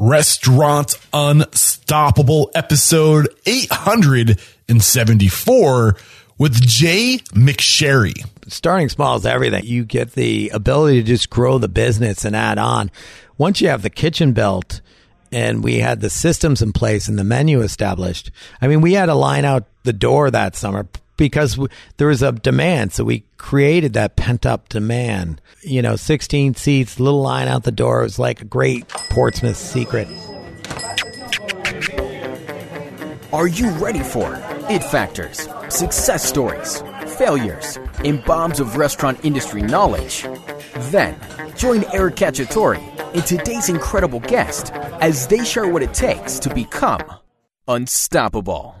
Restaurant Unstoppable, episode 874 with Jay McSherry. Starting small is everything. You get the ability to just grow the business and add on. Once you have the kitchen built and we had the systems in place and the menu established, I mean, we had a line out the door that summer because there was a demand. So we created that pent up demand. You know, 16 seats, little line out the door. It was like a great Portsmouth secret. Are you ready for it factors, success stories, failures, and bombs of restaurant industry knowledge? Then join Eric Cacciatore and today's incredible guest as they share what it takes to become unstoppable.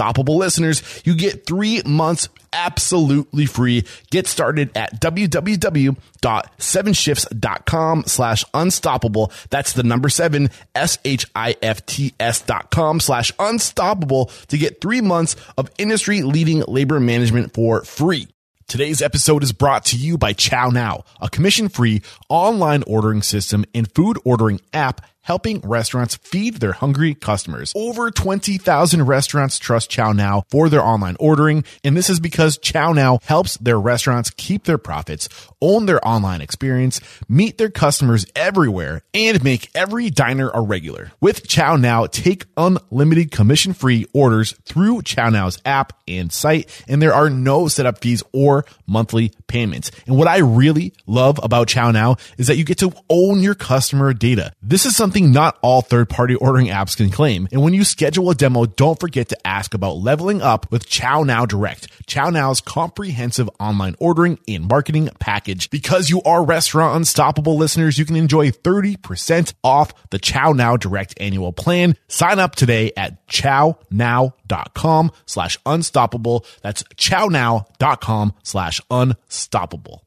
listeners, you get three months absolutely free. Get started at www.sevenshifts.com slash unstoppable. That's the number seven, S-H-I-F-T-S dot com slash unstoppable to get three months of industry leading labor management for free. Today's episode is brought to you by Chow Now, a commission free online ordering system and food ordering app helping restaurants feed their hungry customers. Over 20,000 restaurants trust Chow Now for their online ordering, and this is because Chow Now helps their restaurants keep their profits, own their online experience, meet their customers everywhere, and make every diner a regular. With Chow Now, take unlimited commission-free orders through Chow Now's app and site, and there are no setup fees or monthly payments. And what I really love about Chow Now is that you get to own your customer data. This is something not all third party ordering apps can claim. And when you schedule a demo, don't forget to ask about leveling up with Chow Now Direct, Chow Now's comprehensive online ordering and marketing package. Because you are restaurant unstoppable listeners, you can enjoy 30% off the Chow Now Direct annual plan. Sign up today at chownow.com slash unstoppable. That's chownow.com slash unstoppable.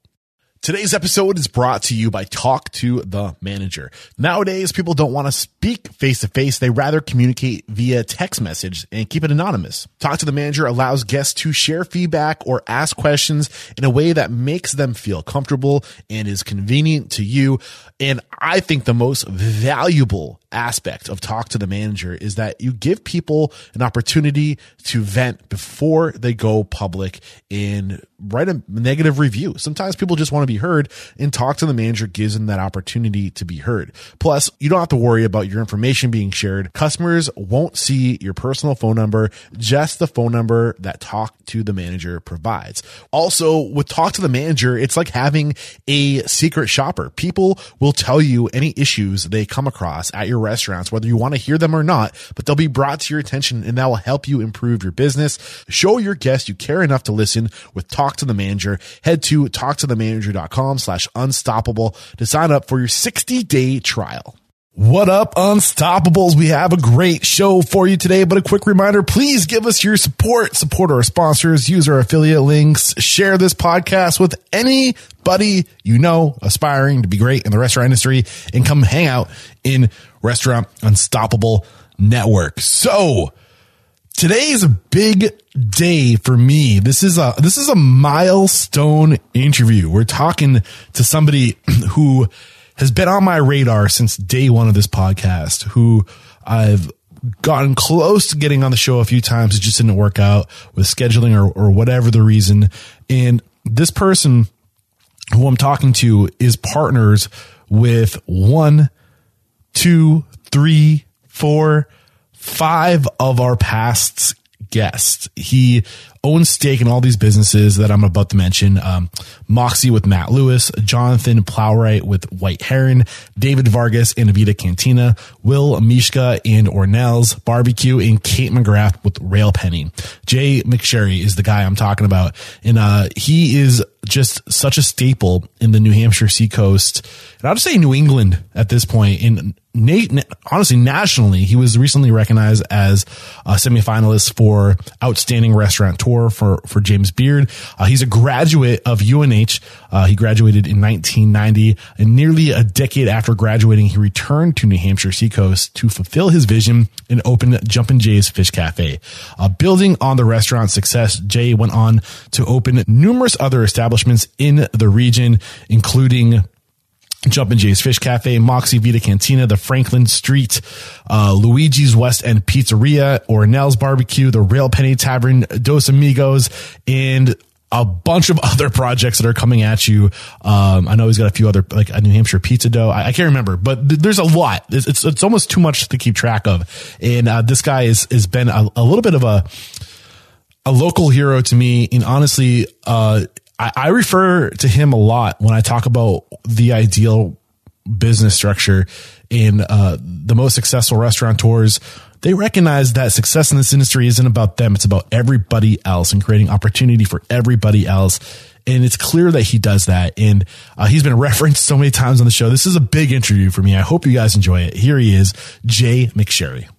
Today's episode is brought to you by Talk to the Manager. Nowadays, people don't want to speak face to face. They rather communicate via text message and keep it anonymous. Talk to the Manager allows guests to share feedback or ask questions in a way that makes them feel comfortable and is convenient to you. And I think the most valuable aspect of talk to the manager is that you give people an opportunity to vent before they go public and write a negative review. Sometimes people just want to be heard and talk to the manager gives them that opportunity to be heard. Plus, you don't have to worry about your information being shared. Customers won't see your personal phone number, just the phone number that talk to the manager provides. Also, with talk to the manager, it's like having a secret shopper. People will tell you any issues they come across at your restaurants, whether you want to hear them or not, but they'll be brought to your attention and that will help you improve your business. Show your guests you care enough to listen with Talk to the Manager. Head to talktothemanager.com slash unstoppable to sign up for your 60 day trial. What up, Unstoppables? We have a great show for you today, but a quick reminder, please give us your support, support our sponsors, use our affiliate links, share this podcast with anybody you know aspiring to be great in the restaurant industry and come hang out in Restaurant Unstoppable Network. So, today's a big day for me. This is a this is a milestone interview. We're talking to somebody who has been on my radar since day one of this podcast, who I've gotten close to getting on the show a few times. It just didn't work out with scheduling or, or whatever the reason. And this person who I'm talking to is partners with one, two, three, four, five of our past guests. He owns stake in all these businesses that I'm about to mention. Um, Moxie with Matt Lewis, Jonathan Plowright with White Heron, David Vargas and Avita Cantina, Will Mishka and Ore Nell's Barbecue, and Kate McGrath with Rail Penny. Jay McSherry is the guy I'm talking about. And, uh, he is just such a staple in the New Hampshire seacoast. And I'll just say New England at this point in na- honestly, nationally, he was recently recognized as a semifinalist for outstanding restaurateur for, for James Beard. Uh, he's a graduate of UNH. Uh, he graduated in 1990 and nearly a decade after graduating, he returned to New Hampshire Seacoast to fulfill his vision and open Jumpin' Jay's Fish Cafe. Uh, building on the restaurant's success, Jay went on to open numerous other establishments in the region, including Jumpin' Jay's Fish Cafe, Moxie Vida Cantina, the Franklin Street, uh, Luigi's West End Pizzeria, Ore Nell's Barbecue, the Rail Penny Tavern, Dos Amigos, and a bunch of other projects that are coming at you. Um, I know he's got a few other, like a New Hampshire pizza dough. I, I can't remember, but th- there's a lot. It's, it's, it's almost too much to keep track of. And, uh, this guy is, has been a, a little bit of a, a local hero to me. And honestly, uh, I, I refer to him a lot when I talk about the ideal business structure in uh, the most successful restaurateurs. They recognize that success in this industry isn't about them. It's about everybody else and creating opportunity for everybody else. And it's clear that he does that. And uh, he's been referenced so many times on the show. This is a big interview for me. I hope you guys enjoy it. Here he is, Jay McSherry.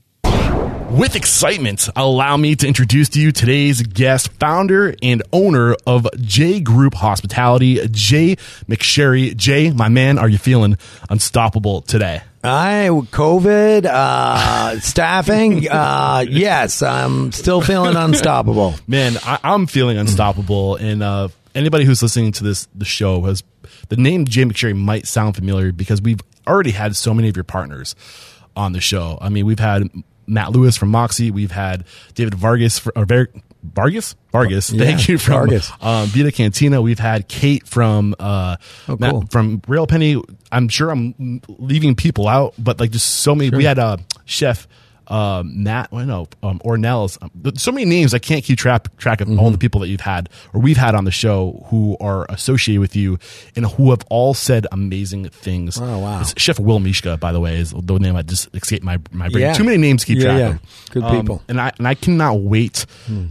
With excitement, allow me to introduce to you today's guest, founder and owner of J Group Hospitality, Jay McSherry. Jay, my man, are you feeling unstoppable today? I COVID uh, staffing. Uh, yes, I'm still feeling unstoppable. Man, I, I'm feeling unstoppable, and uh, anybody who's listening to this the show has the name Jay McSherry might sound familiar because we've already had so many of your partners on the show. I mean, we've had Matt Lewis from Moxie, we've had David Vargas for, or Var- Vargas Vargas. Yeah, Thank you from Vargas. um, Vida Cantina. We've had Kate from uh, Oh, Matt- cool. from Rail Penny. I'm sure I'm leaving people out, but like just so many. We had uh, Chef um, Matt. Well, no, um, Ore Nell's. Um, so many names I can't keep track track of Mm-hmm. all the people that you've had or we've had on the show who are associated with you and who have all said amazing things. Oh, wow. It's Chef Will Mishka, by the way, is the name that just escaped my my brain. Yeah. Too many names to keep Yeah, track yeah. of. Good Um, people. and I and I cannot wait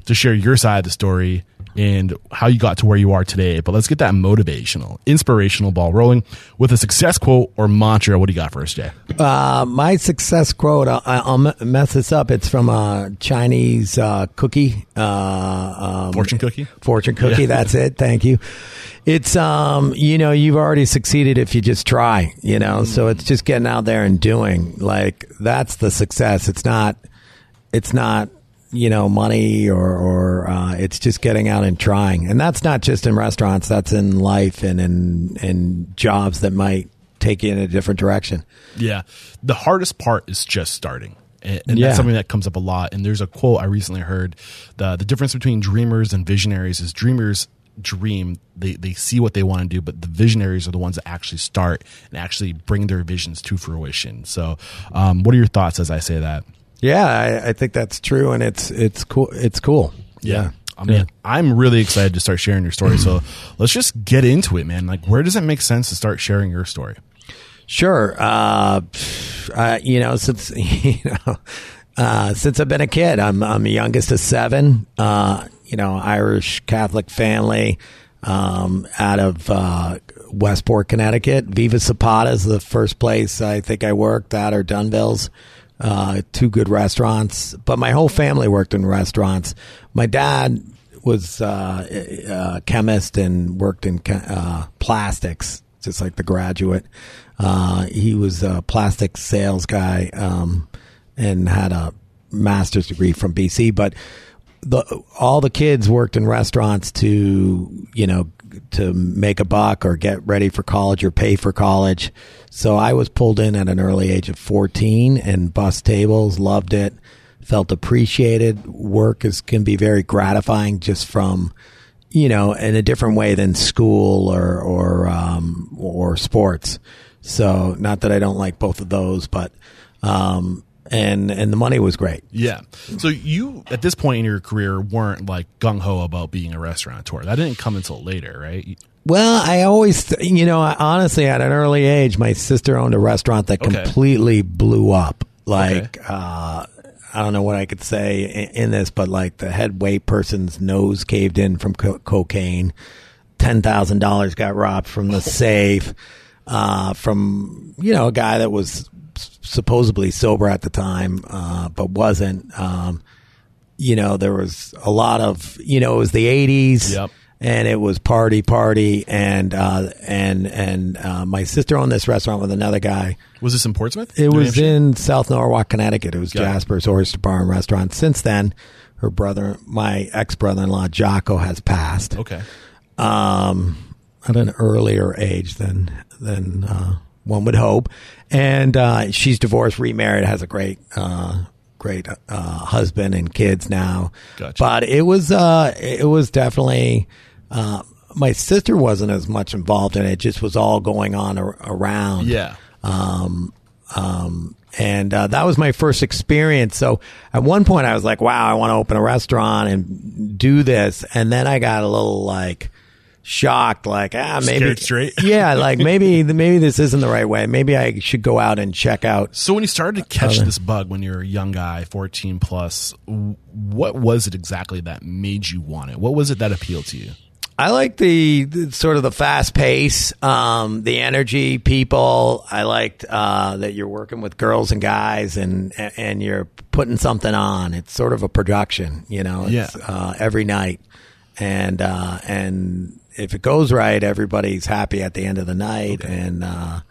to share your side of the story and how you got to where you are today. But let's get that motivational, inspirational ball rolling with a success quote or mantra. What do you got for us, Jay? Uh, my success quote, I'll, I'll mess this up. It's from a Chinese uh, cookie. Uh, um, Fortune cookie. Fortune cookie. Yeah. That's it. Thank you. It's um, you know, you've already succeeded if you just try. You know, so it's just getting out there and doing. Like that's the success. It's not. It's not. You know, money or or uh, it's just getting out and trying, and that's not just in restaurants. That's in life and in in jobs that might take you in a different direction. Yeah. The hardest part is just starting. And, and Yeah. that's something that comes up a lot. And there's a quote I recently heard. The the difference between dreamers and visionaries is dreamers dream, they, they see what they want to do, but the visionaries are the ones that actually start and actually bring their visions to fruition. So um, what are your thoughts as I say that? Yeah, I, I think that's true, and it's it's cool. It's cool. Yeah. I mean, I'm really excited to start sharing your story. So let's just get into it, man. Like, where does it make sense to start sharing your story? Sure. Uh, uh, you know, since you know, uh, since I've been a kid, I'm I'm the youngest of seven. Uh, you know, Irish Catholic family um, out of uh, Westport, Connecticut. Viva Zapata is the first place I think I worked. That or Dunville's. Uh, two good restaurants, but my whole family worked in restaurants. My dad was uh, a chemist and worked in uh, plastics, just like the graduate. Uh, he was a plastic sales guy um, and had a master's degree from BC, but the all the kids worked in restaurants to you know to make a buck or get ready for college or pay for college. So I was pulled in at an early age of 14 and bus tables, loved it, felt appreciated. Work is can be very gratifying just from you know in a different way than school or or um, or sports. So not that I don't like both of those, but um, and and the money was great. Yeah. So you, at this point in your career, weren't like gung ho about being a restaurateur. That didn't come until later, right? Well, I always, you know, I, honestly, at an early age, my sister owned a restaurant that Okay. completely blew up. Like, uh, I don't know what I could say in, in this, but like the head wait person's nose caved in from co- cocaine. Ten thousand dollars got robbed from the safe. Uh, from you know a guy that was was supposedly sober at the time, uh, but wasn't. Um, you know, there was a lot of, you know, it was the '80s. Yep. And it was party, party, and uh, and and uh, my sister owned this restaurant with another guy. Was this in Portsmouth? It New was Hampshire? in South Norwalk, Connecticut. It was Got it. Jasper's Oyster Bar and Restaurant. Since then, her brother, my ex brother in law, Jocko, has passed Okay. um, at an earlier age than than uh, one would hope. And uh, she's divorced, remarried, has a great uh, great uh, husband and kids now. Gotcha. But it was uh, it was definitely. Uh, my sister wasn't as much involved in it; just was all going on ar- around Yeah. and uh, that was my first experience. So at one point, I was like, "Wow, I want to open a restaurant and do this," and then I got a little like shocked, like, "Ah, maybe yeah, like maybe maybe this isn't the right way. Maybe I should go out and check out." So when you started to catch Other- this bug when you were a young guy, 14 plus, what was it exactly that made you want it? What was it that appealed to you? I like the, the sort of the fast pace, um, the energy, people. I liked uh, that you're working with girls and guys, and and you're putting something on. It's sort of a production, you know. It's, Yeah. Uh, every night, and uh, and if it goes right, everybody's happy at the end of the night, and uh,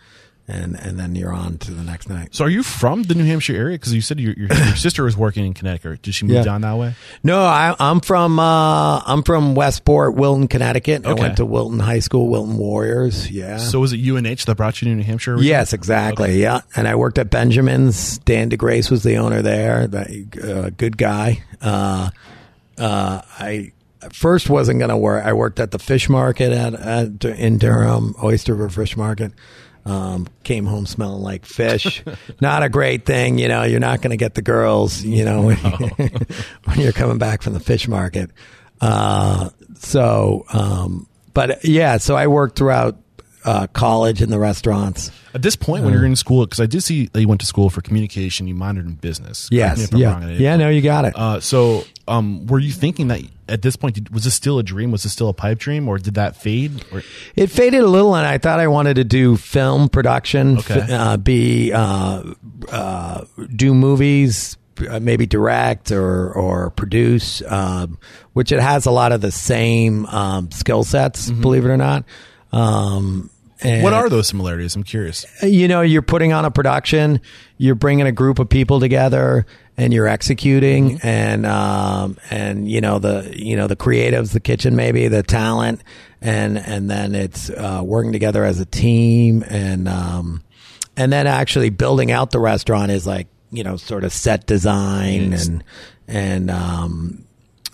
and and then you're on to the next night. So are you from the New Hampshire area? Because you said your, your, your sister was working in Connecticut. Did she move Yeah. down that way? No, I, I'm from uh, I'm from Westport, Wilton, Connecticut. I went to Wilton High School, Wilton Warriors. Yeah. So was it UNH that brought you to New Hampshire? originally? Yes, exactly. Yeah, and I worked at Benjamin's. Dan DeGrace was the owner there. That uh, good guy. Uh, uh, I first wasn't going to work. I worked at the fish market at, at in Durham, Oyster River Fish Market. Um, came home smelling like fish. not a great thing, you know. You're not going to get the girls, you know, when, when you're coming back from the fish market. Uh, so, um, but yeah, so I worked throughout uh, college in the restaurants. At this point, when you're in school, because I did see that you went to school for communication, you minored in business. Correct me Yes. if I'm Yeah. wrong, I didn't Yeah. No, you got it. Uh, so, um, were you thinking that at this point, did- was this still a dream? Was this still a pipe dream, or did that fade? Or it faded a little, and I thought I wanted to do film production, Okay. f- uh, be uh, uh, do movies, uh, maybe direct or or produce, um, which it has a lot of the same um, skill sets. Believe it or not. Um, and what are those similarities? I'm curious. you know you're putting on a production you're bringing a group of people together and you're executing and um and you know the you know the creatives the kitchen maybe the talent and and then it's uh working together as a team and um and then actually building out the restaurant is like you know sort of set design Yes. and and um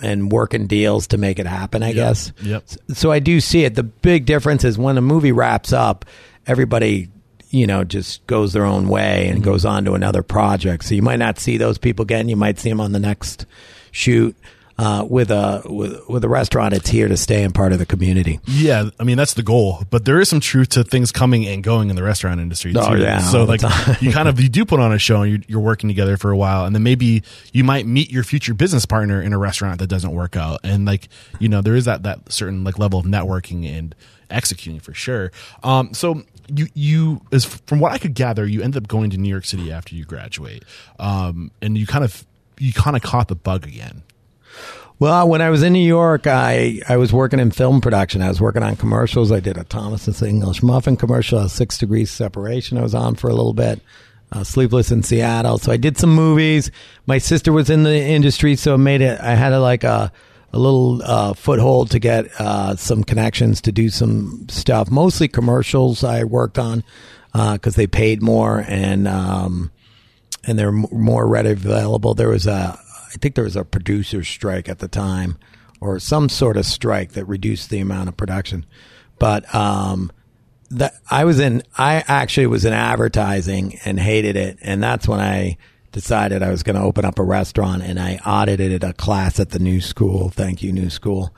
and working deals to make it happen i guess Yep. so I do see it. The big difference is when the movie wraps up, everybody, you know, just goes their own way and mm-hmm. goes on to another project. So you might not see those people again. You might see them on the next shoot. Uh, with a with, with a restaurant, it's here to stay and part of the community. Yeah, I mean that's the goal, but there is some truth to things coming and going in the restaurant industry. Oh, yeah, so like you kind of you do put on a show and you're, you're working together for a while, and then maybe you might meet your future business partner in a restaurant that doesn't work out, and like you know there is that that certain like level of networking and executing for sure. Um, so you you as from what I could gather, you ended up going to New York City after you graduate, um, and you kind of you kind of caught the bug again. Well, when I was in New York, I, I was working in film production. I was working on commercials. I did a Thomas's English Muffin commercial, a Six Degrees Separation. I was on for a little bit. Uh, Sleepless in Seattle. So I did some movies. My sister was in the industry, so it made it. I had a, like a a little uh, foothold to get uh, some connections to do some stuff. Mostly commercials. I worked on because they paid more and. Um, and they're more readily available. There was a, I think there was a producer strike at the time, or some sort of strike that reduced the amount of production. But um, that I was in, I actually was in advertising and hated it, and that's when I decided I was going to open up a restaurant, and I audited a class at the New School. Thank you, New School.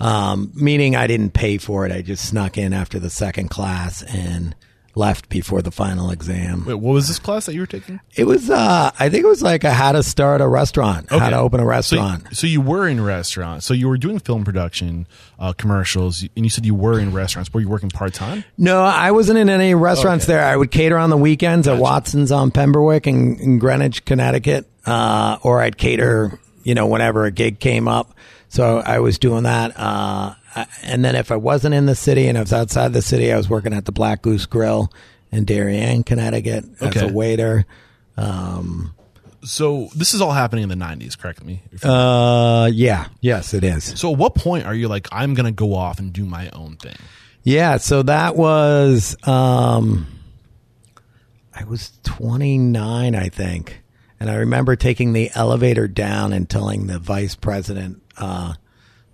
Um, meaning I didn't pay for it. I just snuck in after the second class and left before the final exam. Wait, what was this class that you were taking? It was, uh, I think it was like a how to start a restaurant, how to open a So, restaurant. so you were in restaurants. So you were doing film production, uh, commercials, and you said you were in restaurants. Were you working part time? No, I wasn't in any restaurants there. I would cater on the weekends at Watson's on Pemberwick in, in Greenwich, Connecticut, uh, or I'd cater, you know, whenever a gig came up. So I was doing that. Uh, and then if I wasn't in the city and I was outside the city, I was working at the Black Goose Grill in Darien, Connecticut as Okay. a waiter. So this is all happening in the '90s. Correct me. if- Uh, yeah, yes, it is. so at what point are you like, I'm going to go off and do my own thing? Yeah, so that was um I was 29, I think. And I remember taking the elevator down and telling the vice president uh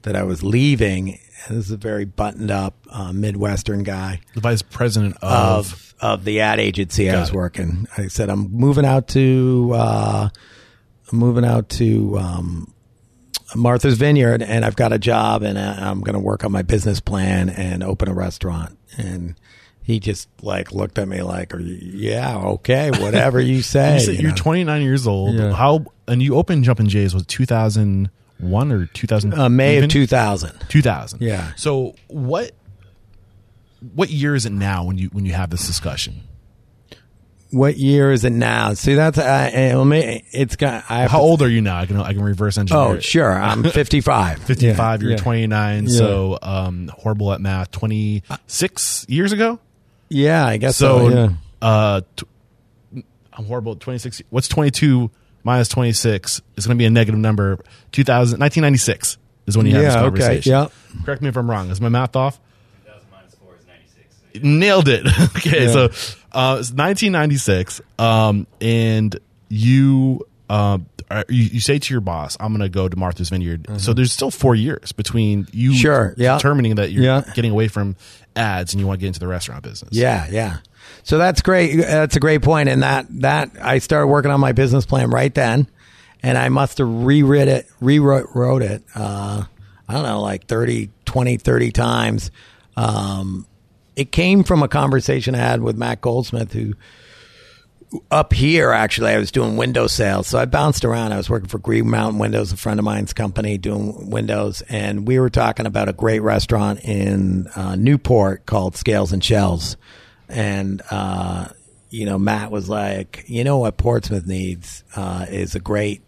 that I was leaving. This is a very buttoned up uh, Midwestern guy. The vice president of of, of the ad agency I was it. working. I said I'm moving out to uh, I'm moving out to um, Martha's Vineyard, and I've got a job, and uh, I'm going to work on my business plan and open a restaurant. And he just like looked at me like, "Yeah, okay, whatever you say." you are you know? 29 years old. Yeah. How and you opened Jumpin' Jays was 2000- one or two thousand? Uh, May even? of two thousand. Two thousand. Yeah. So what what year is it now when you when you have this discussion? What year is it now? See, that's uh, it's got. I How to, old are you now? I can I can reverse engineer. Oh, it. sure. I'm 55. 55. Yeah, you're yeah. 29. Yeah. So um, horrible at math. 26 years ago. Yeah, I guess so. so yeah. Uh, t- I'm horrible at 26. What's 22 minus 26? is going to be a negative number. 2000 1996 is when you have this Yeah, okay, conversation. yeah. Correct me if I'm wrong. Is my math off? 2000 minus 4 is 96. nailed it. okay, Yeah. so uh, it's 1996, um, and you, um, are, you you say to your boss, "I'm going to go to Martha's Vineyard." So there's still four years between you Mm-hmm. Sure, yeah. determining that you're Yeah. getting away from ads and you want to get into the restaurant business. Yeah, yeah. So that's great. That's a great point. And that that I started working on my business plan right then, and I must have rewrote it, rewrote wrote it. Uh, I don't know, like 30, 20, 30 times. Um, it came from a conversation I had with Matt Goldsmith, who up here actually I was doing window sales. So I bounced around. I was working for Green Mountain Windows, a friend of mine's company doing windows, and we were talking about a great restaurant in uh, Newport called Scales and Shells. And uh, you know, Matt was like, you know what Portsmouth needs uh, is a great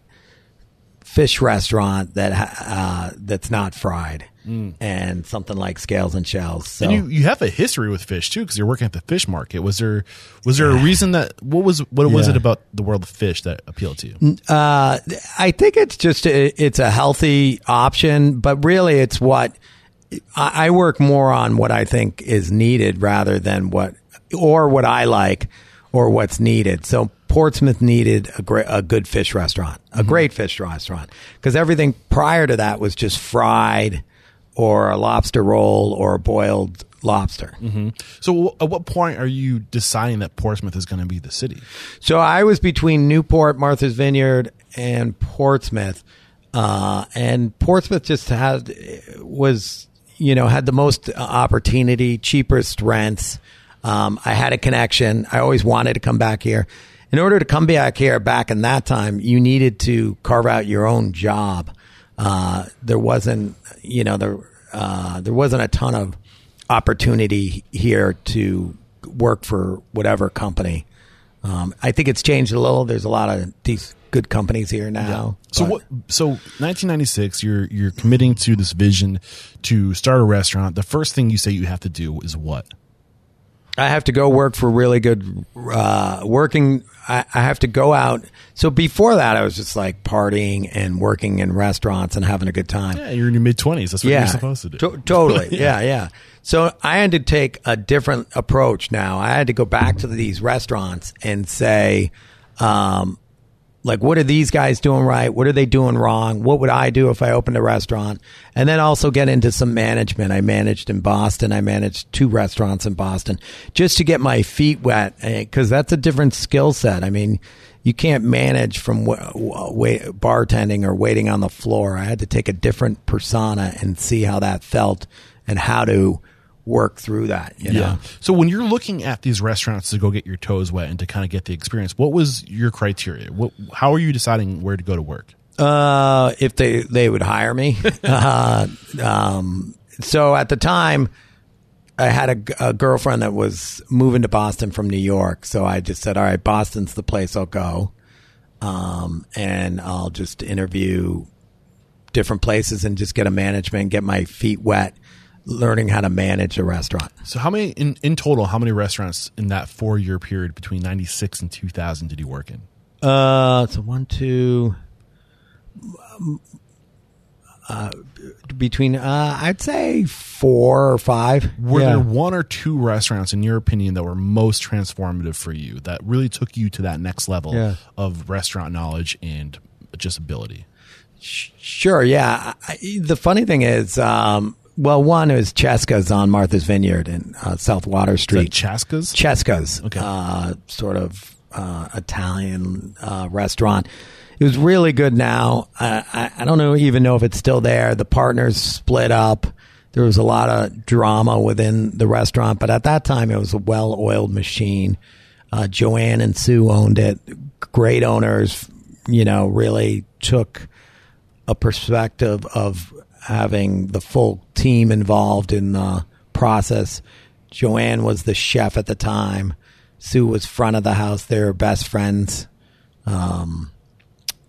fish restaurant that ha- uh, that's not fried. And something like scales and shells. So And you, you have a history with fish too, because you're working at the fish market. Was there was there a reason that what was what was it about the world of fish that appealed to you? Uh, I think it's just a, it's a healthy option, but really it's what I I work more on what I think is needed rather than what or what I like or what's needed. So Portsmouth needed a great a good fish restaurant, a mm-hmm. great fish restaurant, because everything prior to that was just fried or a lobster roll or a boiled lobster. Mm-hmm. So at what point are you deciding that Portsmouth is going to be the city? So I was between Newport, Martha's Vineyard, and Portsmouth, uh, and Portsmouth just had was you know had the most uh, opportunity, cheapest rents. Um, I had a connection. I always wanted to come back here. In order to come back here, back in that time, you needed to carve out your own job. Uh, there wasn't, you know, there uh, there wasn't a ton of opportunity here to work for whatever company. Um, I think it's changed a little. There's a lot of these good companies here now. So but- what? So 1996, you're you're committing to this vision to start a restaurant. The first thing you say you have to do is what? I have to go work for really good uh, working. I, I have to go out. So before that, I was just like partying and working in restaurants and having a good time. Yeah, you're in your mid 20s. That's what yeah, you're supposed to do. To- totally. yeah, yeah. So I had to take a different approach now. I had to go back to these restaurants and say, um, like, what are these guys doing right? What are they doing wrong? What would I do if I opened a restaurant? And then also get into some management. I managed in Boston. I managed two restaurants in Boston just to get my feet wet eh, because that's a different skill set. I mean, you can't manage from bartending or waiting on the floor. I had to take a different persona and see how that felt and how to work through that. You know? So when you're looking at these restaurants to go get your toes wet and to kind of get the experience, what was your criteria? What, how are you deciding where to go to work? Uh, if they they would hire me. uh, um, so at the time, I had a girlfriend that was moving to Boston from New York. So I just said, "All right, Boston's the place I'll go, um, and I'll just interview different places and just get a management, get my feet wet, learning how to manage a restaurant." So how many in, in total? How many restaurants in that four year period between '96 and 2000 did you work in? Uh, so one, two, um, uh, between uh, I'd say four or five. Were Yeah. there one or two restaurants, in your opinion, that were most transformative for you that really took you to that next level Yeah. of restaurant knowledge and just ability? Sure, yeah. I, the funny thing is, um, well, one is Chesca's on Martha's Vineyard in uh, South Water Street. Chaska's? Chesca's, Okay. uh, sort of uh, Italian uh, restaurant. It was really good. Now I, I, don't know even know if it's still there. The partners split up. There was a lot of drama within the restaurant, but at that time it was a well-oiled machine. Uh, Joanne and Sue owned it. Great owners, you know, really took a perspective of having the full team involved in the process. Joanne was the chef at the time. Sue was front of the house. They were best friends. Um,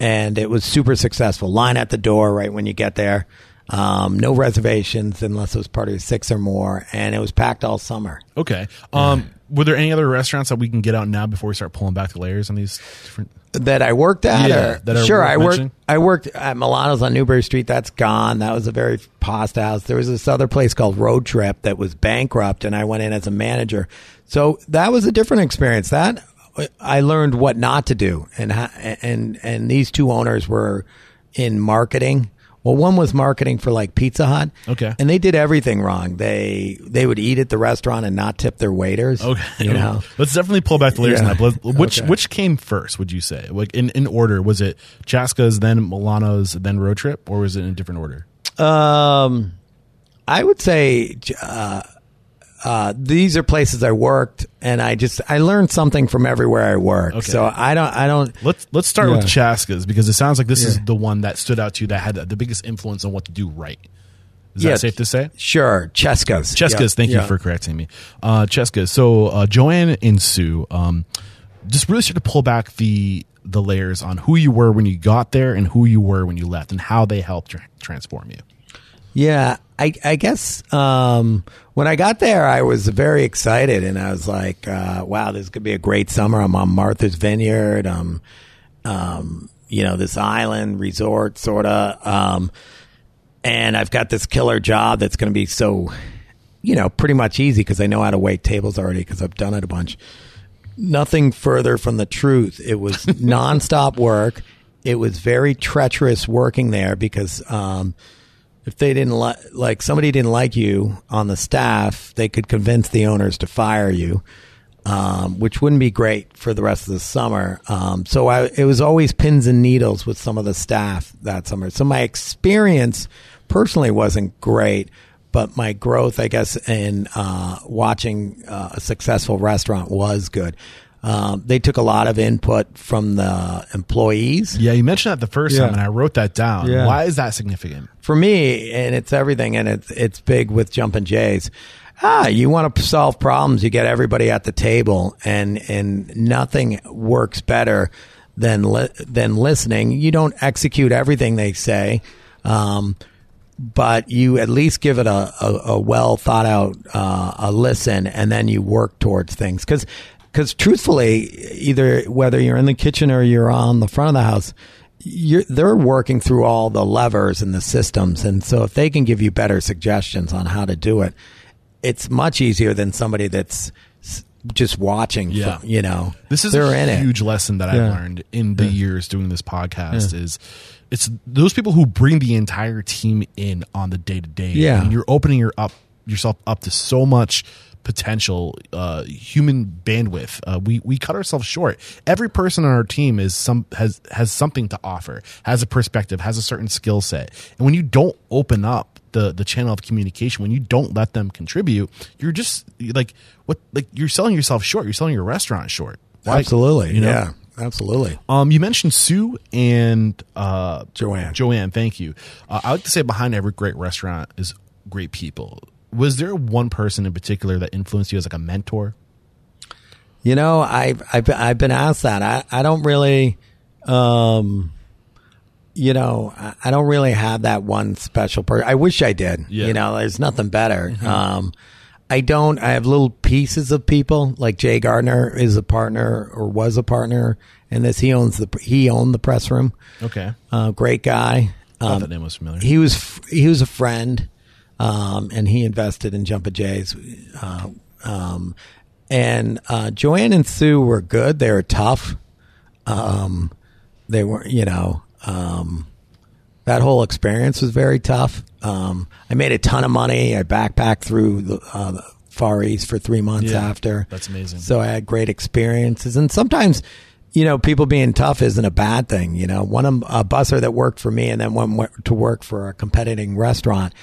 and it was super successful. Line at the door right when you get there. Um, no reservations unless it was part of six or more. And it was packed all summer. Okay. Um, were there any other restaurants that we can get out now before we start pulling back the layers on these different? That I worked at. Yeah, or- that are sure. I worked. I worked at Milano's on Newbury Street. That's gone. That was a very pasta house. There was this other place called Road Trip that was bankrupt, and I went in as a manager. So that was a different experience. That I learned what not to do, and and and these two owners were in marketing. Well, one was marketing for like Pizza Hut. Okay. and they did everything wrong. They they would eat at the restaurant and not tip their waiters. Okay. you know. Let's definitely pull back the layers Yeah. on that. Which Okay. which came first? Would you say, like in, in order? Was it Chaska's, then Milano's, then Road Trip, or was it in a different order? Um, I would say uh, uh, these are places I worked, and I just I learned something from everywhere I worked. Okay. So I don't I don't. Let's let's start with Yeah. Chaska's because it sounds like this is the one that stood out to you that had the biggest influence on what to do right. Is Yeah. that safe to say? Sure, Chesca's. Chesca's, Yeah. thank you Yeah. for correcting me. Uh, Chesca's. So uh, Joanne and Sue, um, just really start to pull back the the layers on who you were when you got there and who you were when you left, and how they helped tra- transform you. Yeah, I, I guess um, when I got there, I was very excited, and I was like, uh, "Wow, this could be a great summer." I'm on Martha's Vineyard, um, um, you know, this island resort, sort of, um, and I've got this killer job that's going to be so, you know, pretty much easy because I know how to wait tables already because I've done it a bunch. Nothing further from the truth. It was nonstop work. It was very treacherous working there because. Um, if they didn't like like somebody didn't like you on the staff, they could convince the owners to fire you, um, which wouldn't be great for the rest of the summer. Um, so I, it was always pins and needles with some of the staff that summer. So my experience personally wasn't great, but my growth, I guess, in uh, watching uh, a successful restaurant was good. Um, they took a lot of input from the employees. Yeah, you mentioned that the first Yeah. time, and I wrote that down. Yeah. Why is that significant? for me, and it's everything, and it's it's big with Jumpin' Jays. Ah, you want to solve problems, you get everybody at the table, and and nothing works better than li- than listening. You don't execute everything they say, um, but you at least give it a, a, a well thought out uh, a listen, and then you work towards things because. Because truthfully, either whether you're in the kitchen or you're on the front of the house, you're, they're working through all the levers and the systems. And so if they can give you better suggestions on how to do it, it's much easier than somebody that's just watching. Yeah. you know, This is they're a in it. huge lesson that Yeah. I've learned in the years doing this podcast is it's those people who bring the entire team in on the day to day. Yeah. And you're opening your up yourself up to so much potential uh, human bandwidth. Uh, we we cut ourselves short. Every person on our team is some has has something to offer, has a perspective, has a certain skill set. And when you don't open up the the channel of communication, when you don't let them contribute, you're just like what like you're selling yourself short. You're selling your restaurant short. Absolutely. you know? Yeah. Absolutely. Um, you mentioned Sue and uh, Joanne. Joanne, thank you. Uh, I like to say behind every great restaurant is great people. Was there one person in particular that influenced you as like a mentor? You know, I've I've I've been asked that. I I don't really, um, you know, I, I don't really have that one special person. I wish I did. Yeah. Mm-hmm. You know, there's nothing better. Um, I don't. I have little pieces of people like Jay Gardner is a partner or was a partner in this. He owns the he owned the press room. Okay, Uh, great guy. I thought Um, that name was familiar. he was he was a friend, um, and he invested in Jumpin' Jays. Uh, um, and uh, Joanne and Sue were good. They were tough. Um, they were, you know, um, that whole experience was very tough. Um, I made a ton of money. I backpacked through the, uh, the Far East for three months Yeah, after. that's amazing. So I had great experiences, and sometimes, you know, people being tough isn't a bad thing. You know, one of a busser that worked for me and then went to work for a competing restaurant.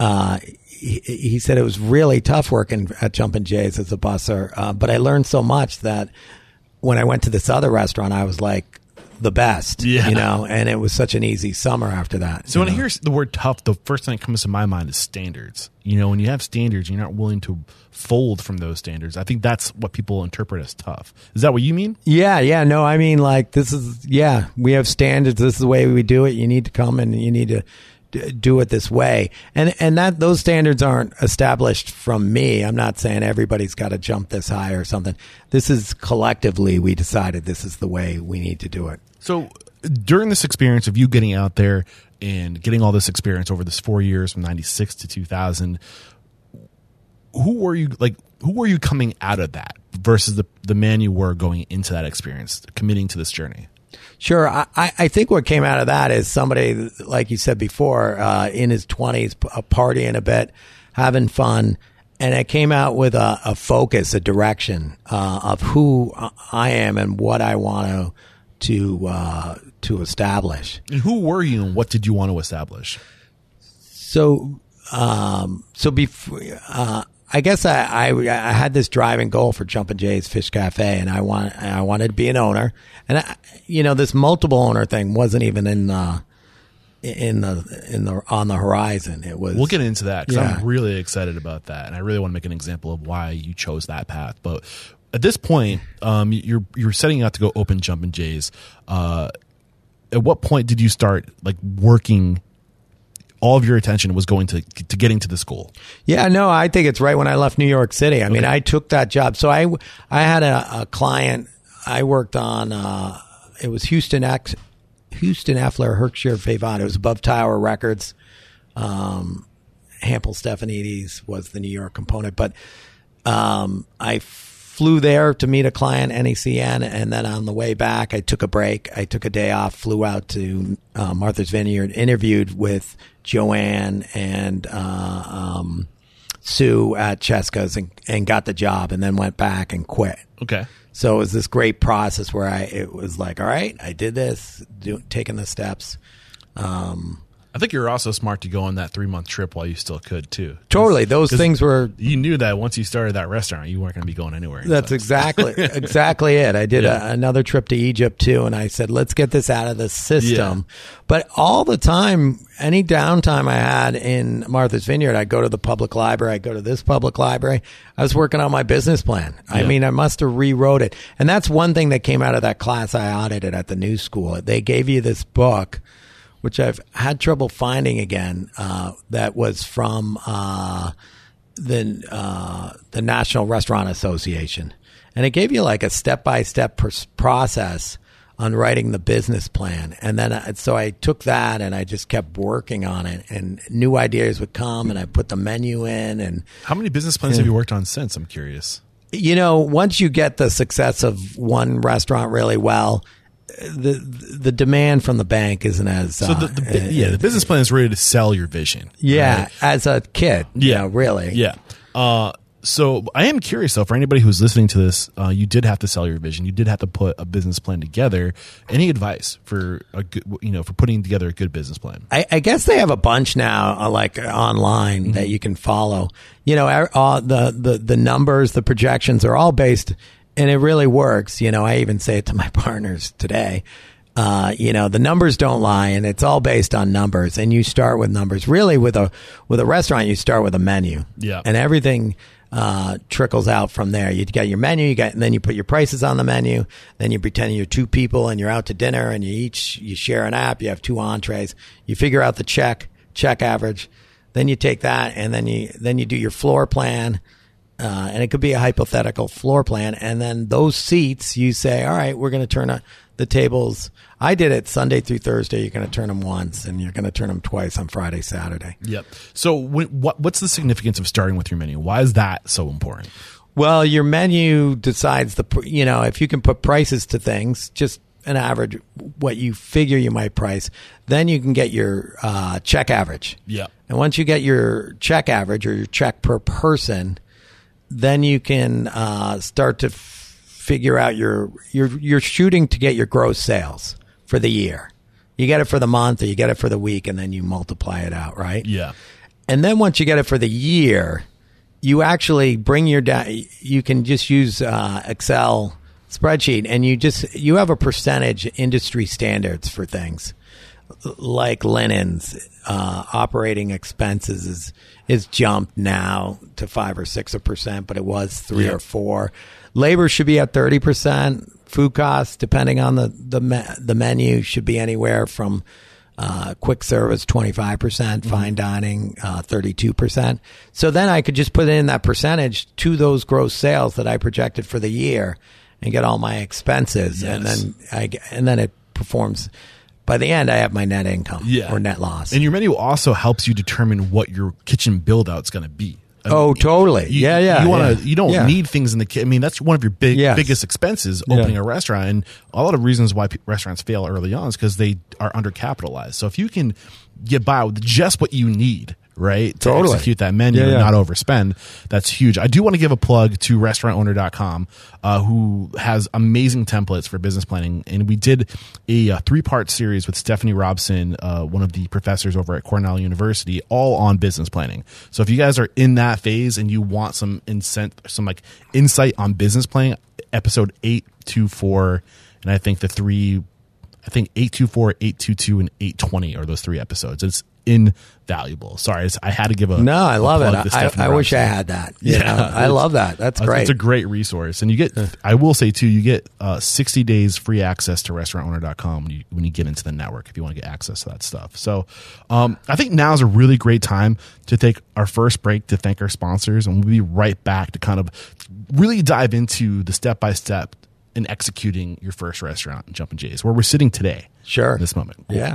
Uh, he, he said it was really tough working at Jumpin' Jays as a busser, uh, but I learned so much that when I went to this other restaurant, I was like the best. Yeah. you know, and it was such an easy summer after that. So when I hear the word tough, the first thing that comes to my mind is standards. You know, when you have standards, you're not willing to fold from those standards. I think that's what people interpret as tough. Is that what you mean? Yeah, yeah. No, I mean, like, this is, yeah, we have standards. This is the way we do it. You need to come and you need to do it this way. And, and that, those standards aren't established from me. I'm not saying everybody's got to jump this high or something. This is collectively, we decided this is the way we need to do it. So during this experience of you getting out there and getting all this experience over this four years from 96 to 2000, who were you like, who were you coming out of that versus the, the man you were going into that experience, committing to this journey? Sure. I, I think what came out of that is somebody, like you said before, uh, in his 20s, p- uh, partying a bit, having fun. And it came out with a, a focus, a direction uh, of who I am and what I want to to uh, to establish. And who were you and what did you want to establish? So, um, so before, uh, I guess I, I, I had this driving goal for Jumpin' Jay's Fish Cafe, and I want I wanted to be an owner, and I, you know this multiple owner thing wasn't even in the in the in the on the horizon. It was We'll get into that because Yeah. I'm really excited about that, and I really want to make an example of why you chose that path. But at this point, um, you're you're setting out to go open Jumpin' Jays. Uh, at what point did you start like working? All of your attention was going to to getting to this goal. Yeah, no, I think it's right when I left New York City. I mean, I took that job. So I, I had a, a client I worked on, uh, it was Houston X, Houston Effler, Herstek Favat. It was above Tower Records. Um, Hampel Stefanides was the New York component, but, um, I flew there to meet a client, NECN, and then on the way back, I took a break. I took a day off, flew out to uh, Martha's Vineyard, interviewed with Joanne and uh, um, Sue at Chesca's, and, and got the job, and then went back and quit. Okay. So it was this great process where I it was like, all right, I did this, do, taking the steps. Um, I think you're also smart to go on that three month trip while you still could too. totally, those things were You knew that once you started that restaurant, you weren't going to be going anywhere. That's So- exactly exactly it. I did Yeah. a, another trip to Egypt too, and I said, "Let's get this out of the system." But all the time, any downtime I had in Martha's Vineyard, I'd go to the public library. I'd go to this public library. I was working on my business plan. I mean, I must have rewrote it, and that's one thing that came out of that class I audited at the New School. They gave you this book. Which I've had trouble finding again. Uh, that was from uh, the uh, the National Restaurant Association, and it gave you like a step by step process on writing the business plan. And then uh, so I took that and I just kept working on it, and new ideas would come, and I put the menu in, and How many business plans have you worked on since? I'm curious. you know, once you get the success of one restaurant really well. The the demand from the bank isn't as So the, uh, the bu- yeah, the business plan is ready to sell your vision. yeah right? as a kid you Yeah. know, really Yeah. Uh, So I am curious though, for anybody who's listening to this, uh, you did have to sell your vision. You did have to put a business plan together. Any advice for a good, you know, for putting together a good business plan? I, I guess they have a bunch now, uh, like uh, online that you can follow. You know, er- uh, the the the numbers, the projections are all based, and it really works. You know, I even say it to my partners today. Uh, you know, the numbers don't lie, and it's all based on numbers. And you start with numbers. Really, with a with a restaurant, you start with a menu. Yeah. and everything uh, trickles out from there. You got your menu, you got, and then you put your prices on the menu. Then you pretend you're two people and you're out to dinner, and you each you share an app. You have two entrees. You figure out the check check average. Then you take that, and then you then you do your floor plan. Uh, and it could be a hypothetical floor plan, and then those seats, you say, "All right, we're going to turn a, the tables." I did it Sunday through Thursday. You're going to turn them once, and you're going to turn them twice on Friday, Saturday. Yep. So when, what what's the significance of starting with your menu? Why is that so important? Well, your menu decides the you know if you can put prices to things, just an average what you figure you might price, then you can get your uh, check average. Yep. And once you get your check average or your check per person, then you can uh, start to f- figure out your you're you're shooting to get your gross sales for the year. You get it for the month or you get it for the week, and then you multiply it out, right? Yeah. And then once you get it for the year, you actually bring your da- you can just use uh, Excel spreadsheet and you just you have a percentage industry standards for things like linens uh, operating expenses is is jumped now to five or six percent but it was three Yeah. or four. Labor should be at 30 percent. Food costs depending on the the, me- the menu should be anywhere from uh, quick service 25%, percent fine dining uh, 32%. So then I could just put in that percentage to those gross sales that I projected for the year and get all my expenses. And then I and then it performs by the end I have my net income Yeah. or net loss. And your menu also helps you determine what your kitchen build out's going to be. I Oh, totally. You, Yeah, yeah, You want to. yeah. You don't Yeah. need things in the kitchen. I mean, that's one of your big Yes. biggest expenses Yeah. opening a restaurant, and a lot of reasons why pe- restaurants fail early on is because they are undercapitalized. So if you can get by with just what you need. Right to Totally. execute that menu Yeah, and not overspend. That's huge. I do want to give a plug to restaurantowner.com, uh, who has amazing templates for business planning. And we did a, uh three part series with Stephani Robson, uh, one of the professors over at Cornell University, all on business planning. So if you guys are in that phase and you want some incent, some like insight on business planning, episode eight two four, and I think the three I think 824, 822, and 820 are those three episodes. It's invaluable. Sorry, I had to give a no, I love it. I, I wish I had that. you Yeah, know? I love that. That's great. It's a great resource, and you get. I will say too, you get uh, 60 days free access to restaurantowner.com when you when you get into the network if you want to get access to that stuff. So, um, I think now is a really great time to take our first break to thank our sponsors, and we'll be right back to kind of really dive into the step by step in executing your first restaurant, Jumpin' Jays, where we're sitting today. Sure. in this moment. Cool. Yeah.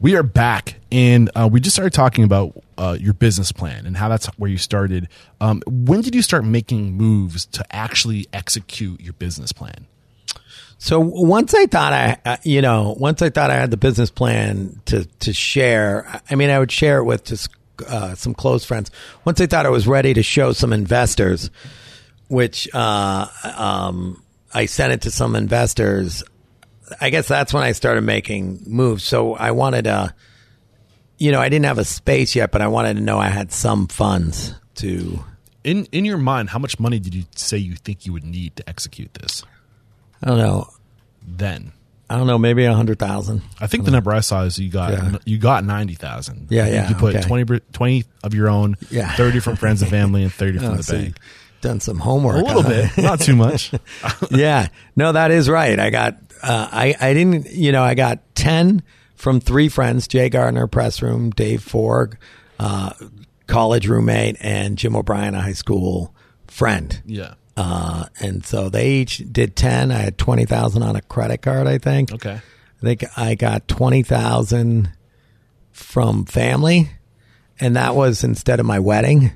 We are back and uh, we just started talking about uh, your business plan and how that's where you started. Um, when did you start making moves to actually execute your business plan? So once I thought I, uh, you know, once I thought I had the business plan to to share, I mean, I would share it with just uh, some close friends. Once I thought I was ready to show some investors, which uh, um, I sent it to some investors. I guess that's when I started making moves. So I wanted to, you know, I didn't have a space yet, but I wanted to know I had some funds to. In in your mind, how much money did you say you think you would need to execute this? I don't know. Then I don't know. Maybe a hundred thousand. I think the number I saw is you got Yeah. you got ninety thousand. Yeah, yeah, You put okay. 20, 20 of your own, Yeah. thirty from friends and family, and thirty from Oh, the so bank. Done some homework. A little huh? bit, not too much. yeah. No, that is right. I got, uh, I, I didn't, you know, I got 10 from three friends, Jay Gardner, press room, Dave Forg, uh, college roommate, and Jim O'Brien, a high school friend. yeah. Uh, and so they each did 10. I had 20,000 on a credit card, I think. Okay. I think I got 20,000 from family and that was instead of my wedding.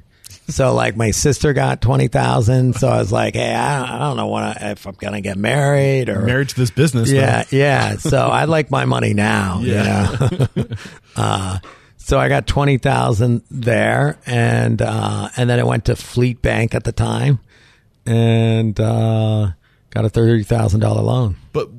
So like my sister got 20,000. So I was like, Hey, I don't, I don't know what I, if I'm going to get married or Married to this business. though. yeah, yeah. So I like my money now. Yeah. Yeah. uh, so I got twenty thousand there, and uh, and then I went to Fleet Bank at the time, and uh, got a thirty thousand dollar loan. But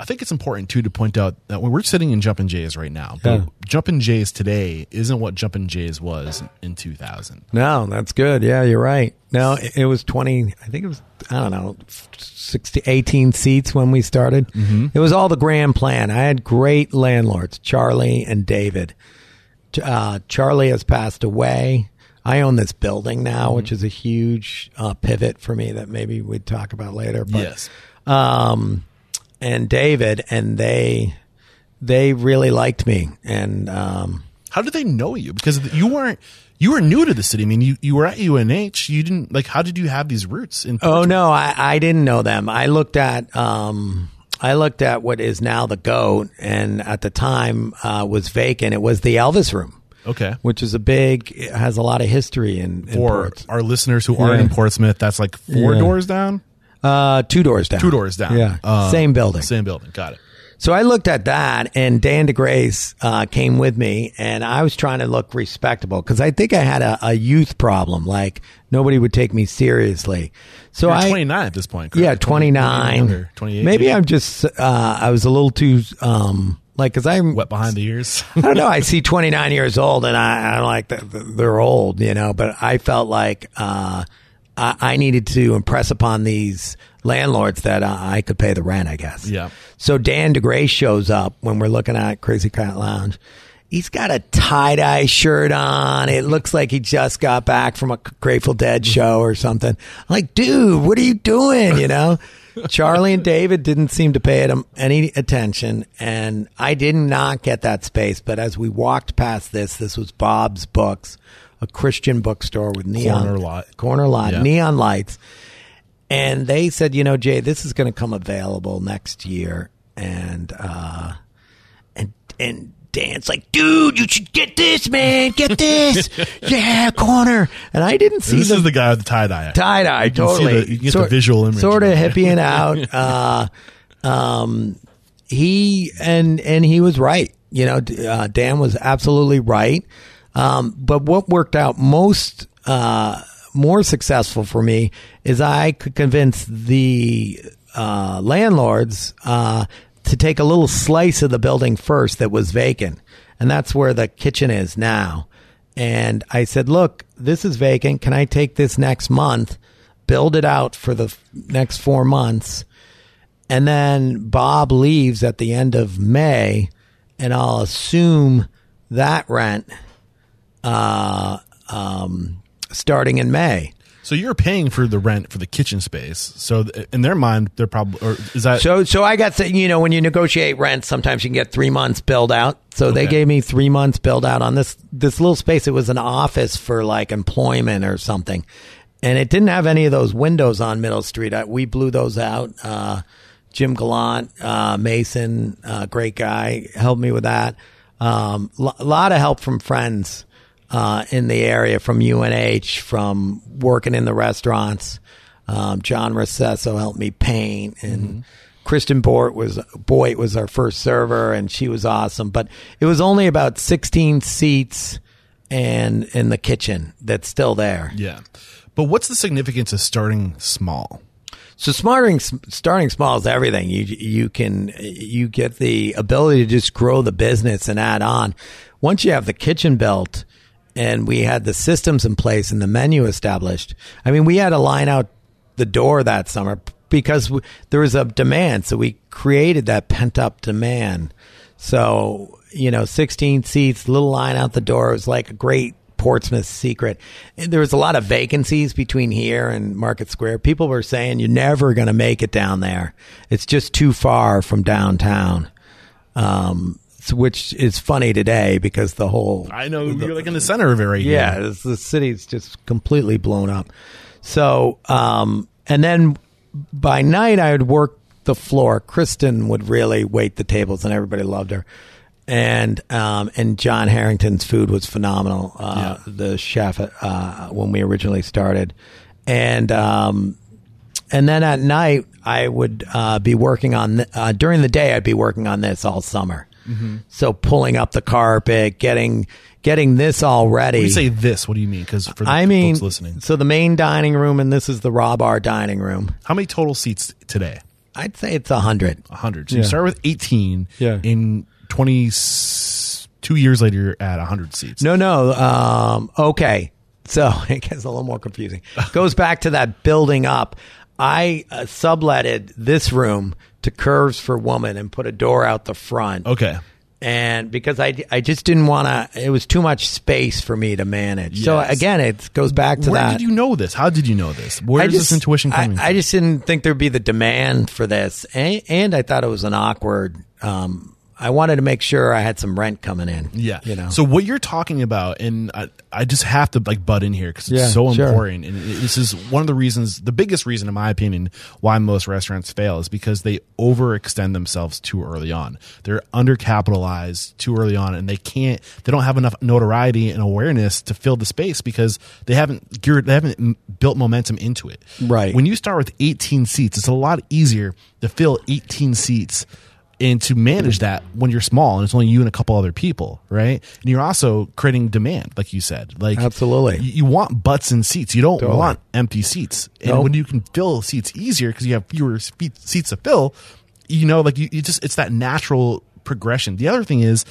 I think it's important too to point out that when we're sitting in Jumpin' Jays right now, but Jumpin' Jays today isn't what Jumpin' Jays was in 2000. No, that's good. Yeah, you're right. No, it, it was 20, I think it was, I don't know, 60, 18 seats when we started. It was all the grand plan. I had great landlords, Charlie and David. Uh, Charlie has passed away. I own this building now, which is a huge uh, pivot for me that maybe we'd talk about later. But, Yes. um, and David, and they, they really liked me. And, um, How did they know you? Because you weren't you were new to the city. I mean, you, you were at UNH. You didn't like. How did you have these roots? In Oh no, I, I didn't know them. I looked at um, I looked at what is now the goat, and at the time uh, was vacant. It was the Elvis Room, okay. which is a big, has a lot of history in, in For Ports. our listeners who aren't in Portsmouth, that's like four Yeah. doors down. Uh, two doors down. Two doors down. Yeah, Uh, same building. Same building. Got it. So I looked at that, and Dan DeGrace uh, came with me, and I was trying to look respectable because I think I had a, a youth problem. Like nobody would take me seriously. So You're I 29 at this point. correct? Yeah, 20, 29. 28. Maybe. I'm just, uh, I was a little too, um, like, cause I'm, wet behind the ears. I don't know. I see 29 years old and I, I'm like, th- th- they're old, you know, but I felt like, uh, I, I needed to impress upon these landlords that uh, I could pay the rent, I guess. Yeah. So Dan DeGray shows up when we're looking at Crazy Cat Lounge. He's got a tie dye shirt on. It looks like he just got back from a Grateful Dead show or something. I'm like, dude, what are you doing? You know? Charlie and David didn't seem to pay him any attention, and I did not get that space. But as we walked past this, this was Bob's Books, a Christian bookstore with neon Corner lot. corner lot, Yeah. neon lights. And they said, you know, Jay, this is going to come available next year. And, uh, and, and Dan's like, dude, you should get this, man. Get this. yeah, corner. And I didn't see this the is the guy with the tie dye. tie dye. Totally. the- you get the visual image Sort of right hippieing out. Uh, um, he and and he was right. You know, uh, Dan was absolutely right. Um, but what worked out most uh, more successful for me is I could convince the uh, landlords uh, to take a little slice of the building first that was vacant, and that's where the kitchen is now. And I said, "Look, this is vacant. Can I take this next month, build it out for the f- next four months?" And then Bob leaves at the end of May, and I'll assume that rent uh, um, starting in May. So you're paying for the rent for the kitchen space. So th- in their mind, they're probably or is that So, so I got, to, you know, when you negotiate rent, sometimes you can get three months build out. So they Okay. gave me three months build out on this, this little space. It was an office for like employment or something. And it didn't have any of those windows on Middle Street. I, we blew those out. Uh, Jim Gallant, uh, Mason, uh, great guy, helped me with that. Um, a lot of help from friends. Uh, in the area from UNH, from working in the restaurants. Um, John Recesso helped me paint, and Kristen Bort was Boyd was our first server, and she was awesome. But it was only about 16 seats and in the kitchen that's still there. Yeah. But what's the significance of starting small? So starting starting small is everything. You you can you get the ability to just grow the business and add on. Once you have the kitchen built and we had the systems in place and the menu established. I mean, we had a line out the door that summer because w- there was a demand. So we created that pent up demand. So, you know, 16 seats, little line out the door. It was like a great Portsmouth secret. And there was a lot of vacancies between here and Market Square. People were saying you're never going to make it down there. It's just too far from downtown. Um, so- which is funny today because the whole I know you're like in the center of it right here. yeah, it's, the city's just completely blown up. So, um, and then by night, I would work the floor. Kristen would really wait the tables, and everybody loved her. And um, and John Harrington's food was phenomenal. Uh, The chef uh, when we originally started, and um, and then at night I would uh, be working on th- uh, during the day I'd be working on this all summer. So pulling up the carpet, getting getting this all ready. When you say this, what do you mean? Because for the I mean, folks listening, so the main dining room, and this is the raw bar dining room. how many total seats today? I'd say it's a hundred. A 100. So you start with 18. Yeah. In 22 years later, you're at 100 seats. No, no. Um, okay, so it gets a little more confusing. Goes back to that building up. I uh, subletted this room to Curves for Woman and put a door out the front. Okay. and because I, I just didn't want to it was too much space for me to manage so again it goes back to Where that did you know this? How did you know this? Where I is just- this intuition I- coming I, just didn't think there'd be the demand for this and, and i thought it was an awkward um, i wanted to make sure i had some rent coming in Yeah. you know So what you're talking about, and I, I just have to like butt in here because it's Yeah, so sure. important, and it- this is one of the reasons, the biggest reason, in my opinion, why most restaurants fail is because they overextend themselves too early on. They're undercapitalized too early on, and they can't, they don't have enough notoriety and awareness to fill the space because they haven't geared, they haven't built momentum into it. Right. When you start with 18 seats, it's a lot easier to fill 18 seats and to manage that when you're small and it's only you and a couple other people, right? And you're also creating demand, like you said. Like Absolutely. you, you want butts in seats. You don't Totally. want empty seats. And Nope. when you can fill seats easier because you have fewer seats to fill, you know, like you, you just it's that natural progression. The other thing is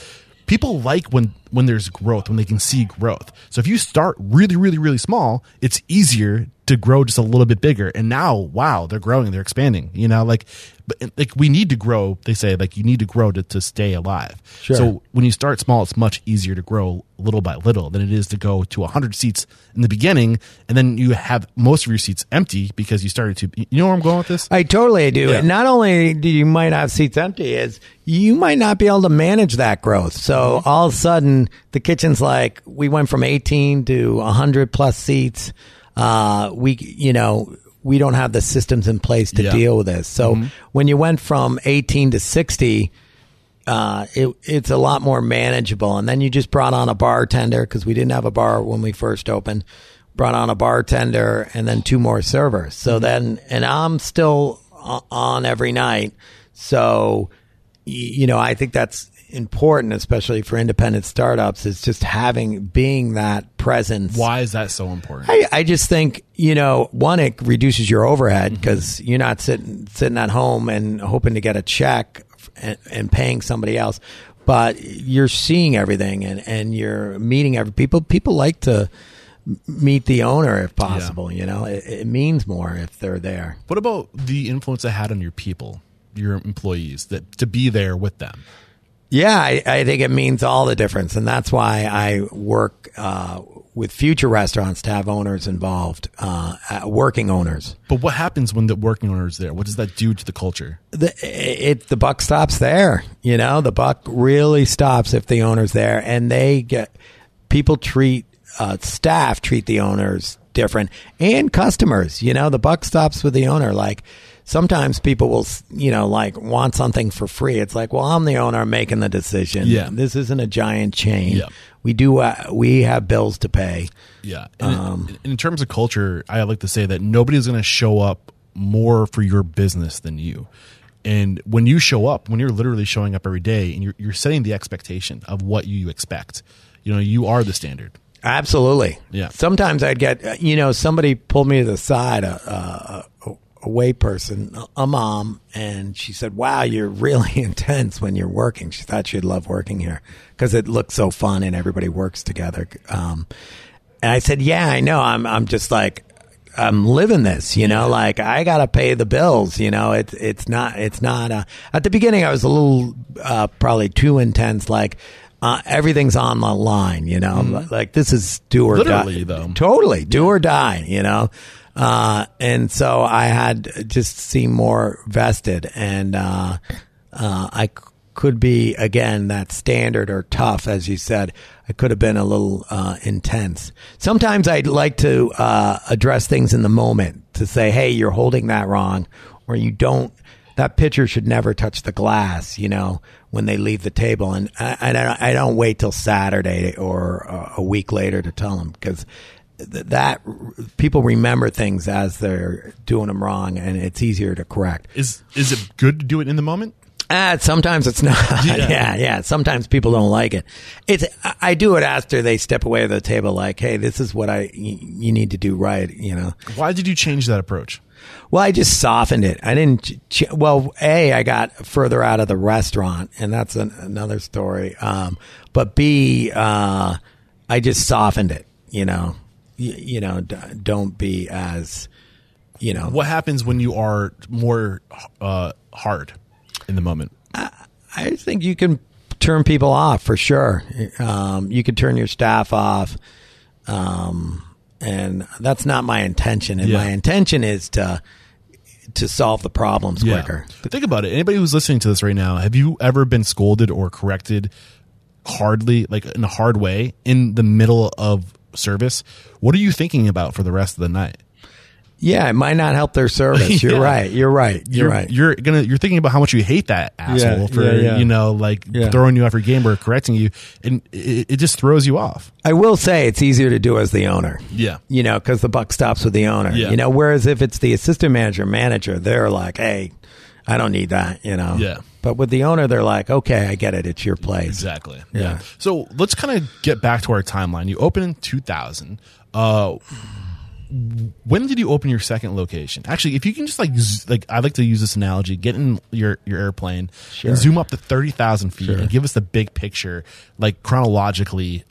people like when when there's growth when they can see growth so if you start really really really small it's easier to grow just a little bit bigger and now wow they're growing they're expanding you know like but like we need to grow they say like you need to grow to, to stay alive Sure. so when you start small it's much easier to grow little by little than it is to go to 100 seats in the beginning and then you have most of your seats empty because you started to you know where i'm going with this I totally do. Yeah. And not only do you might have seats empty, is you might not be able to manage that growth. So Mm-hmm. all of a sudden, the kitchen's like we went from 18 to 100 plus seats. Uh, we, you know, we don't have the systems in place to Yeah. Mm-hmm. deal with this. So when you went from 18 to 60, uh, it, it's a lot more manageable. And then you just brought on a bartender because we didn't have a bar when we first opened. Brought on a bartender and then two more servers. So then, and I'm still on every night. So, you know, I think that's important, especially for independent startups, is just having, being that presence. why is that so important I, I just think you know one it reduces your overhead mm-hmm. because you're not sitting sitting at home and hoping to get a check and, and paying somebody else, but you're seeing everything and, and you're meeting every people. People like to meet the owner if possible. You know, it, it means more if they're there. What about the influence it had on your people, your employees, that to be there with them? Yeah, I, I think it means all the difference, and that's why I work uh, with future restaurants to have owners involved, uh, uh, working owners. But what happens when the working owner is there? What does that do to the culture? the it the buck stops there. You know, the buck really stops if the owner's there, and they get people treat uh, staff treat the owners different and customers. You know, the buck stops with the owner. Like sometimes people will, you know, like want something for free. It's like, well, I'm the owner, I'm making the decision. Yeah. This isn't a giant chain. Yeah. We do, uh, we have bills to pay. Yeah. And in- in terms of culture, I like to say that nobody's going to show up more for your business than you. And when you show up, when you're literally showing up every day and you're, you're setting the expectation of what you expect, you know, you are the standard. Absolutely. Yeah. Sometimes I'd get, uh, you know, somebody pulled me to the side, a, a, a way person, a mom, and she said, "Wow, you're really intense when you're working." She thought she'd love working here because it looks so fun and everybody works together. Um, and I said, "Yeah, I know. I'm, I'm just like." I'm living this, you know, like I got to pay the bills, you know, it's, it's not, it's not, uh, at the beginning I was a little, uh, probably too intense, like, uh, everything's on the line, you know, like this is do or. Literally, die. though. Totally, do or die, you know. Uh, and so I had just seemed more vested, and uh, uh, I c- could be again that standard or tough, as you said. I could have been a little uh, intense. Sometimes I'd like to uh, address things in the moment to say, "Hey, you're holding that wrong," or "You don't." That pitcher should never touch the glass, you know, when they leave the table. And I, I I don't wait till Saturday or uh, a week later to tell them because that people remember things as they're doing them wrong, and it's easier to correct. Is, is it good to do it in the moment? Uh, sometimes it's not. Yeah. yeah, Sometimes people don't like it. It's. I- do it after they step away to the table. Like, hey, this is what I. y- You need to do right. You know. Why did you change that approach? Well, I just softened it. I didn't. ch- Well, a I got further out of the restaurant, and that's an, another story. Um, but b uh, I just softened it. You know. Y- you know. D- don't be as. You know. What happens when you are more uh, hard in the moment? I think you can turn people off for sure. Um, you could turn your staff off. Um, and that's not my intention. And Yeah. my intention is to, to solve the problems quicker. Think about it. Anybody who's listening to this right now, have you ever been scolded or corrected hardly, like in a hard way, in the middle of service? What are you thinking about for the rest of the night? Yeah. It might not help their service. You're Yeah. right. You're right. You're, You're right. You're gonna you're thinking about how much you hate that asshole Yeah, for yeah, you know like throwing you off your game or correcting you, and it, it just throws you off. I will say it's easier to do as the owner. Yeah. You know, because the buck stops with the owner. You know, whereas if it's the assistant manager, manager, they're like, hey, I don't need that, you know. Yeah. But with the owner, they're like, okay, I get it. It's your place. Exactly. Yeah. Yeah. So let's kind of get back to our timeline. You opened in 2000. Uh, when did you open your second location? Actually, if you can just like like I like to use this analogy, get in your your airplane Sure. and zoom up to thirty thousand feet and give us the big picture, like chronologically,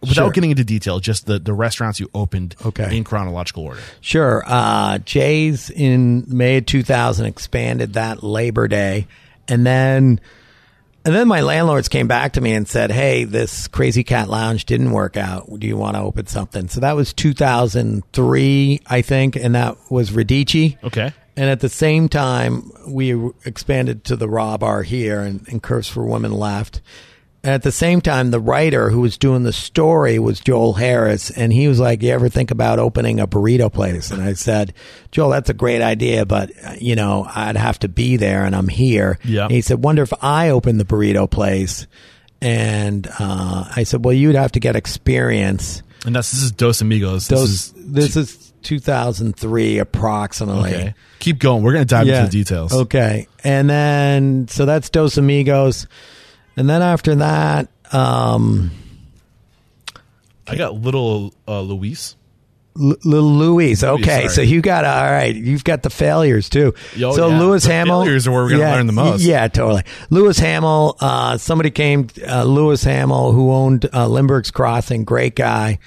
without Sure. getting into detail. Just the the restaurants you opened, Okay. in chronological order. Sure. Uh, Jay's in May of 2000 expanded that Labor Day. And then, and then my landlords came back to me and said, Hey, this Crazy Cat Lounge didn't work out. Do you want to open something? So that was 2003, I think. And that was Radici. Okay. And at the same time, we expanded to the Raw Bar here, and, and Curves for Women left. And at the same time, the writer who was doing the story was Joel Harris, and he was like, "You ever think about opening a burrito place?" And I said, "Joel, that's a great idea, but you know, I'd have to be there, and I'm here." Yeah. He said, "Wonder if I open the burrito place?" And uh, I said, "Well, you'd have to get experience." And that's this is Dos Amigos. This Those, is this is 2003 approximately. okay. Keep going. We're gonna dive into the details. Okay. And then, so that's Dos Amigos. And then after that, um, I got little uh, Luis. L- Little Louis. Okay, so you got all right. You've got the failures too. Yo, so yeah. Lewis The Hamill. failures are where we're gonna yeah, learn the most. Yeah, totally. Lewis Hamill. Uh, somebody came. Uh, Lewis Hamill, who owned uh, Lindbergh's Crossing, great guy,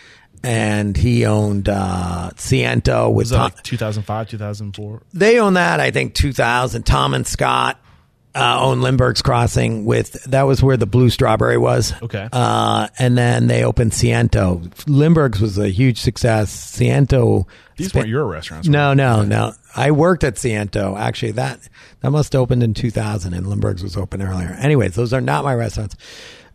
and he owned uh, Ciento with Was that Tom, like 2005, 2004? they own that. I think 2000. Tom and Scott uh, owned Lindbergh's Crossing with that was where the Blue Strawberry was. Okay. Uh, and then they opened Ciento. Lindbergh's was a huge success. Ciento. These weren't your restaurants. No, were no, no. I worked at Ciento. Actually, that that must have opened in 2000, and Limburg's was open earlier. Anyways, those are not my restaurants.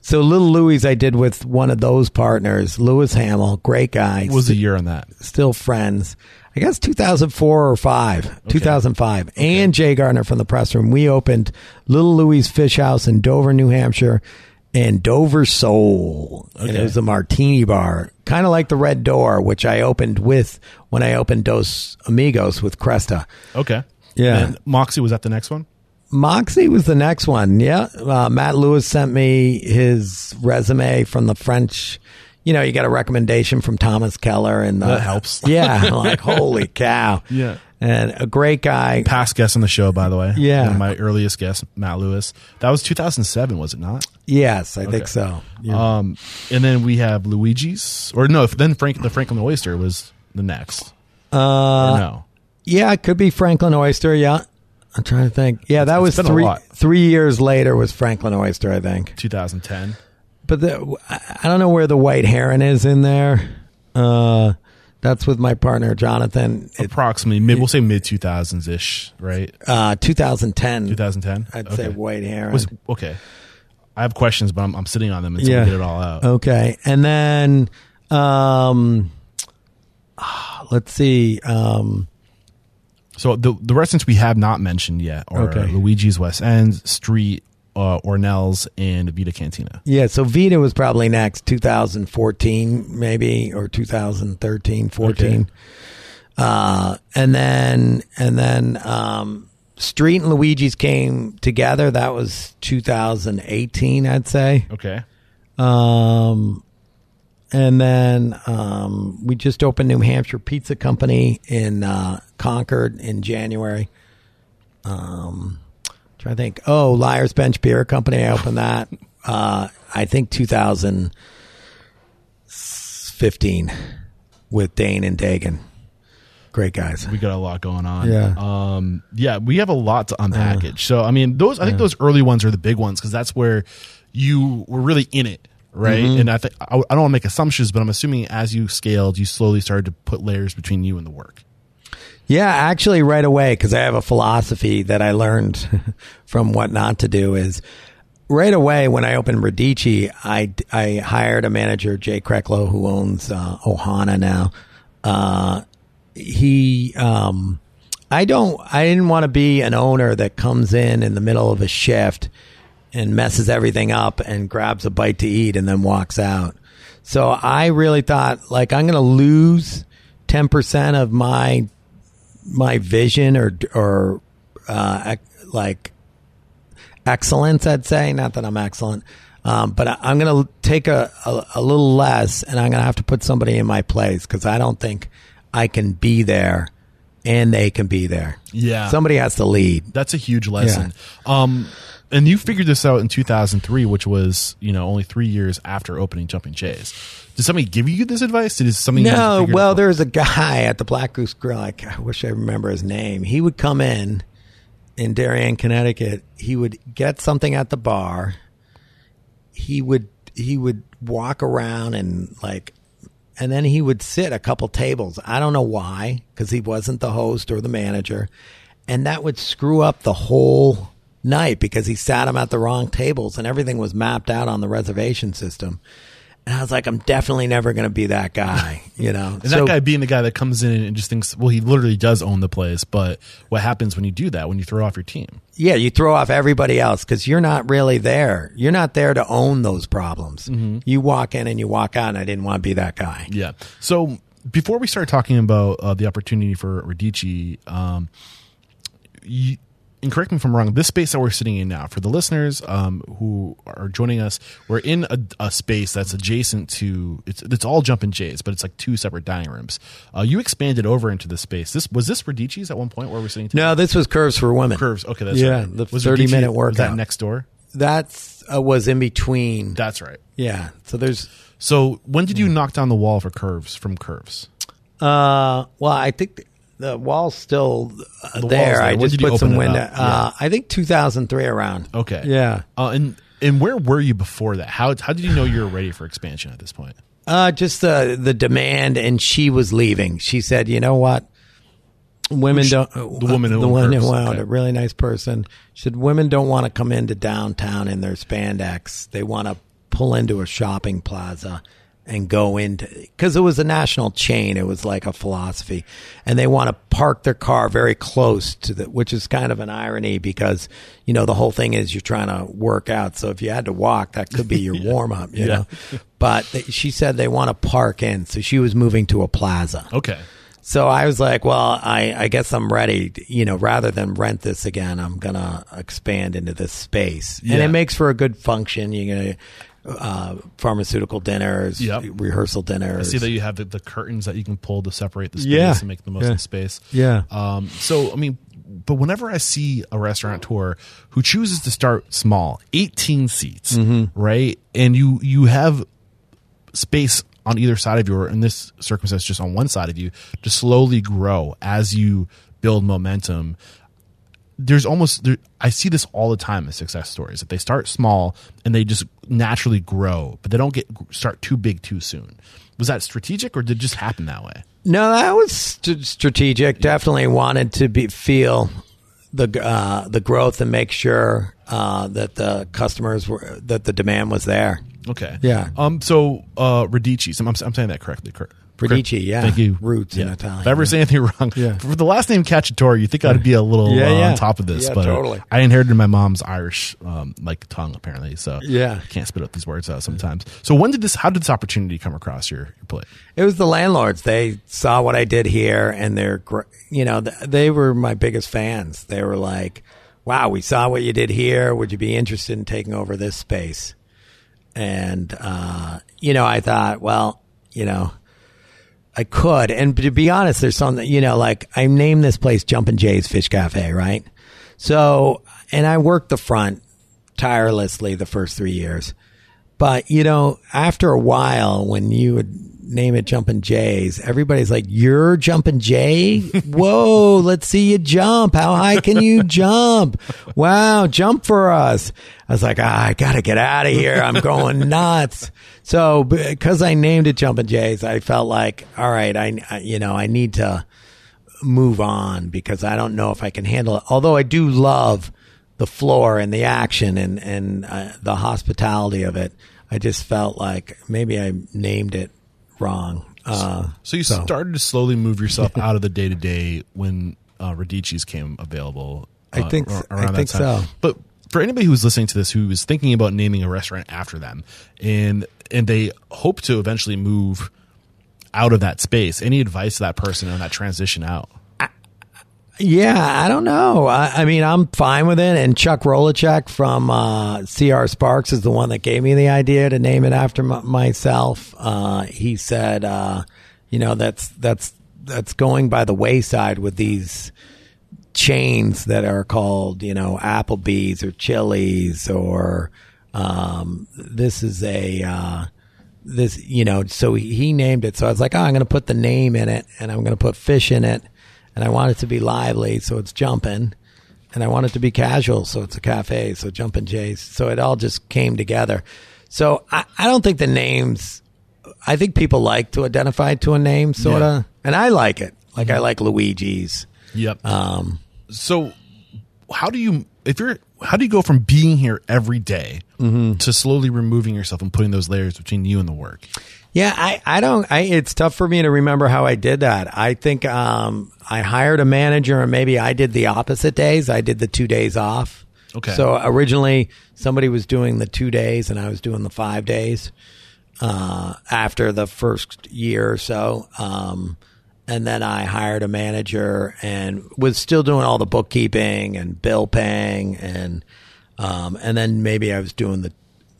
So Little Louis, I did with one of those partners, Lewis Hamill, great guy. What was the year on that? still friends. I guess 2004 or five, 2005. And Jay Gardner from the press room. We opened Little Louie's Fish House in Dover, New Hampshire, and Dover Soul. And it was a martini bar, kind of like the Red Door, which I opened with when I opened Dos Amigos with Cresta. Okay. Yeah. And Moxy was that the next one? Moxy was the next one. Yeah. Uh, Matt Louis sent me his resume from the French. You know, you got a recommendation from Thomas Keller and the, That helps. Yeah. Like, holy cow. Yeah. And a great guy. Past guest on the show, by the way. Yeah. One of my earliest guest, Matt Louis. That was 2007, was it not? Yes, I think so. Yeah. Um, and then we have Luigi's, or no, then Frank, the Franklin Oyster was the next. Uh, Or no. yeah, it could be Franklin Oyster. Yeah. I'm trying to think. Yeah, that was been three three years later was Franklin Oyster, I think. 2010. But the, I don't know where the white heron is in there. Uh, that's with my partner Jonathan. It, Approximately mid, we'll say mid 2000s ish, right? uh, 2010. 2010. I'd say white heron. Was okay. I have questions, but I'm, I'm sitting on them until Yeah. we get it all out. Okay, and then um, ah, let's see. Um, So the the restaurants we have not mentioned yet are Okay. Luigi's West End, Street, uh, Ore Nell's, and Vida Cantina. yeah, so Vita was probably next, 2014 maybe or 2013, 14. Uh, and then and then um, Street and Luigi's came together. That was 2018, I'd say. Okay. Um, and then um, we just opened New Hampshire Pizza Company in uh, Concord in January. Um, to think. Oh, Liars Bench Beer Company. I opened that. Uh, I think 2015 with Dane and Dagan. Great guys. We got a lot going on. Yeah. Um, yeah, we have a lot to unpackage. so, I mean, those, I think those early ones are the big ones because that's where you were really in it. Right. Mm-hmm. And I think, I, I don't want to make assumptions, but I'm assuming as you scaled, you slowly started to put layers between you and the work. Yeah, actually, right away, because I have a philosophy that I learned from what not to do is right away when I opened Radici, I, I hired a manager, Jay Kreklow, who owns uh, Ohana now. Uh, he, um, I don't, I didn't want to be an owner that comes in in the middle of a shift and messes everything up and grabs a bite to eat and then walks out. So I really thought like I'm going to lose 10% of my my vision or or uh, like excellence, I'd say. Not that I'm excellent, um, but I, I'm going to take a, a, a little less, and I'm going to have to put somebody in my place because I don't think I can be there, and they can be there. Yeah. somebody has to lead. That's a huge lesson. Um, and you figured this out in 2003, which was, you know, only three years after opening Jumping Jays. Did somebody give you this advice? Did just No, well, out? there's a guy at the Black Goose Grill. I, I wish I remember his name. He would come in in Darien, Connecticut. He would get something at the bar. He would he would walk around and like, and then he would sit a couple tables. I don't know why, because he wasn't the host or the manager, and that would screw up the whole night because he sat him at the wrong tables and everything was mapped out on the reservation system. And I was like, I'm definitely never going to be that guy, you know. And that guy being the guy that comes in and just thinks, well, he literally does own the place. But what happens when you do that? When you throw off your team? yeah, you throw off everybody else because you're not really there. You're not there to own those problems. You walk in and you walk out, and I didn't want to be that guy. Yeah. So before we start talking about uh, the opportunity for Radici, um, you, and correct me if I'm wrong, this space that we're sitting in now, for the listeners um, who are joining us, we're in a, a space that's adjacent to it's it's all Jumpin' Jays, but it's like two separate dining rooms. Uh, you expanded over into this space. This was this Radici's at one point where we're sitting. today? No, this was Curves for Women. curves. Okay, that's Yeah, right. the Was 30 Radici- minute was that workout. next door. That uh, was in between. That's right. yeah. So there's So when did you knock down the wall for curves from curves? Uh, well, I think the wall's still uh, wall's there. there. I When just did you put some open it window. up? Uh, I think 2003 around. Okay. Yeah. Uh, and and where were you before that? How how did you know you were ready for expansion at this point? Uh, just the the demand, and she was leaving. She said, "You know what? Women don't. the woman who the owned one who owned Okay. a really nice person. She said women don't want to come into downtown in their spandex. They want to pull into a shopping plaza and go into because it was a national chain. It was like a philosophy, and they want to park their car very close to the, which is kind of an irony because you know the whole thing is you're trying to work out. So if you had to walk, that could be your warm up, you Yeah. know. But they, she said they want to park in, so she was moving to a plaza. Okay. So I was like, well, I, I guess I'm ready. You know, rather than rent this again, I'm gonna expand into this space, and it makes for a good function. You know, uh, pharmaceutical dinners, Yep. rehearsal dinners. I see that you have the, the curtains that you can pull to separate the space Yeah. and make the most Yeah. of the space. Yeah. Um, so, I mean, but whenever I see a restaurateur who chooses to start small, 18 seats, Mm-hmm. right? And you, you have space on either side of you, or in this circumstance, just on one side of you, to slowly grow as you build momentum. There's almost there, I see this all the time in success stories that they start small and they just naturally grow, but they don't get start too big too soon. Was that strategic or did it just happen that way? No, that was st- strategic. Definitely wanted to be feel the uh, the growth and make sure uh, that the customers were that the demand was there. Okay. Yeah. Um. So, uh, Radici. I'm, I'm saying that correctly. Correct. Radici, yeah. Thank you. Roots in Yeah. Italian, If I ever yeah. say anything wrong, Yeah. for the last name Cacciatore, you think I'd be a little Yeah, uh, yeah. on top of this, Yeah, but totally. I inherited my mom's Irish um, like tongue apparently, so Yeah. I can't spit out these words out sometimes. So, when did this? How did this opportunity come across your your plate? It was the landlords. They saw what I did here, and they're, you know, they were my biggest fans. They were like, "Wow, we saw what you did here. Would you be interested in taking over this space?" And uh, you know, I thought, well, you know, I could. And to be honest, there's something, you know, like I named this place Jumpin' Jay's Fish Cafe, right? So, and I worked the front tirelessly the first three years. But, you know, after a while, when you would name it jumping Jays, everybody's like, You're jumping Jay? Whoa, let's see you jump. How high can you jump? Wow, jump for us. I was like, ah, I got to get out of here. I'm going nuts. So, because I named it jumping Jays, I felt like, all right, I, I you know, I need to move on because I don't know if I can handle it. Although I do love the floor and the action and and uh, the hospitality of it, I just felt like maybe I named it wrong. Uh, So you started to slowly move yourself out of the day to day when uh, Radici's came available. I uh, think ar- s- I around think that time. so. But for anybody who's listening to this who is thinking about naming a restaurant after them, and and they hope to eventually move out of that space, any advice to that person on that transition out? Yeah, I don't know. I, I mean, I'm fine with it. And Chuck Rolachek from uh, CR Sparks is the one that gave me the idea to name it after m- myself. Uh, he said, uh, you know, that's that's that's going by the wayside with these chains that are called, you know, Applebee's or Chili's or um, this is a uh, this, you know. So he, he named it. So I was like, oh, I'm going to put the name in it, and I'm going to put fish in it, and I want it to be lively, so it's jumping, and I want it to be casual, so it's a cafe, so jumping Jays. So it all just came together. So I, I don't think the names. I think people like to identify to a name, sort of, Yeah. and I like it. Like I like Luigi's. Yep. Um, so how do you if you're how do you go from being here every day to slowly removing yourself and putting those layers between you and the work? Yeah, I, I don't. I, it's tough for me to remember how I did that. I think um, I hired a manager, and maybe I did the opposite days. I did the two days off. Okay. So originally, somebody was doing the two days, and I was doing the five days. Uh, after the first year or so, um, and then I hired a manager and was still doing all the bookkeeping and bill paying, and um, and then maybe I was doing the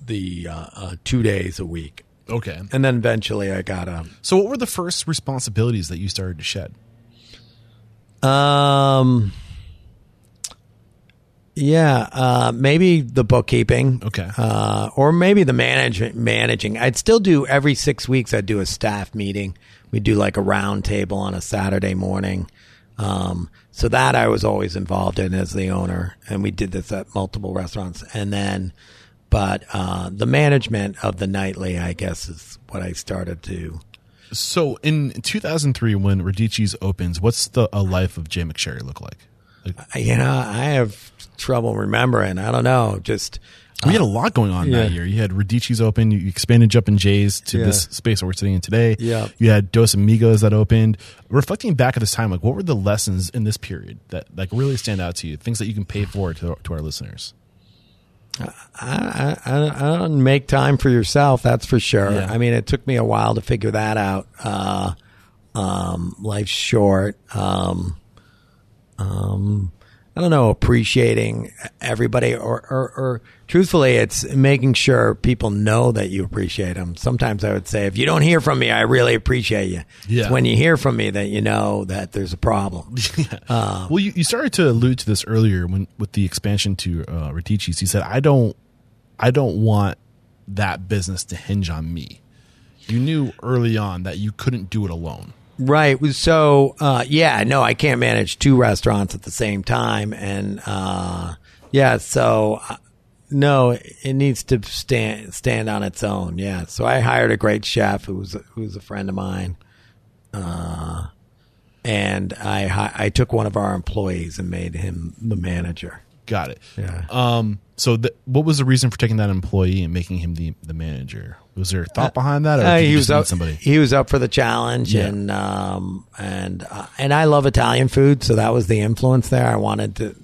the uh, uh, two days a week. Okay. And then eventually I got a So what were the first responsibilities that you started to shed? um yeah, uh maybe the bookkeeping. Okay. Uh or maybe the management managing. I'd still do every 6 weeks I'd do a staff meeting. We'd do like a round table on a Saturday morning. Um so that I was always involved in as the owner and we did this at multiple restaurants and then but uh the management of the nightly I guess is what I started to So in 2003, when Radici's opens, what's the a life of Jay McSherry look like? like you know, I have trouble remembering. I don't know. Just We had a lot going on that yeah. year. You had Radici's open. You expanded Jumpin' Jays to Yeah. this space that we're sitting in today. Yeah. You had Dos Amigos that opened. Reflecting back at this time, like what were the lessons in this period that like really stand out to you? Things that you can pay forward to, to our listeners. I, I, I I don't make time for yourself. That's for sure. Yeah. I mean, it took me a while to figure that out. Uh, um, life's short. Um, um, I don't know, appreciating everybody, or, or, or truthfully, it's making sure people know that you appreciate them. Sometimes I would say, if you don't hear from me, I really appreciate you. Yeah. It's when you hear from me that you know that there's a problem. well, you, you started to allude to this earlier when with the expansion to uh, Radici's. You said, "I don't, I don't want that business to hinge on me." You knew early on that you couldn't do it alone. Right. So, uh, yeah, no, I can't manage two restaurants at the same time. And, uh, yeah, so, uh, no, it needs to stand, stand on its own. Yeah. So I hired a great chef who was, who was a friend of mine. Uh, and I, I took one of our employees and made him the manager. Got it. Yeah. Um. So, th- what was the reason for taking that employee and making him the the manager? Was there thought behind that, or Uh, he was need up. somebody? He was up for the challenge, Yeah. and um, and uh, and I love Italian food, so that was the influence there. I wanted to,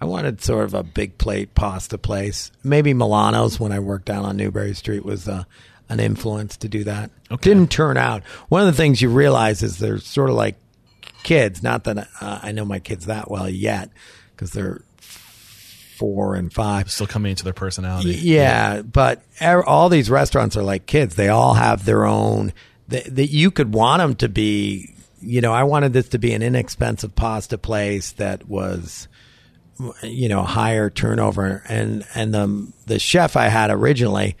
I wanted sort of a big plate pasta place. Maybe Milano's when I worked down on Newbury Street was uh, an influence to do that. Okay. Didn't turn out. One of the things you realize is they're sort of like kids. Not that uh, I know my kids that well yet, because they're four and five. Still coming into their personality. Yeah, but er- all these restaurants are like kids. They all have their own. That you could want them to be. You know, I wanted this to be an inexpensive pasta place that was, you know, higher turnover, and and the the chef I had originally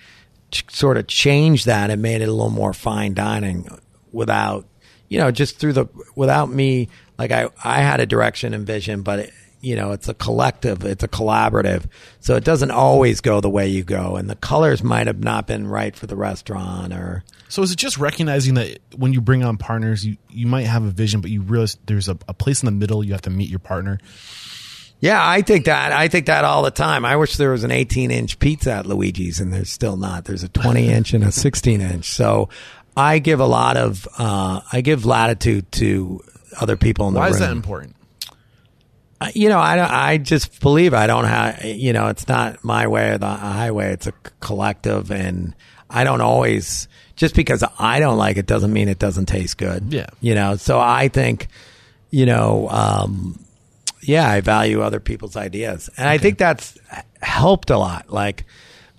sort of changed that and made it a little more fine dining without, you know, just through the without me. Like I I had a direction and vision, but. It, you know, it's a collective, it's a collaborative. So it doesn't always go the way you go. And the colors might have not been right for the restaurant or. So, is it just recognizing that when you bring on partners, you you might have a vision, but you realize there's a, a place in the middle. You have to meet your partner. Yeah, I think that. I think that all the time. I wish there was an 18 inch pizza at Luigi's and there's still not. There's a 20 inch and a 16 inch. So I give a lot of, uh, I give latitude to other people in the Why room. is that important? You know, I I just believe I don't have, you know, it's not my way or the highway. It's a collective and I don't always, just because I don't like it doesn't mean it doesn't taste good. Yeah. You know, so I think, you know, um, yeah, I value other people's ideas. And I think that's helped a lot. Like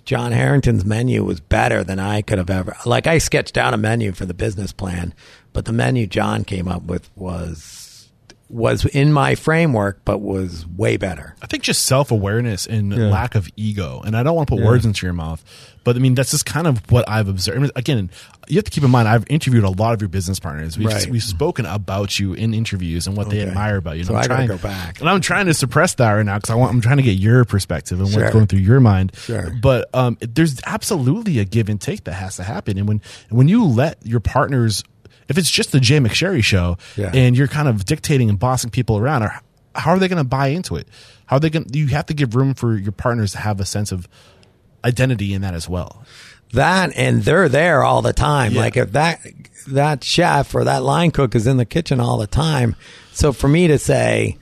John Harrington's menu was better than I could have ever, like I sketched out a menu for the business plan, but the menu John came up with was, was in my framework, but was way better. I think just self awareness and lack of ego. And I don't want to put words into your mouth, but I mean that's just kind of what I've observed. I mean, again, you have to keep in mind I've interviewed a lot of your business partners. We've Right. we've spoken about you in interviews and what they admire about you. And So I'm I gotta go back. and I'm trying to suppress that right now because I want I'm trying to get your perspective and Sure. what's going through your mind. Sure. But um, there's absolutely a give and take that has to happen. And when when you let your partners, if it's just the Jay McSherry show, Yeah. and you're kind of dictating and bossing people around, or how are they going to buy into it? How are they going? You have to give room for your partners to have a sense of identity in that as well. That and they're there all the time. Yeah. Like if that that chef or that line cook is in the kitchen all the time. So for me to say,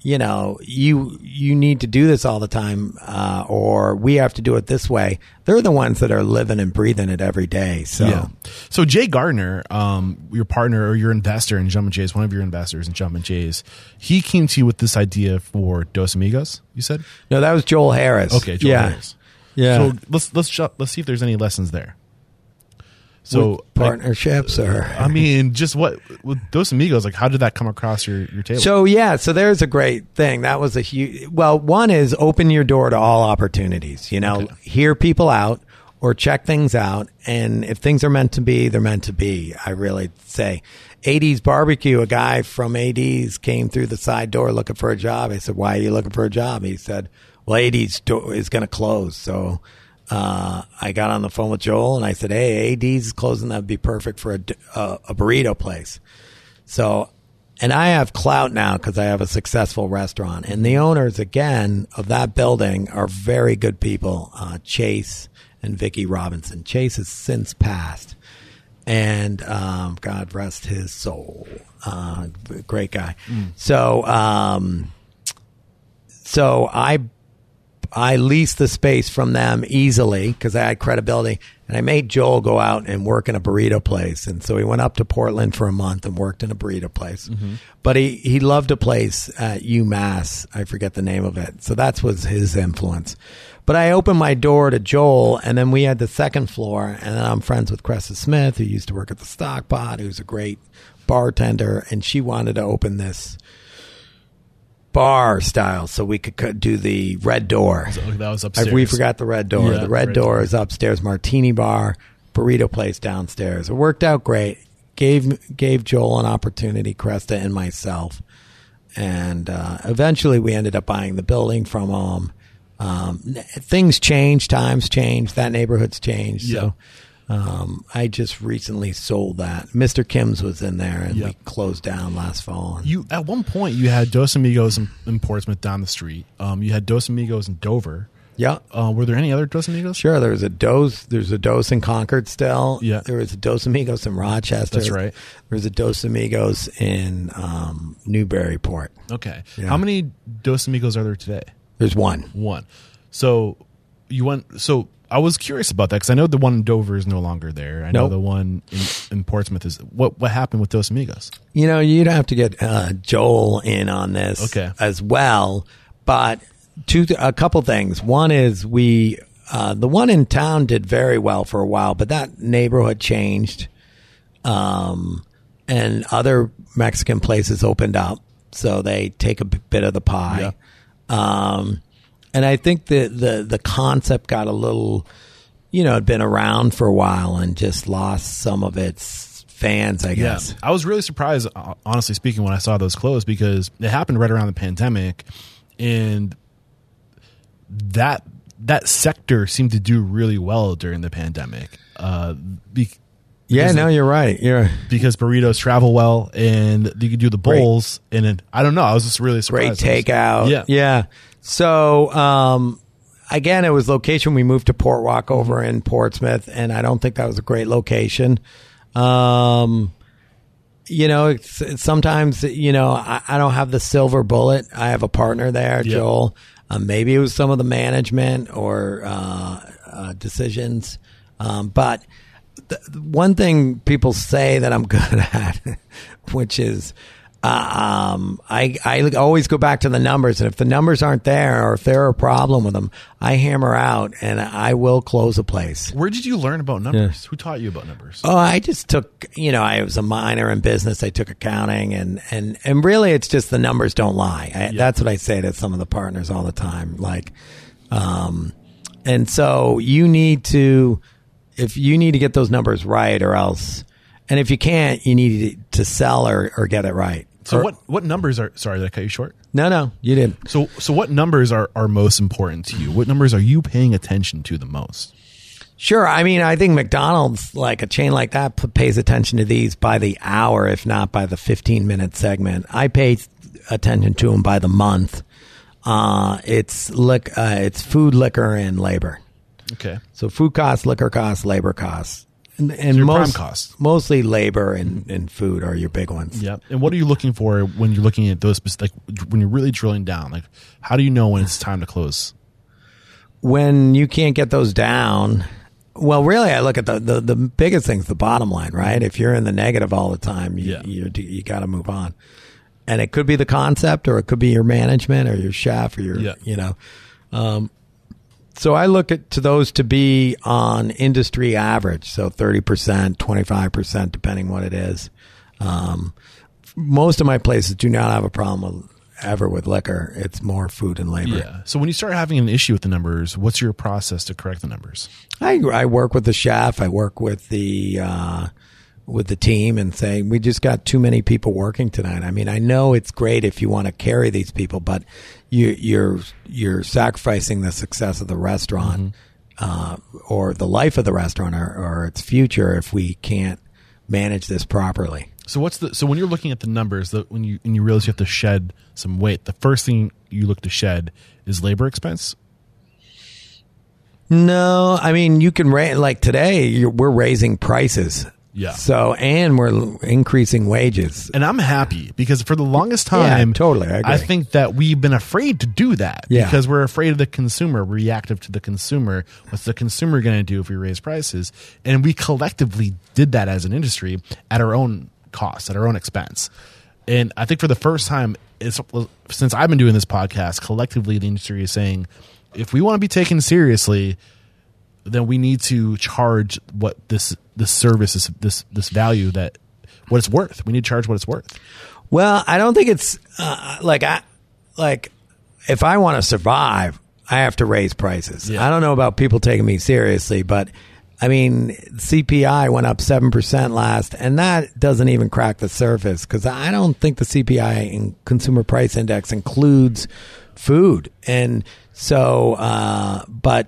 you know, you you need to do this all the time, uh, or we have to do it this way. They're the ones that are living and breathing it every day. So Yeah. So Jay Gardner, um, your partner or your investor in Jumpin' Jays, one of your investors in Jumpin' Jays, he came to you with this idea for Dos Amigos. You said, no, that was Joel Harris. okay, Joel yeah, Harris. yeah. So let's let's let's see if there's any lessons there. So With partnerships or I mean, just what with Dos Amigos, like how did that come across your your table? So yeah, so there's a great thing. That was a huge. Well, one is open your door to all opportunities. You know, hear people out or check things out, and if things are meant to be, they're meant to be. I really say. 80s barbecue. A guy from 80s came through the side door looking for a job. I said, "Why are you looking for a job?" He said, "Well, 80s door is going to close." So uh, I got on the phone with Joel and I said, "Hey, 80s is closing. That'd be perfect for a, uh, a burrito place." So and I have clout now because I have a successful restaurant. And the owners, again, of that building are very good people. Uh, Chase and Vicky Robinson. Chase has since passed, and um, God rest his soul. Uh, great guy. So, um, so I I leased the space from them easily because I had credibility, and I made Joel go out and work in a burrito place. And so he went up to Portland for a month and worked in a burrito place. Mm-hmm. But he he loved a place at UMass. I forget the name of it. So that was his influence. But I opened my door to Joel, and then we had the second floor, and then I'm friends with Cressa Smith, who used to work at the Stockpot, who's a great bartender, and she wanted to open this bar style so we could co- do the red door. So that was I, upstairs. we forgot the red door. Yeah, the red red door door. is upstairs, martini bar, burrito place downstairs. It worked out great. Gave gave Joel an opportunity, Cresta and myself, and uh, eventually we ended up buying the building from him. Um, n- things change, times change, that neighborhood's changed. So um, I just recently sold that. Mr. Kim's was in there, and Yeah. we closed down last fall. You at one point you had Dos Amigos in, in Portsmouth down the street. Um, you had Dos Amigos in Dover. yeah, Uh, were there any other Dos Amigos? Sure, there was a dose. There's a dose in Concord still. Yeah. there was a Dos Amigos in Rochester. That's right. There's a Dos Amigos in um, Newburyport. Okay. Yeah. How many Dos Amigos are there today? There's one. One. So you went. So I was curious about that because I know the one in Dover is no longer there. I know Nope. the one in, in Portsmouth is. What What happened with Dos Amigos? You know, you'd have to get uh, Joel in on this Okay. as well. But two, a couple things. One is we, uh, the one in town did very well for a while, but that neighborhood changed, um, and other Mexican places opened up, so they take a bit of the pie. Um, and I think the, the the concept got a little, you know, had been around for a while and just lost some of its fans. I guess. I was really surprised, uh, honestly speaking, when I saw those close because it happened right around the pandemic, and that that sector seemed to do really well during the pandemic. Uh, be, Yeah, no, you're right. You're because burritos travel well, and you could do the Great. bowls, and it, I don't know. I was just really surprised. Was- takeout. Yeah. yeah. So, um, again, it was location. We moved to Port Walk over in Portsmouth, and I don't think that was a great location. Um, you know, it's, it's sometimes you know I, I don't have the silver bullet. I have a partner there, Yeah. Joel. Uh, maybe it was some of the management or uh, uh, decisions, um, but one thing people say that I'm good at, which is uh, um, I I always go back to the numbers, and if the numbers aren't there, or if there are a problem with them, I hammer out and I will close a place. Where did you learn about numbers? Who taught you about numbers? Oh, I just took, you know, I was a minor in business. I took accounting and, and, and really it's just the numbers don't lie. I, That's what I say to some of the partners all the time. Like, um, and so you need to, if you need to get those numbers right or else, and if you can't, you need to sell or, or get it right. so Or- what what numbers are? Sorry, did I cut you short? No, no, you didn't. So so what numbers are are most important to you? What numbers are you paying attention to the most? Sure. I mean, I think McDonald's, like a chain like that, p- pays attention to these by the hour, if not by the 15 minute segment. I pay attention to them by the month. Uh, it's lic- uh, it's food, liquor, and labor. Okay. So food costs, liquor costs, labor costs, and, and most costs. mostly labor and, and food are your big ones. Yeah. And what are you looking for when you're looking at those like when you're really drilling down? Like how do you know when it's time to close? when you can't get those down, well, really, I look at the, the, the biggest thing's the bottom line, right? If you're in the negative all the time, you, Yeah. you, you got to move on. And it could be the concept or it could be your management or your chef or your, Yeah. you know. Um, so I look at to those to be on industry average. So 30%, 25%, depending what it is. Um, most of my places do not have a problem with, ever with liquor. It's more food and labor. Yeah. So when you start having an issue with the numbers, what's your process to correct the numbers? I, I work with the chef. I work with the uh, with the team and saying, we just got too many people working tonight. I mean, I know it's great if you want to carry these people, but you, you're you're sacrificing the success of the restaurant uh, or the life of the restaurant or, or its future if we can't manage this properly. So what's the so when you're looking at the numbers, that when you when you realize you have to shed some weight, the first thing you look to shed is labor expense. No, I mean you can raise like today you're, we're raising prices. Yeah. So and we're increasing wages. And I'm happy because for the longest time, Yeah, totally, I agree. think that we've been afraid to do that Yeah. because we're afraid of the consumer, reactive to the consumer. What's the consumer going to do if we raise prices? And we collectively did that as an industry at our own cost, at our own expense. And I think for the first time, it's, since I've been doing this podcast, collectively the industry is saying, if we want to be taken seriously, then we need to charge what this this service is this this value that what it's worth. We need to charge what it's worth. Well, I don't think it's uh, like I like if I want to survive, I have to raise prices. Yeah. I don't know about people taking me seriously, but I mean, CPI went up seven percent last, and that doesn't even crack the surface because I don't think the CPI in Consumer Price Index includes food, and so, uh, but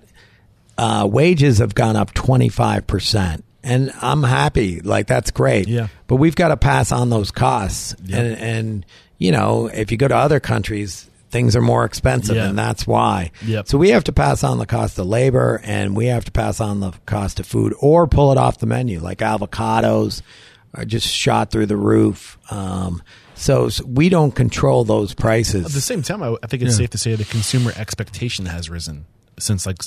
uh, wages have gone up 25%. And I'm happy. Like, that's great. Yeah. But we've got to pass on those costs. Yeah. And, and, you know, if you go to other countries, things are more expensive, Yeah. and that's why. Yep. So we have to pass on the cost of labor and we have to pass on the cost of food or pull it off the menu, like avocados are just shot through the roof. Um, so, so we don't control those prices. At the same time, I, I think it's safe to say the consumer expectation has risen since like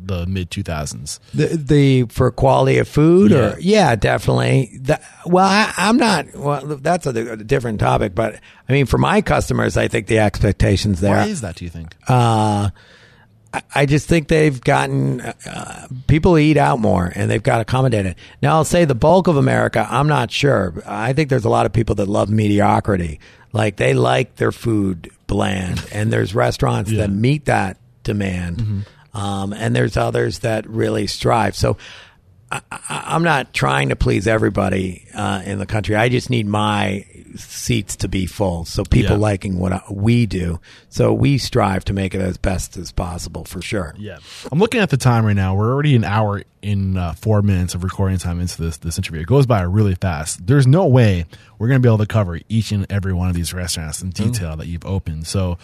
the mid 2000s. The, the for quality of food, Yeah. or yeah, definitely. That, well, I, I'm not. Well, that's a, a different topic, but I mean, for my customers, I think the expectations there. Why is that? Do you think? uh, I- I just think they've gotten uh, people eat out more, and they've got accommodated. Now, I'll say the bulk of America, I'm not sure. I think there's a lot of people that love mediocrity, like they like their food bland, and there's restaurants Yeah. that meet that demand, um, and there's others that really strive. So. I, I, I'm not trying to please everybody uh, in the country. I just need my seats to be full, so people Yeah. liking what I, we do. So we strive to make it as best as possible, for sure. Yeah, I'm looking at the time right now. We're already an hour in uh, four minutes of recording time into this this interview. It goes by really fast. There's no way we're going to be able to cover each and every one of these restaurants in detail that you've opened. So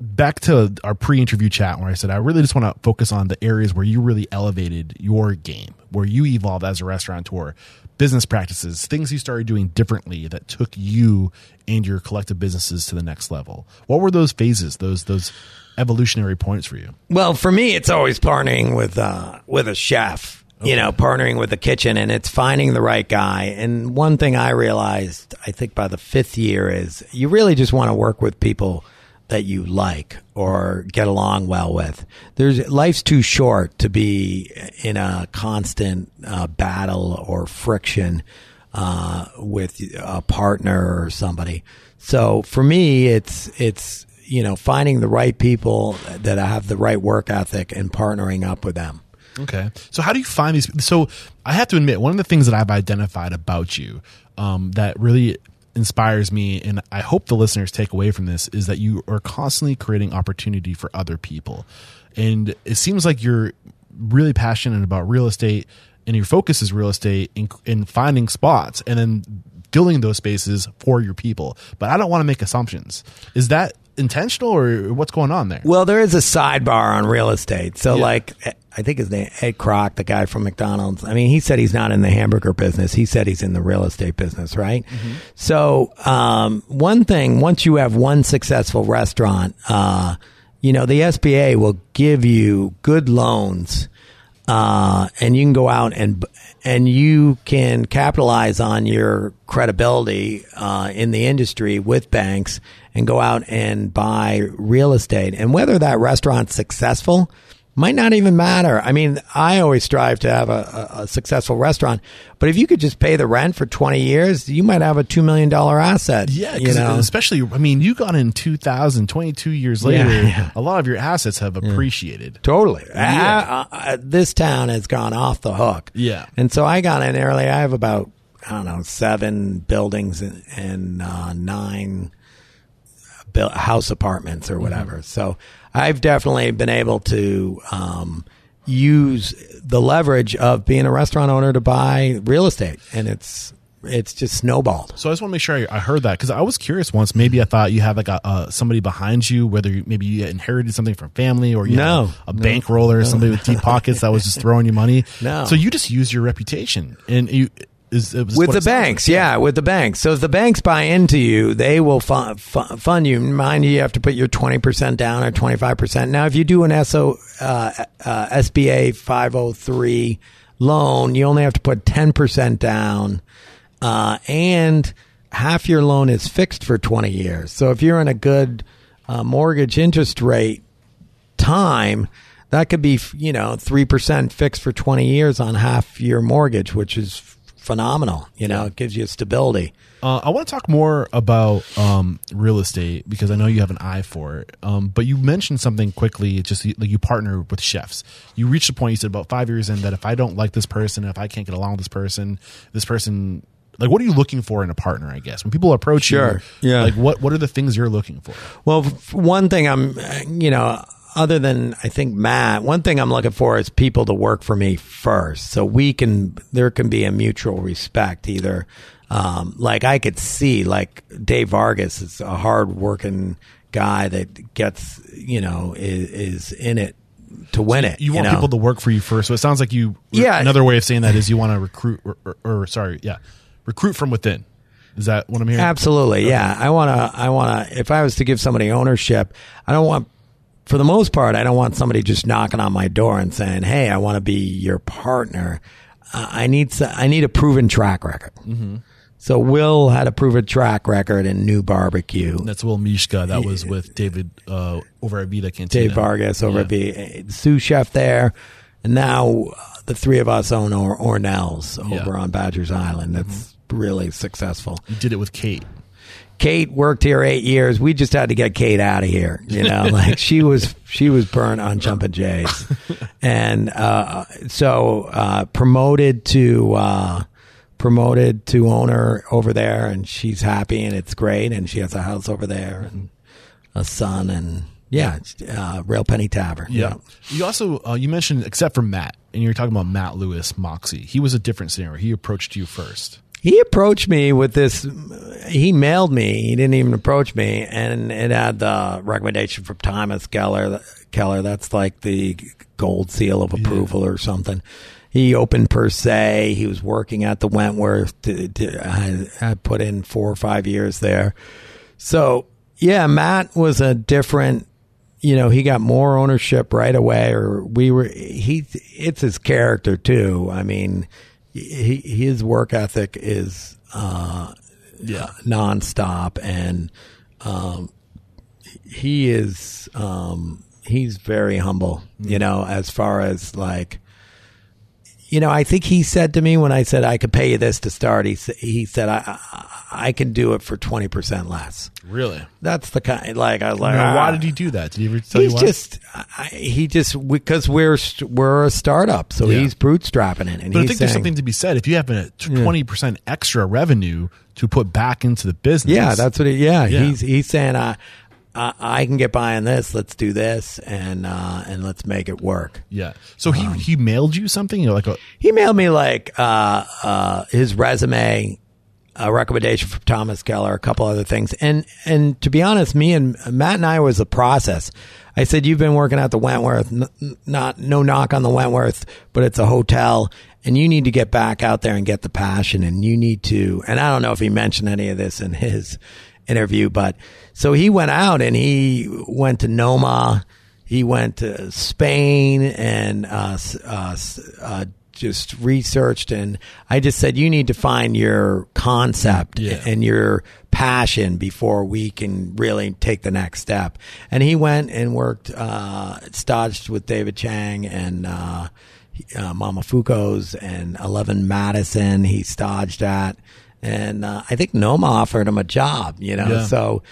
back to our pre-interview chat where I said I really just want to focus on the areas where you really elevated your game, where you evolved as a restaurateur, business practices, things you started doing differently that took you and your collective businesses to the next level. What were those phases? Those those evolutionary points for you? Well, for me, it's always partnering with uh, with a chef. You know, partnering with the kitchen, and it's finding the right guy. And one thing I realized, I think by the fifth year, is you really just want to work with people that you like or get along well with. There's life's too short to be in a constant uh, battle or friction uh, with a partner or somebody. So for me, it's it's you know finding the right people that have the right work ethic and partnering up with them. Okay. So how do you find these? So I have to admit, one of the things that I've identified about you um, that really inspires me, and I hope the listeners take away from this, is that you are constantly creating opportunity for other people. And it seems like you're really passionate about real estate, and your focus is real estate in, in finding spots and then filling those spaces for your people. But I don't want to make assumptions. Is that intentional, or what's going on there? Well, there is a sidebar on real estate. So, Yeah. like, I think his name Ed Kroc, the guy from McDonald's. I mean, he said he's not in the hamburger business. He said he's in the real estate business, right? So, um, one thing, once you have one successful restaurant, uh, you know, the SBA will give you good loans uh, and you can go out and and you can capitalize on your credibility uh, in the industry with banks and go out and buy real estate. And whether that restaurant's successful might not even matter. I mean, I always strive to have a, a, a successful restaurant, but if you could just pay the rent for twenty years, you might have a two million dollar asset. Yeah, you know. especially, I mean, you got in 2000, 22 years later, yeah. a lot of your assets have appreciated. Totally. Yeah. Uh, uh, this town has gone off the hook. Yeah. And so I got in early. I have about, I don't know, seven buildings and, and uh, nine built house apartments or whatever. So I've definitely been able to um, use the leverage of being a restaurant owner to buy real estate. And it's, it's just snowballed. So I just want to make sure I, I heard that because I was curious once. Maybe I thought you had like a uh, somebody behind you, whether you, maybe you inherited something from family or you No. had a, a bankroller or somebody with deep pockets that was just throwing you money. No. So you just use your reputation and you is was with the banks, like. yeah, with the banks. So if the banks buy into you, they will fu- fu- fund you. Mind you, you have to put your twenty percent down or twenty five percent. Now, if you do an SO uh, uh, SBA five hundred three loan, you only have to put ten percent down, uh, and half your loan is fixed for twenty years. So if you're in a good uh, mortgage interest rate time, that could be, you know, 3% fixed for 20 years on half your mortgage, which is phenomenal. You know, it gives you stability. Uh, I want to talk more about um, real estate because I know you have an eye for it. Um, but you mentioned something quickly. It's just like you partner with chefs. You reached a point. You said about five years in that if I don't like this person, if I can't get along with this person, this person. Like, what are you looking for in a partner? I guess when people approach Sure. you, Yeah. Like, what what are the things you're looking for? Well, one thing I'm, you know, other than I think Matt, one thing I'm looking for is people to work for me first. So we can, there can be a mutual respect either. Um, like I could see like Dave Vargas is a hard working guy that gets, you know, is, is in it to win it. You want know? people to work for you first. So it sounds like you. Yeah. Another way of saying that is you want to recruit, or, or, or sorry, yeah, recruit from within. Is that what I'm hearing? Absolutely, yeah. I want to. I want to. If I was to give somebody ownership, I don't want. For the most part, I don't want somebody just knocking on my door and saying, "Hey, I want to be your partner." Uh, I need. s- I need a proven track record. Mm-hmm. So Will had a proven track record in New Barbecue. That's Will Mishka. That was with David uh, over at Vida Cantina. Dave Vargas over Yeah. at the sous chef there, and now uh, the three of us own or- Ore Nell's over Yeah. Mm-hmm. on Badgers Island. That's really successful. You did it with Kate. Kate worked here eight years. We just had to get Kate out of here. You know, like she was she was burnt on Jumpin' Jays, and uh, so uh, promoted to uh, promoted to owner over there, and she's happy and it's great, and she has a house over there and a son, and yeah, uh, Rail Penny Tavern. Yeah. You also uh, you mentioned except for Matt, and you were talking about Matt Louis Moxy. He was a different scenario. He approached you first. He approached me with this. He mailed me. He didn't even approach me, and it had the recommendation from Thomas Keller. Keller, that's like the gold seal of approval or something. He opened Per Se. He was working at the Wentworth. To, to, I, I put in four or five years there. So yeah, Matt was a different. You know, he got more ownership right away, or we were. He, it's his character too. I mean, he, his work ethic is uh, Yeah. nonstop, and um, he is um, he's very humble. You know, as far as like, you know, I think he said to me when I said I could pay you this to start. He he said I I, can do it for twenty percent less. Really? That's the kind. Like I was like, Now, why "Ah." did he do that? Did he ever tell He's you why? just I, he just because we're we're a startup, so Yeah. he's bootstrapping it, and but I he's think there's saying, something to be said. If you have a twenty percent extra revenue to put back into the business, Yeah, that's what. He, yeah, Yeah. he's he's saying, I, I I can get by on this. Let's do this, and uh, and let's make it work. yeah. So he he mailed you something. You know, like a He mailed me like uh, uh, his resume, a recommendation from Thomas Keller, a couple other things, and and to be honest, me and Matt and I was the process. I said, "You've been working at the Wentworth, n- not no knock on the Wentworth, but it's a hotel, and you need to get back out there and get the passion, and you need to." And I don't know if he mentioned any of this in his interview, but so he went out and he went to Noma. He went to Spain and uh, uh, uh, just researched. And I just said, you need to find your concept Yeah. and your passion before we can really take the next step. And he went and worked, uh, staged with David Chang and uh, uh, Momofuku's and Eleven Madison. He staged at. And uh, I think Noma offered him a job, you know. Yeah. So,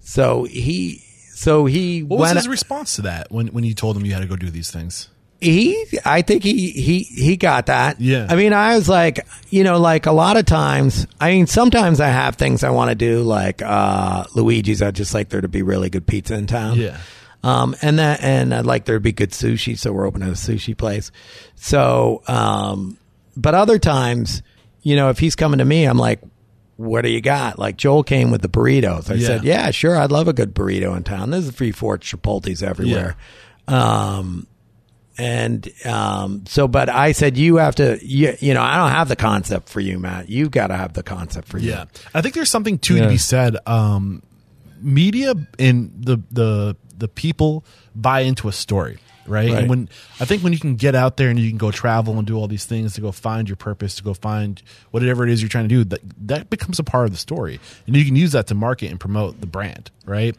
so he, so he what was his response to that when when you told him you had to go do these things? he i think he he he got that Yeah. i mean i was like you know like a lot of times i mean sometimes i have things i want to do like uh luigi's i'd just like there to be really good pizza in town Yeah. um and that and i'd like there to be good sushi so we're opening a sushi place so um but other times you know, if he's coming to me, I'm like, what do you got? Like Joel came with the burritos. I Yeah. said, yeah, sure. I'd love a good burrito in town. There's three, four Chipotle's everywhere. Um, and um, so, but I said, you have to, you, you know, I don't have the concept for you, Matt. You've got to have the concept for you. Yeah, I think there's something too to be said. Um, media and the the the people buy into a story, right? Right. And when I think when you can get out there and you can go travel and do all these things to go find your purpose, to go find whatever it is you're trying to do, that that becomes a part of the story, and you can use that to market and promote the brand, right?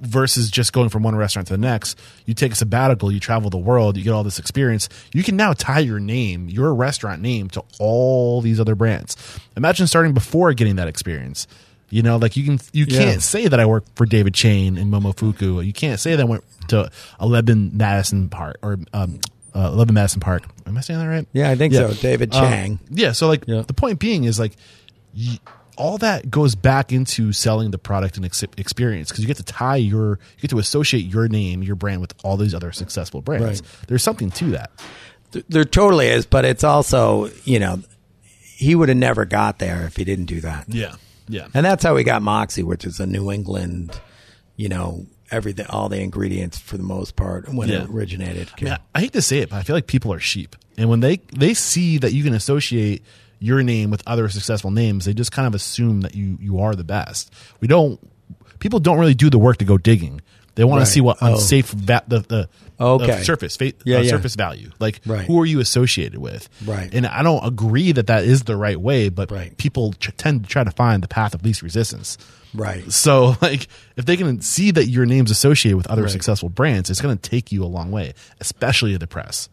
Versus just going from one restaurant to the next. You take a sabbatical, you travel the world, you get all this experience. You can now tie your name, your restaurant name, to all these other brands. Imagine starting before getting that experience. You know, like you can you Yeah. can't say that I work for David Chang and Momofuku. You can't say that I went to 11 Madison Park or um, uh, 11 Madison Park. Am I saying that right? Yeah, I think so. David Um, Chang. yeah. So like Yeah. the point being is like y all that goes back into selling the product and ex- experience because you get to tie your you get to associate your name your brand with all these other successful brands. Right. There's something to that. There totally is, but it's also, you know, he would have never got there if he didn't do that. Yeah. Yeah. And that's how we got Moxy, which is a New England, you know, everything, all the ingredients for the most part when Yeah. it originated. I, mean, I- I hate to say it, but I feel like people are sheep, and when they they see that you can associate your name with other successful names, they just kind of assume that you you are the best. We don't. People don't really do the work to go digging. They want Right. to see what Oh. unsafe va- the the Okay. the surface fa- Yeah, uh, yeah. surface value. Like Right. who are you associated with? Right. And I don't agree that that is the right way, but Right. people ch- tend to try to find the path of least resistance. Right. So, like, if they can see that your name's associated with other successful brands, it's going to take you a long way, especially to the press.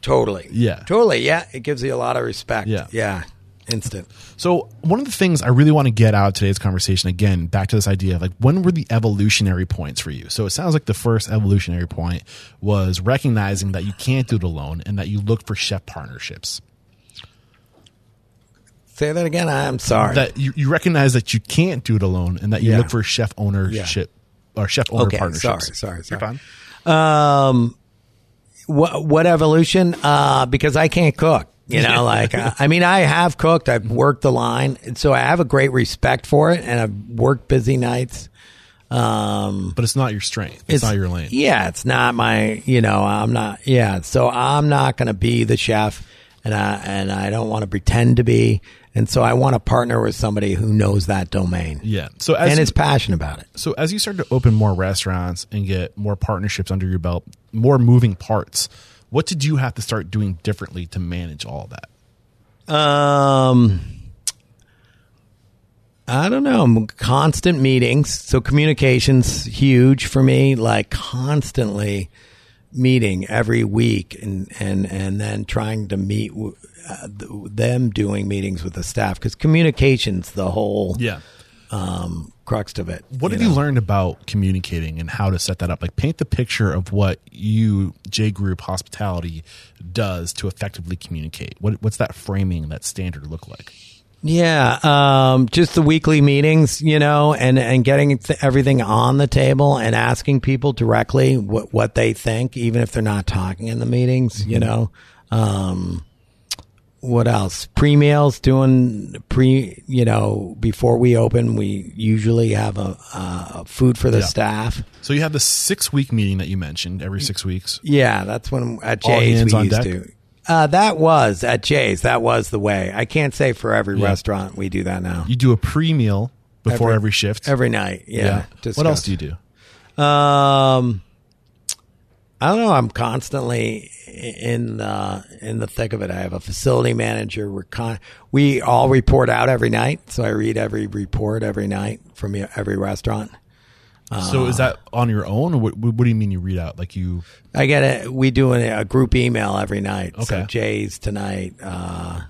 Totally. Yeah. Totally. Yeah. It gives you a lot of respect. Yeah. Yeah. Instant. So, one of the things I really want to get out of today's conversation, again, back to this idea of like, when were the evolutionary points for you? So, it sounds like the first evolutionary point was recognizing that you can't do it alone and that you look for chef partnerships. Say that again. I'm sorry. That you, you recognize that you can't do it alone and that you Yeah. look for chef ownership or chef owner Okay, partnerships. sorry, sorry, You're sorry. fine. Um, what what evolution? Uh, because I can't cook. You know, like uh, I mean, I have cooked. I've worked the line, and so I have a great respect for it. And I've worked busy nights. Um, But it's not your strength. It's, not your lane. Yeah, it's not my. You know, I'm not. Yeah, so I'm not going to be the chef, and I and I don't want to pretend to be. And so I want to partner with somebody who knows that domain Yeah. So as and you- is passionate about it. So as you start to open more restaurants and get more partnerships under your belt, more moving parts, what did you have to start doing differently to manage all that? Um, I don't know. Constant meetings. So communications huge for me. Like constantly meeting every week, and and and then trying to meet w- uh, th- them doing meetings with the staff because communications the whole Yeah. um, crux of it. What have you learned about communicating and how to set that up? Like paint the picture of what you, J Group Hospitality, does to effectively communicate. What, what's that framing, that standard look like? Yeah, um, just the weekly meetings, you know, and and getting th- everything on the table and asking people directly what what they think, even if they're not talking in the meetings, you know. Um, what else? Pre meals, doing pre, you know, before we open, we usually have a, uh, food for the Yeah. staff. So you have the six week meeting that you mentioned every six weeks. Yeah, that's when at Jay's we used deck? to. Uh, that was at Jay's. That was the way. I can't say for every Yeah. restaurant we do that now. You do a pre meal before every, Every- shift. Every night, yeah. What else do you do? Um, I don't know. I'm constantly in the in the thick of it. I have a facility manager. We're con- we all report out every night, so I read every report every night from every restaurant. so is that on your own, or what, what do you mean you read out? Like you? I get it. we do a, a group email every night. So Okay. Jay's tonight. Uh,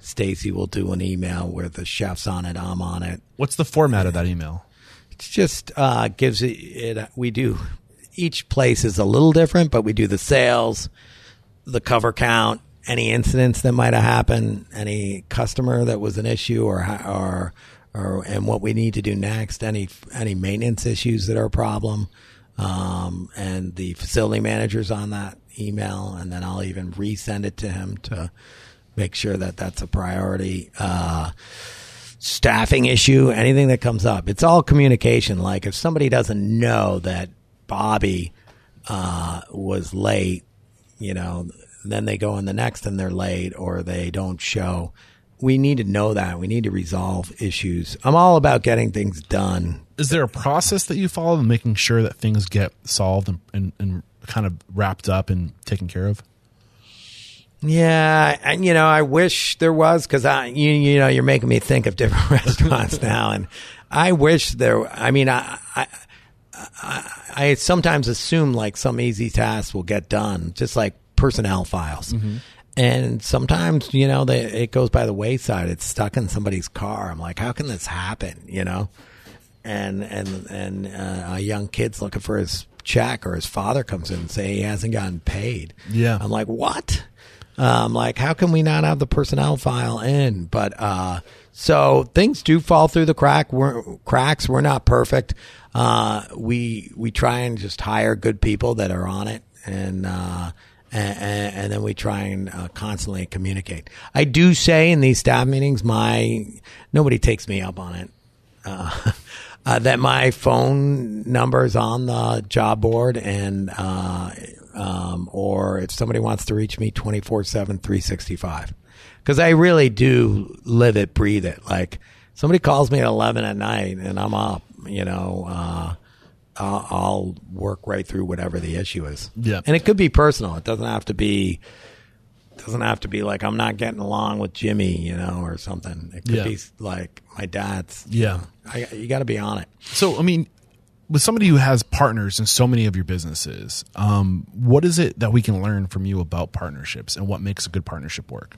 Stacy will do an email where the chef's on it. I'm on it. What's the format of that email? It just uh, gives it, it. We do each place is a little different, but we do the sales, the cover count, any incidents that might have happened, any customer that was an issue, or or or and what we need to do next, any any maintenance issues that are a problem, um, and the facility managers on that email, and then I'll even resend it to him to make sure that that's a priority. Uh, staffing issue, anything that comes up, it's all communication. Like if somebody doesn't know that Bobby uh, was late, you know, then they go in the next and they're late or they don't show. We need to know that. We need to resolve issues. I'm all about getting things done. Is there a process that you follow in making sure that things get solved and, and, and kind of wrapped up and taken care of? Yeah, and you know, I wish there was because I, you, you know, you're making me think of different restaurants now, and I wish there. I mean, I, I, I, I sometimes assume like some easy tasks will get done, just like personnel files, and sometimes you know they, it goes by the wayside. It's stuck in somebody's car. I'm like, how can this happen? You know, and and and uh, a young kid's looking for his check, or his father comes in and say he hasn't gotten paid. Yeah. I'm like, what? Um, like, how can we not have the personnel file in? But uh, so things do fall through the crack. We're, cracks. We're not perfect. Uh, we we try and just hire good people that are on it, and uh, and, and then we try and uh, constantly communicate. I do say in these staff meetings, my nobody takes me up on it. Uh, uh, that my phone number is on the job board and uh, um, or if somebody wants to reach me 24 7 365 because i really do live it breathe it like somebody calls me at 11 at night and i'm up you know uh, I'll, I'll work right through whatever the issue is Yeah. and it could be personal it doesn't have to be doesn't have to be like i'm not getting along with jimmy you know or something it could Yeah. be like my dad's Yeah. I, you got to be on it So, I mean, with somebody who has partners in so many of your businesses, um, what is it that we can learn from you about partnerships and what makes a good partnership work?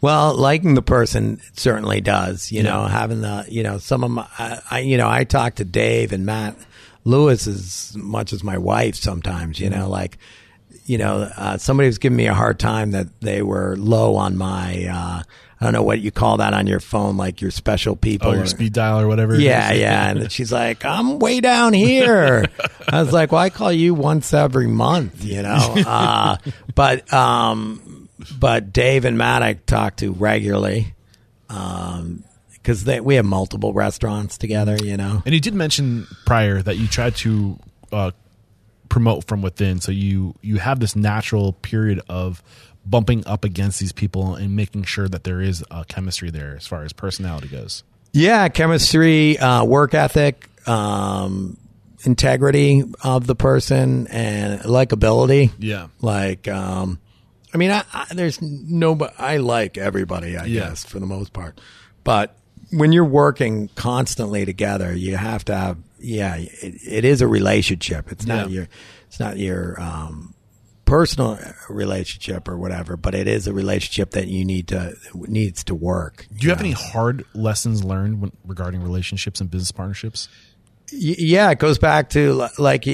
Well, liking the person certainly does. You know, having the you know some of my, I, I you know I talk to Dave and Matt Louis as much as my wife sometimes. You know, like you know uh, somebody was giving me a hard time that they were low on my uh, I don't know what you call that on your phone, like your special people. Oh, your or- speed dial or whatever. yeah, is? yeah. And she's like, I'm way down here. I was like, well, I call you once every month, you know? Uh, but, um, but Dave and Matt I talk to regularly. Um, cause they, we have multiple restaurants together, you know? And you did mention prior that you tried to uh, promote from within, so you you have this natural period of bumping up against these people and making sure that there is a chemistry there as far as personality goes. Yeah, chemistry, uh, work ethic, um, integrity of the person, and likability. Yeah. Like, um, I mean, I, I, there's no, I like everybody, I Yeah. guess, for the most part. But when you're working constantly together, you have to have, yeah, it, it is a relationship. It's not Yeah. your, it's not your, um, personal relationship or whatever, but it is a relationship that you need to, needs to work. Do you have any hard lessons learned when, regarding relationships and business partnerships? Y- yeah, it goes back to li- like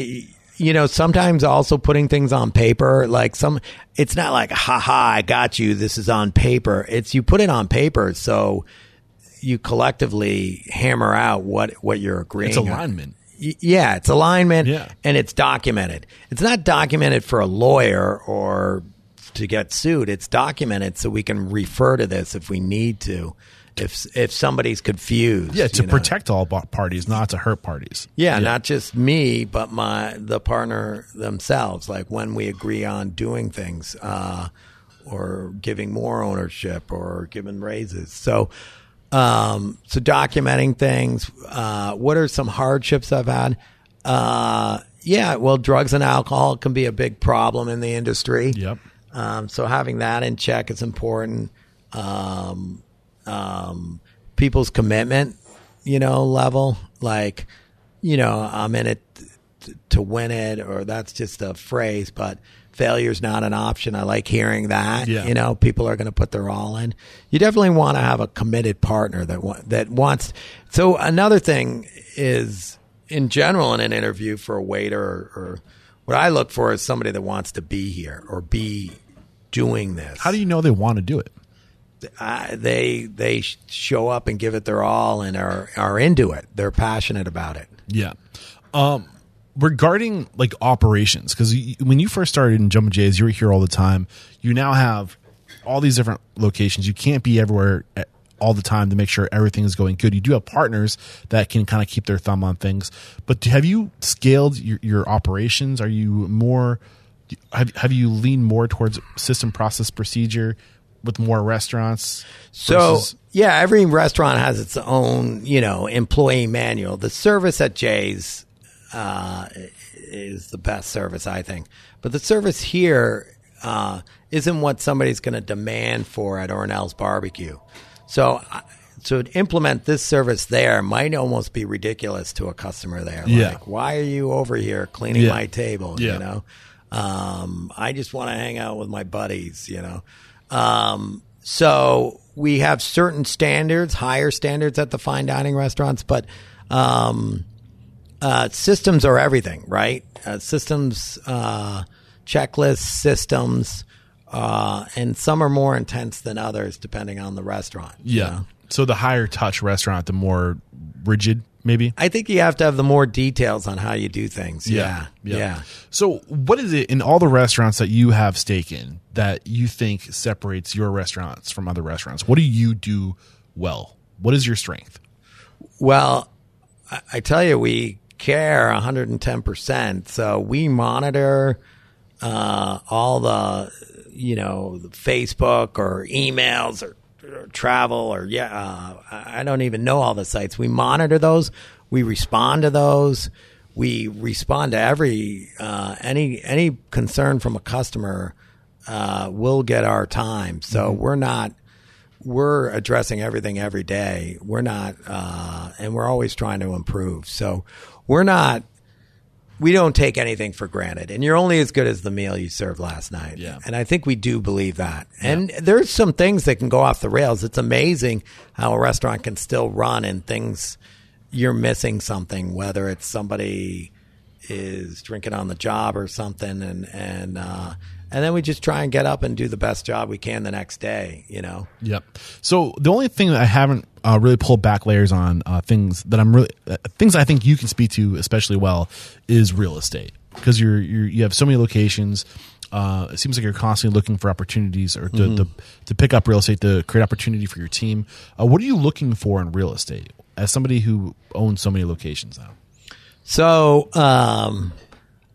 you know sometimes also putting things on paper. Like some, it's not like ha ha, I got you. This is on paper. It's you put it on paper so you collectively hammer out what what you're agreeing. It's alignment. Y- Yeah, it's alignment Yeah. and it's documented. It's not documented for a lawyer or to get sued. It's documented so we can refer to this if we need to. If if somebody's confused, Yeah, to you know. protect all parties, not to hurt parties. Yeah, not just me, but my the partner themselves. Like when we agree on doing things, uh, or giving more ownership, or giving raises. So, um, so documenting things. Uh, what are some hardships I've had? Uh, yeah, well, drugs and alcohol can be a big problem in the industry. Yep. Um, so having that in check is important. Um, um, people's commitment, you know, level. Like, you know, I'm in it t- to win it, or that's just a phrase, but failure's not an option. I like hearing that. Yeah. You know, people are going to put their all in. You definitely want to have a committed partner that wa- that wants. So another thing is, in general, in an interview for a waiter or, or what I look for is somebody that wants to be here or be doing this. How do you know they want to do it? Uh, they they show up and give it their all and are are into it. They're passionate about it. Yeah. Um, regarding like operations, because when you first started in Jumpin' Jays, you were here all the time. You now have all these different locations. You can't be everywhere at- all the time to make sure everything is going good. You do have partners that can kind of keep their thumb on things. But have you scaled your, your operations? Are you more have have you leaned more towards system process procedure with more restaurants? So versus- yeah, every restaurant has its own, you know, employee manual. The service at Jay's uh, is the best service, I think. But the service here uh, isn't what somebody's going to demand for at Ore Nell's Barbecue. So, so to implement this service there might almost be ridiculous to a customer there. Yeah. Like, why are you over here cleaning Yeah. my table? Yeah. You know, um, I just want to hang out with my buddies. You know, um, so we have certain standards, higher standards at the fine dining restaurants, but um, uh, systems are everything, right? Uh, systems, uh, checklists, systems, uh, and some are more intense than others depending on the restaurant. you yeah. know? So the higher touch restaurant, the more rigid, maybe. I think you have to have the more details on how you do things. Yeah. Yeah. So, what is it in all the restaurants that you have stake in that you think separates your restaurants from other restaurants? What do you do well? What is your strength? Well, I, tell you, we care 110%. So we monitor uh, all the, you know, the Facebook or emails or travel or, yeah, uh, I don't even know all the sites. We monitor those. We respond to those. We respond to every, uh, any, any concern from a customer. Uh, will get our time. So we're not, we're addressing everything every day. We're not, uh, and we're always trying to improve. So we're not, we don't take anything for granted. And you're only as good as the meal you served last night. Yeah. And I think we do believe that. And there's some things that can go off the rails. It's amazing how a restaurant can still run and things, you're missing something, whether it's somebody is drinking on the job or something. And, and, uh, and then we just try and get up and do the best job we can the next day, you know? Yep. So the only thing that I haven't uh, really pull back layers on uh, things that I'm really uh, things I think you can speak to especially well is real estate because you're, you're you have so many locations. Uh, it seems like you're constantly looking for opportunities or to, to, to pick up real estate to create opportunity for your team. Uh, what are you looking for in real estate as somebody who owns so many locations now? So, um,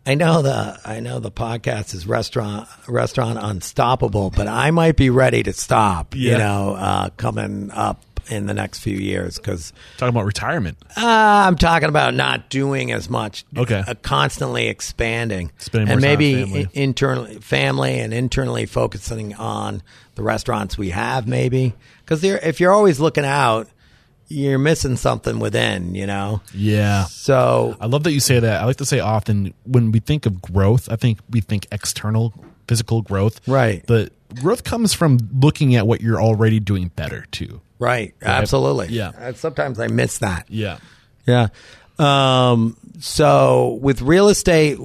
I know the I know the podcast is restaurant restaurant unstoppable, but I might be ready to stop. Yeah. You know, uh, coming up in the next few years because Talking about retirement. uh, I'm talking about not doing as much. Okay. uh, constantly expanding, Spending and more maybe family. internally family and internally focusing on the restaurants we have. Maybe because if you're always looking out, you're missing something within. You know. Yeah. So I love that you say that. I like to say often when we think of growth, I think we think external physical growth. Right. But growth comes from looking at what you're already doing better too. Right. Absolutely. Yeah. Sometimes I miss that. Yeah. Yeah. Um, so with real estate,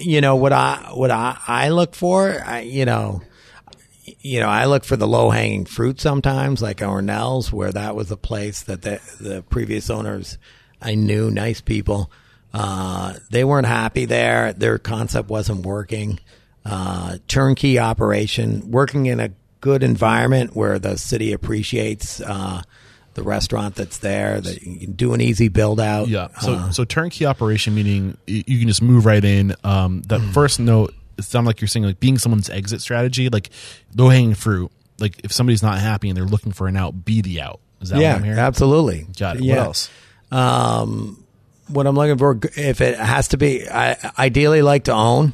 you know, what I, what I, I look for, I, you know, you know, I look for the low hanging fruit sometimes, like Ore Nell's, where that was a place that the, the previous owners I knew, nice people. Uh, they weren't happy there. Their concept wasn't working. Uh, turnkey operation, working in a good environment where the city appreciates, uh, the restaurant that's there, that you can do an easy build out. Yeah. So Uh, so turnkey operation meaning you can just move right in. Um, that Mm. first note it sounded like you're saying like being someone's exit strategy, like low hanging fruit. Like if somebody's not happy and they're looking for an out, be the out. Is that yeah, what I'm hearing? absolutely. Got it. Yeah. What else? Um, what I'm looking for, if it has to be, I ideally like to own,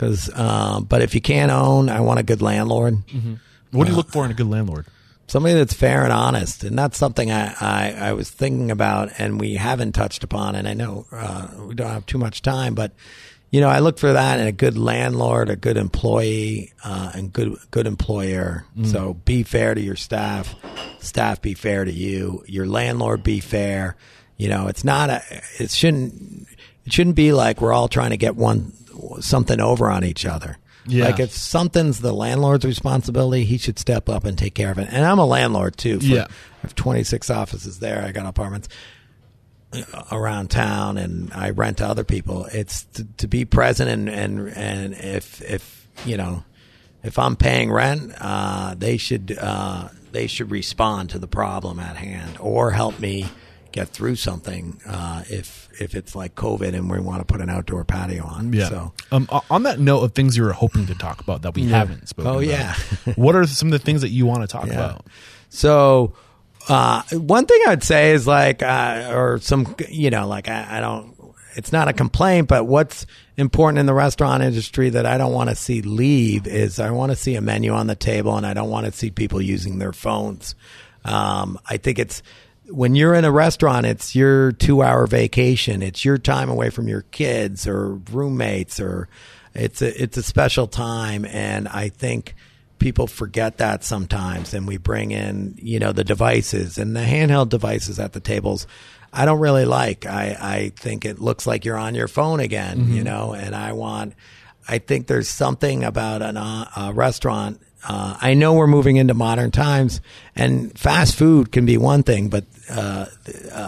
because, um, but if you can't own, I want a good landlord, What do you look for in a good landlord? somebody that's fair and honest, and that's something I, I, I was thinking about, and we haven't touched upon, and I know uh, we don't have too much time, but you know, I look for that in a good landlord, a good employee, uh, and good good employer. So be fair to your staff, staff be fair to you, your landlord be fair. You know, it's not a, it shouldn't, it shouldn't be like we're all trying to get one something over on each other. Yeah. Like if something's the landlord's responsibility, he should step up and take care of it. And I'm a landlord too. For, Yeah. I have 26 offices there. I got apartments around town and I rent to other people. It's to, to be present and, and, and if, if, you know, if I'm paying rent, uh, they should uh, they should respond to the problem at hand or help me get through something uh, if if it's like COVID and we want to put an outdoor patio on. Yeah. So Um, on that note of things you were hoping to talk about that we haven't spoken Oh, about, yeah. what are some of the things that you want to talk Yeah. about? So, uh, one thing I'd say is like, uh, or some, you know, like I, I don't, it's not a complaint, but what's important in the restaurant industry that I don't want to see leave is I want to see a menu on the table and I don't want to see people using their phones. Um, I think it's, when you're in a restaurant, it's your two hour vacation. It's your time away from your kids or roommates or it's a, it's a special time. And I think, people forget that sometimes and we bring in you know the devices and the handheld devices at the tables i don't really like i i think it looks like you're on your phone again you know and i want i think there's something about an, uh, a restaurant uh, I know we're moving into modern times, and fast food can be one thing, but uh,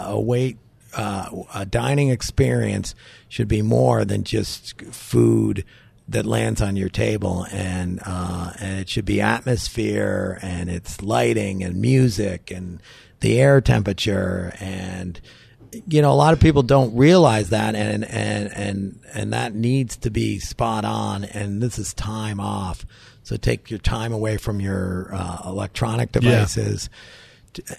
a wait uh, a dining experience should be more than just food that lands on your table, and uh, and it should be atmosphere, and it's lighting and music, and the air temperature, and you know a lot of people don't realize that, and and and and that needs to be spot on, and this is time off. So take your time away from your uh, electronic devices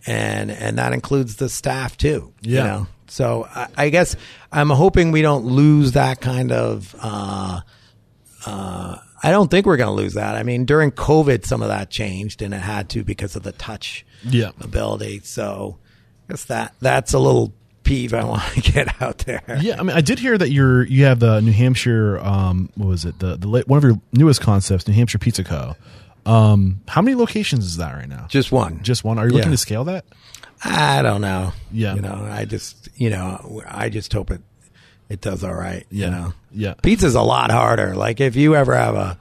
and and that includes the staff too. Yeah. You know? So I, I guess I'm hoping we don't lose that kind of. Uh, uh, I don't think we're going to lose that. I mean, during COVID, some of that changed, and it had to because of the touch Yeah. ability. So I guess that that's a little peeve I want to get out there. Yeah, I mean, I did hear that you're you have the New Hampshire. Um, what was it? The the one of your newest concepts, New Hampshire Pizza Co. Um, how many locations is that right now? Just one. Just one. Are you looking Yeah. to scale that? I don't know. Yeah. You know, I just, you know, I just hope it, it does all right. Yeah. You know, Yeah. Pizza's a lot harder. Like if you ever have a,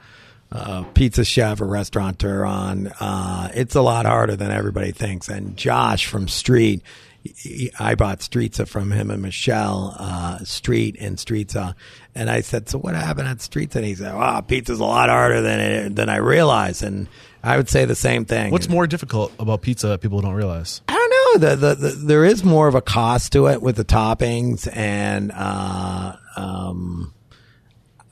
a pizza chef or restaurateur on, uh, it's a lot harder than everybody thinks. And Josh from Street, he- I bought Streetza from him and Michelle, uh, Street and Streetza. And I said, so what happened at Streetza? And he said, wow, pizza's a lot harder than it, than I realized. And I would say the same thing. What's more difficult about pizza that people don't realize? I don't know. The, the, the there is more of a cost to it with the toppings, and uh, um,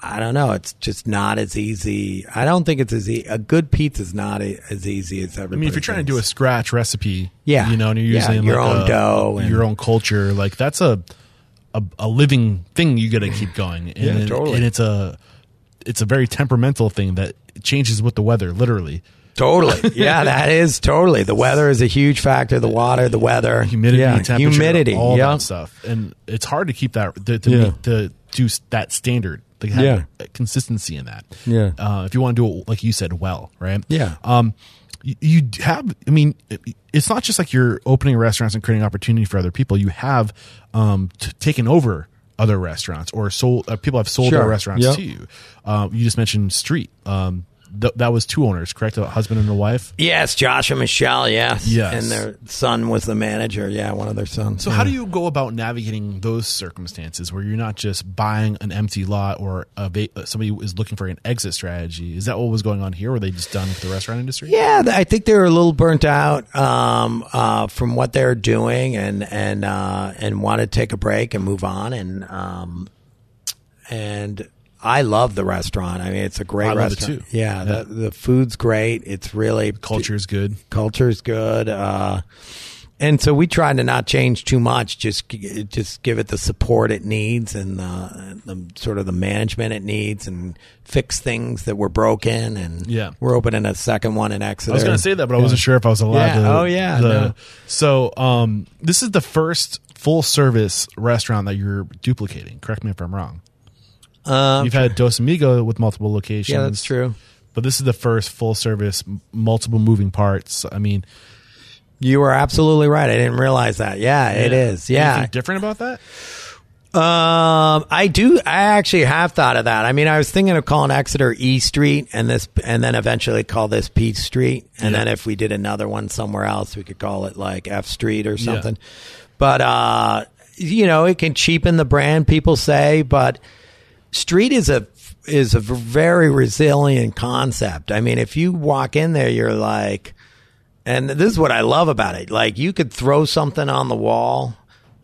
I don't know. It's just not as easy. I don't think it's as easy. A good pizza is not a, as easy as ever. I mean, if you're trying to do a scratch recipe, Yeah. you know, and you're Yeah, using your like own a- dough and- your own culture, like that's a a, a living thing you got to keep going, and, Yeah, totally. and it's a it's a very temperamental thing that changes with the weather, literally. totally, yeah, that is totally. The weather is a huge factor. The water, the weather, humidity, yeah, temperature, humidity, all yeah. that stuff, and it's hard to keep that to to, Yeah. meet, to do that standard, have Yeah. consistency in that. Yeah. uh, if you want to do it like you said, well, right? Yeah. Um, you, you have, I mean, it's not just like you're opening restaurants and creating opportunity for other people. You have um t- taken over other restaurants or sold. Uh, people have sold Sure. their restaurants Yep. to you. Uh, you just mentioned Street. Um, th- that was two owners, correct? A husband and a wife. Yes, Josh and Michelle. Yes, Yes. and their son was the manager. Yeah, one of their sons. So how do you go about navigating those circumstances where you're not just buying an empty lot or a va- uh, somebody is looking for an exit strategy? Is that what was going on here? Were they just done with the restaurant industry? Yeah, I think they were a little burnt out um, uh, from what they're doing, and and uh, and want to take a break and move on. And um, and I love the restaurant. I mean, it's a great I love it restaurant. too. Yeah, The, the food's great. It's really Culture is good. culture's good. Uh, and so we try to not change too much. Just just give it the support it needs and the, the sort of the management it needs, and fix things that were broken. And Yeah. we're opening a second one in Exeter. I was going to say that, but I wasn't sure if I was allowed Yeah. to. Oh, yeah, the- no. So, um, this is the first full service restaurant that you're duplicating. Correct me if I'm wrong. Um, You've had Dos Amigo with multiple locations. yeah, that's true. But this is the first full service, multiple moving parts. I mean, You were absolutely right. I didn't realize that. Yeah, it is. Yeah. Anything different about that? Um, I do. I actually have thought of that. I mean, I was thinking of calling Exeter E Street and this, and then eventually call this P Street, and Yeah. then if we did another one somewhere else, we could call it like F Street or something. But uh, you know, it can cheapen the brand. People say, but Street is a is a very resilient concept. I mean, if you walk in there, you're like, and this is what I love about it. Like you could throw something on the wall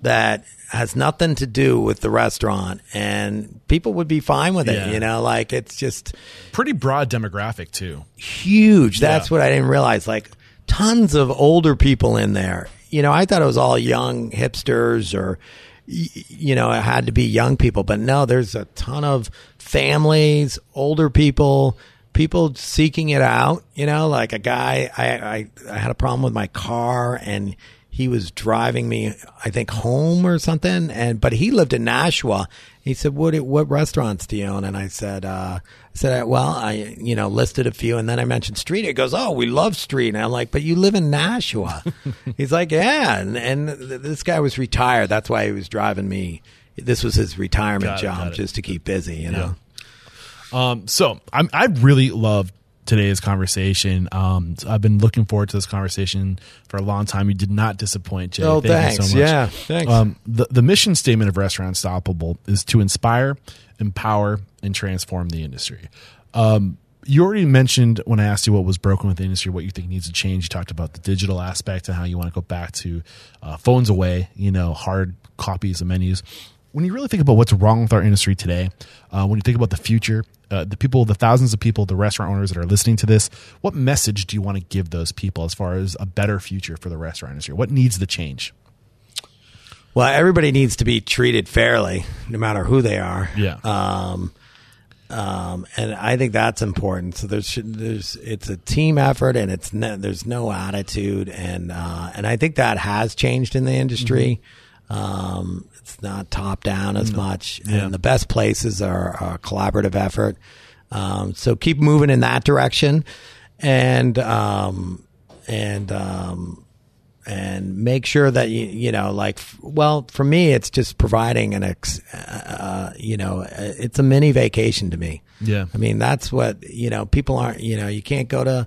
that has nothing to do with the restaurant and people would be fine with it. Yeah. You know, like it's just Pretty broad demographic too. huge. That's Yeah. what I didn't realize. Like tons of older people in there. You know, I thought it was all young hipsters or, you know, it had to be young people, but no, there's a ton of families, older people, people seeking it out. You know, like a guy, I, I, I had a problem with my car and he was driving me, I think, home or something. And but he lived in Nashua. He said, "What what restaurants do you own?" And I said, uh, "I said, well, I you know listed a few, and then I mentioned Street. He goes, "Oh, we love Street." And I'm like, "But you live in Nashua." He's like, "Yeah." And, and this guy was retired. That's why he was driving me. This was his retirement it, job, just to keep busy. You know. Um, so I'm, I really love today's conversation. Um, I've been looking forward to this conversation for a long time. You did not disappoint, Jay. Oh, Thank you thanks. so much. Yeah, thanks. Um, the, the mission statement of Restaurant Stoppable is to inspire, empower, and transform the industry. Um, you already mentioned when I asked you what was broken with the industry, what you think needs to change. You talked about the digital aspect and how you want to go back to uh, phones away, you know, hard copies of menus. When you really think about what's wrong with our industry today, uh, when you think about the future, uh, the people, the thousands of people, the restaurant owners that are listening to this, what message do you want to give those people as far as a better future for the restaurant industry? What needs to change? Well, everybody needs to be treated fairly, no matter who they are. Yeah. Um, um, and I think that's important. So there's there's it's a team effort, and it's no, there's no attitude, and uh, and I think that has changed in the industry. Um, it's not top down as much, Yeah. and the best places are a collaborative effort. Um, so keep moving in that direction, and um, and um, and make sure that you you know like well for me it's just providing an ex uh, you know uh, it's a mini vacation to me Yeah. i mean that's what you know people aren't you know you can't go to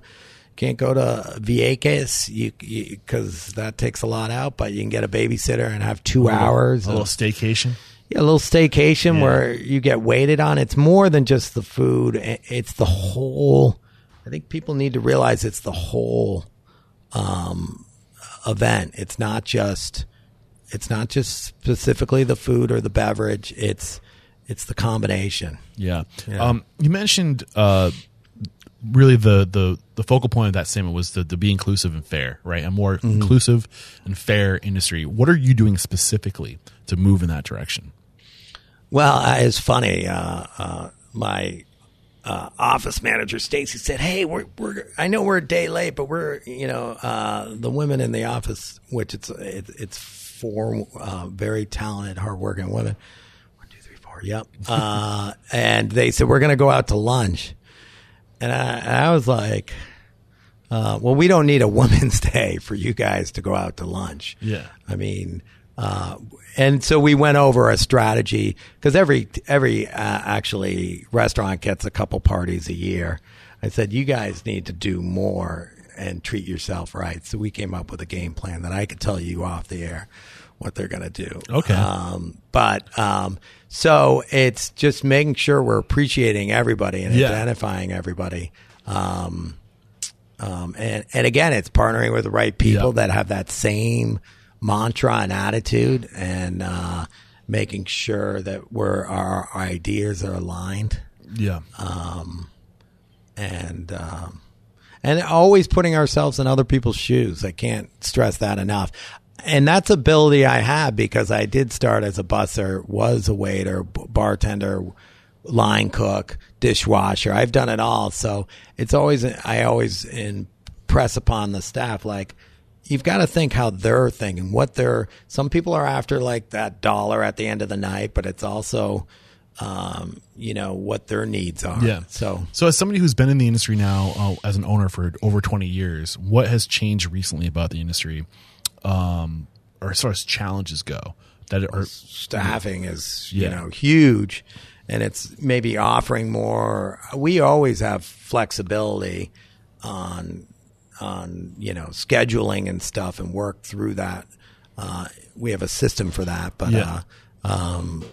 can't go to Vieques you because that takes a lot out but you can get a babysitter and have two hours A little staycation. yeah, a little staycation Yeah. where you get waited on. It's more than just the food. It's the whole. I think people need to realize it's the whole um, event. It's not just. It's not just specifically the food or the beverage. It's it's the combination. Yeah. Yeah. Um, you mentioned uh, really the, the the focal point of that statement was to, to be inclusive and fair, right? A more Mm-hmm. inclusive and fair industry. What are you doing specifically to move in that direction? Well, uh, it's funny. Uh, uh, my uh, office manager Stacy said, "Hey, we're we're I know we're a day late, but we're you know uh, the women in the office, which it's it, it's four uh, very talented, hardworking women. One, two, three, four. Yep. Uh, and they said we're going to go out to lunch, and I, and I was like." Uh, well, we don't need a women's day for you guys to go out to lunch. Yeah. I mean, uh, and so we went over a strategy because every every uh, actually restaurant gets a couple parties a year. I said you guys need to do more and treat yourself right. So we came up with a game plan that I could tell you off the air what they're going to do. Okay. Um, but um, so it's just making sure we're appreciating everybody and Yeah. identifying everybody. Um, um, and, and again, it's partnering with the right people that have that same mantra and attitude and uh, making sure that we're, our ideas are aligned Yeah. and um, and always putting ourselves in other people's shoes. I can't stress that enough. And that's a ability I have because I did start as a busser, was a waiter, b- bartender, line cook, dishwasher. I've done it all. So it's always I always impress upon the staff like you've got to think how they're thinking, what they're. Some people are after like that dollar at the end of the night, but it's also, um, you know, what their needs are. Yeah. So So, as somebody who's been in the industry now uh, as an owner for over 20 years, what has changed recently about the industry, um, or as far as challenges go? That are staffing is Yeah. you know huge and it's maybe offering more we always have flexibility on on you know scheduling and stuff and work through that uh, we have a system for that but Yeah. uh, um,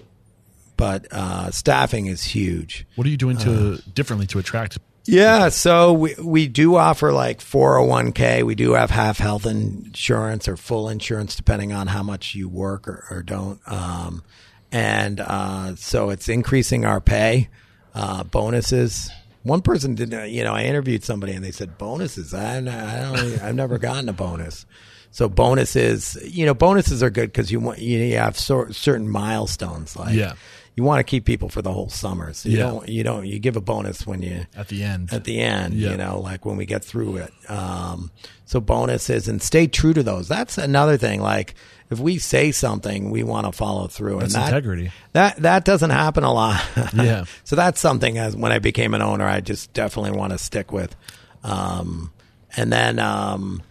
but uh, staffing is huge. What are you doing to differently to attract? Yeah, so we we do offer like 401k. We do have half health insurance or full insurance depending on how much you work or, or don't. Um, and uh, so it's increasing our pay, uh, bonuses. One person did, uh, you know, I interviewed somebody and they said bonuses. I, I don't, I've never gotten a bonus. So bonuses, you know, bonuses are good because you want you have sor- certain milestones. Like, Yeah. You want to keep people for the whole summer. So you Yeah. don't, you don't, you give a bonus when you At the end. at the end, Yeah. you know, like when we get through it. Um, so bonuses and stay true to those. That's another thing. Like if we say something, we want to follow through. That's and that, integrity. That that doesn't happen a lot. Yeah. so that's something as when I became an owner, I just definitely want to stick with. Um, and then, um,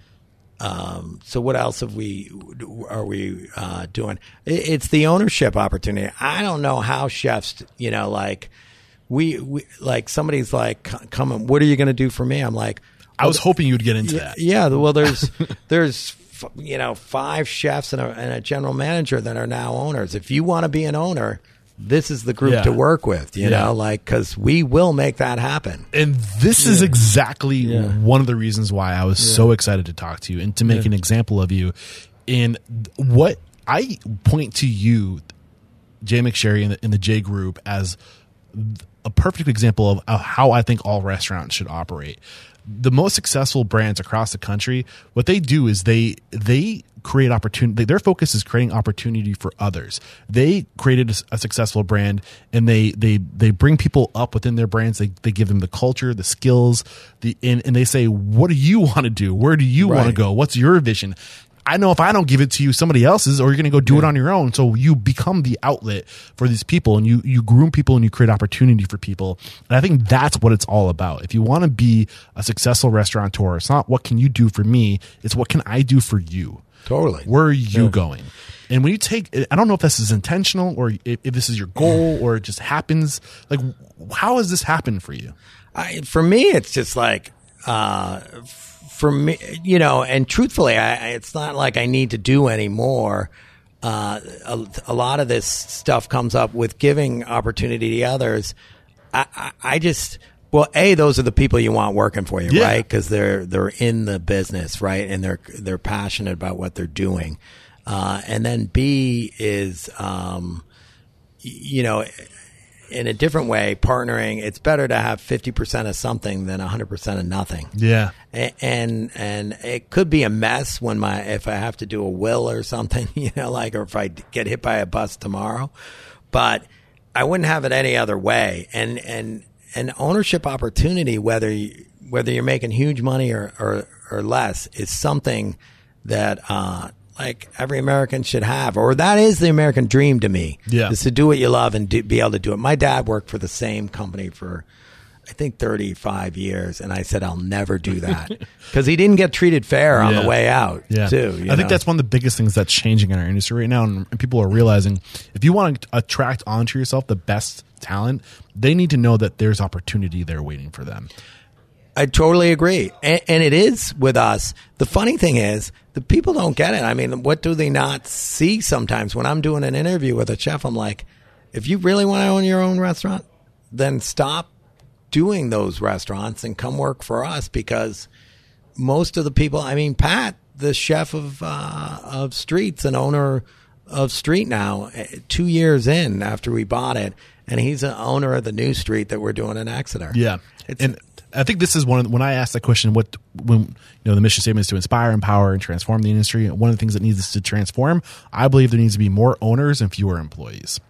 um, so what else have we are we uh, doing? It's the ownership opportunity. I don't know how chefs, you know, like we, we like somebody's like, come what are you going to do for me? I'm like, I was hoping you'd get into that. yeah, well, there's there's you know five chefs and a, and a general manager that are now owners. If you want to be an owner, this is the group Yeah. to work with. You Yeah. know, like because we will make that happen. And this is exactly one of the reasons why I was so excited to talk to you and to make an example of you. And what I point to you, Jay McSherry in the, in the J group, as a perfect example of, of how I think all restaurants should operate. The most successful brands across the country, what they do is they they create opportunity. Their focus is creating opportunity for others. They created a, successful brand, and they they they bring people up within their brands. They they give them the culture, the skills, the and, and they say, what do you want to do? Where do you want to go? What's your vision? I know if I don't give it to you, somebody else's, or you're going to go do it on your own. So you become the outlet for these people, and you you groom people and you create opportunity for people. And I think that's what it's all about. If you want to be a successful restaurateur, it's not what can you do for me; it's what can I do for you. Totally. Where are you going? And when you take, I don't know if this is intentional or if, if this is your goal or it just happens. Like, how has this happened for you? I, for me, it's just like, uh, for me, you know, and truthfully, I, I- it's not like I need to do any more. Uh, a, a lot of this stuff comes up with giving opportunity to others. I, I, I just, well, a those are the people you want working for you, Yeah. right? Because they're they're in the business, right, and they're they're passionate about what they're doing. Uh, and then B is, um, you know, in a different way, partnering, it's better to have 50% of something than 100% of nothing. Yeah. A- And, and it could be a mess when my, if I have to do a will or something, you know, like, or if I get hit by a bus tomorrow, but I wouldn't have it any other way. And, and, an ownership opportunity, whether you, whether you're making huge money or, or, or less is something that, uh, like every American should have, or that is the American dream to me. Yeah. Is to do what you love and do, be able to do it. My dad worked for the same company for, I think, 35 years. And I said, I'll never do that because he didn't get treated fair on Yeah. the way out, Yeah. too. you I think that's one of the biggest things that's changing in our industry right now. And, and people are realizing if you want to attract onto yourself the best talent, they need to know that there's opportunity there waiting for them. I totally agree. And, and it is with us. The funny thing is, the people don't get it. I mean, what do they not see sometimes? When I'm doing an interview with a chef, I'm like, if you really want to own your own restaurant, then stop doing those restaurants and come work for us because most of the people, I mean, Pat, the chef of, uh, of Streets and owner of Street now, eh, two years in after we bought it, and he's an owner of the new street that we're doing in Exeter. Yeah. It's, and I think this is one of the, when I asked that question, what when you know the mission statement is to inspire, empower, and transform the industry. One of the things that needs to transform, I believe there needs to be more owners and fewer employees.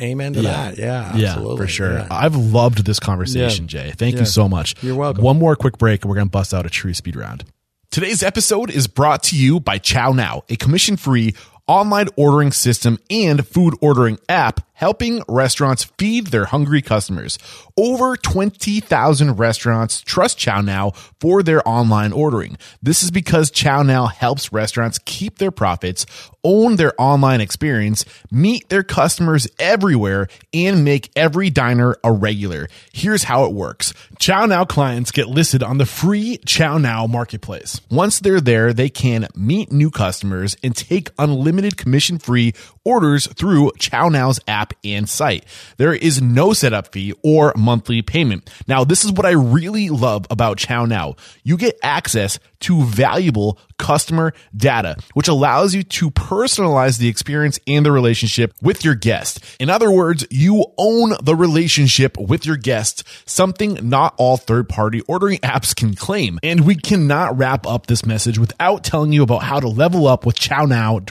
Amen to that. Yeah, yeah, absolutely. for sure. Yeah. I've loved this conversation, Yeah. Jay. Thank Yeah. you so much. You're welcome. One more quick break, and we're going to bust out a true speed round. Today's episode is brought to you by ChowNow, a commission-free online ordering system and food ordering app helping restaurants feed their hungry customers. Over 20,000 restaurants trust ChowNow for their online ordering. This is because ChowNow helps restaurants keep their profits, own their online experience, meet their customers everywhere, and make every diner a regular. Here's how it works. ChowNow clients get listed on the free ChowNow marketplace. Once they're there, they can meet new customers and take unlimited unlimited commission free orders through ChowNow's app and site. There is no setup fee or monthly payment. Now, this is what I really love about ChowNow. You get access to valuable customer data, which allows you to personalize the experience and the relationship with your guest. In other words, you own the relationship with your guest, something not all third party ordering apps can claim. And we cannot wrap up this message without telling you about how to level up with ChowNow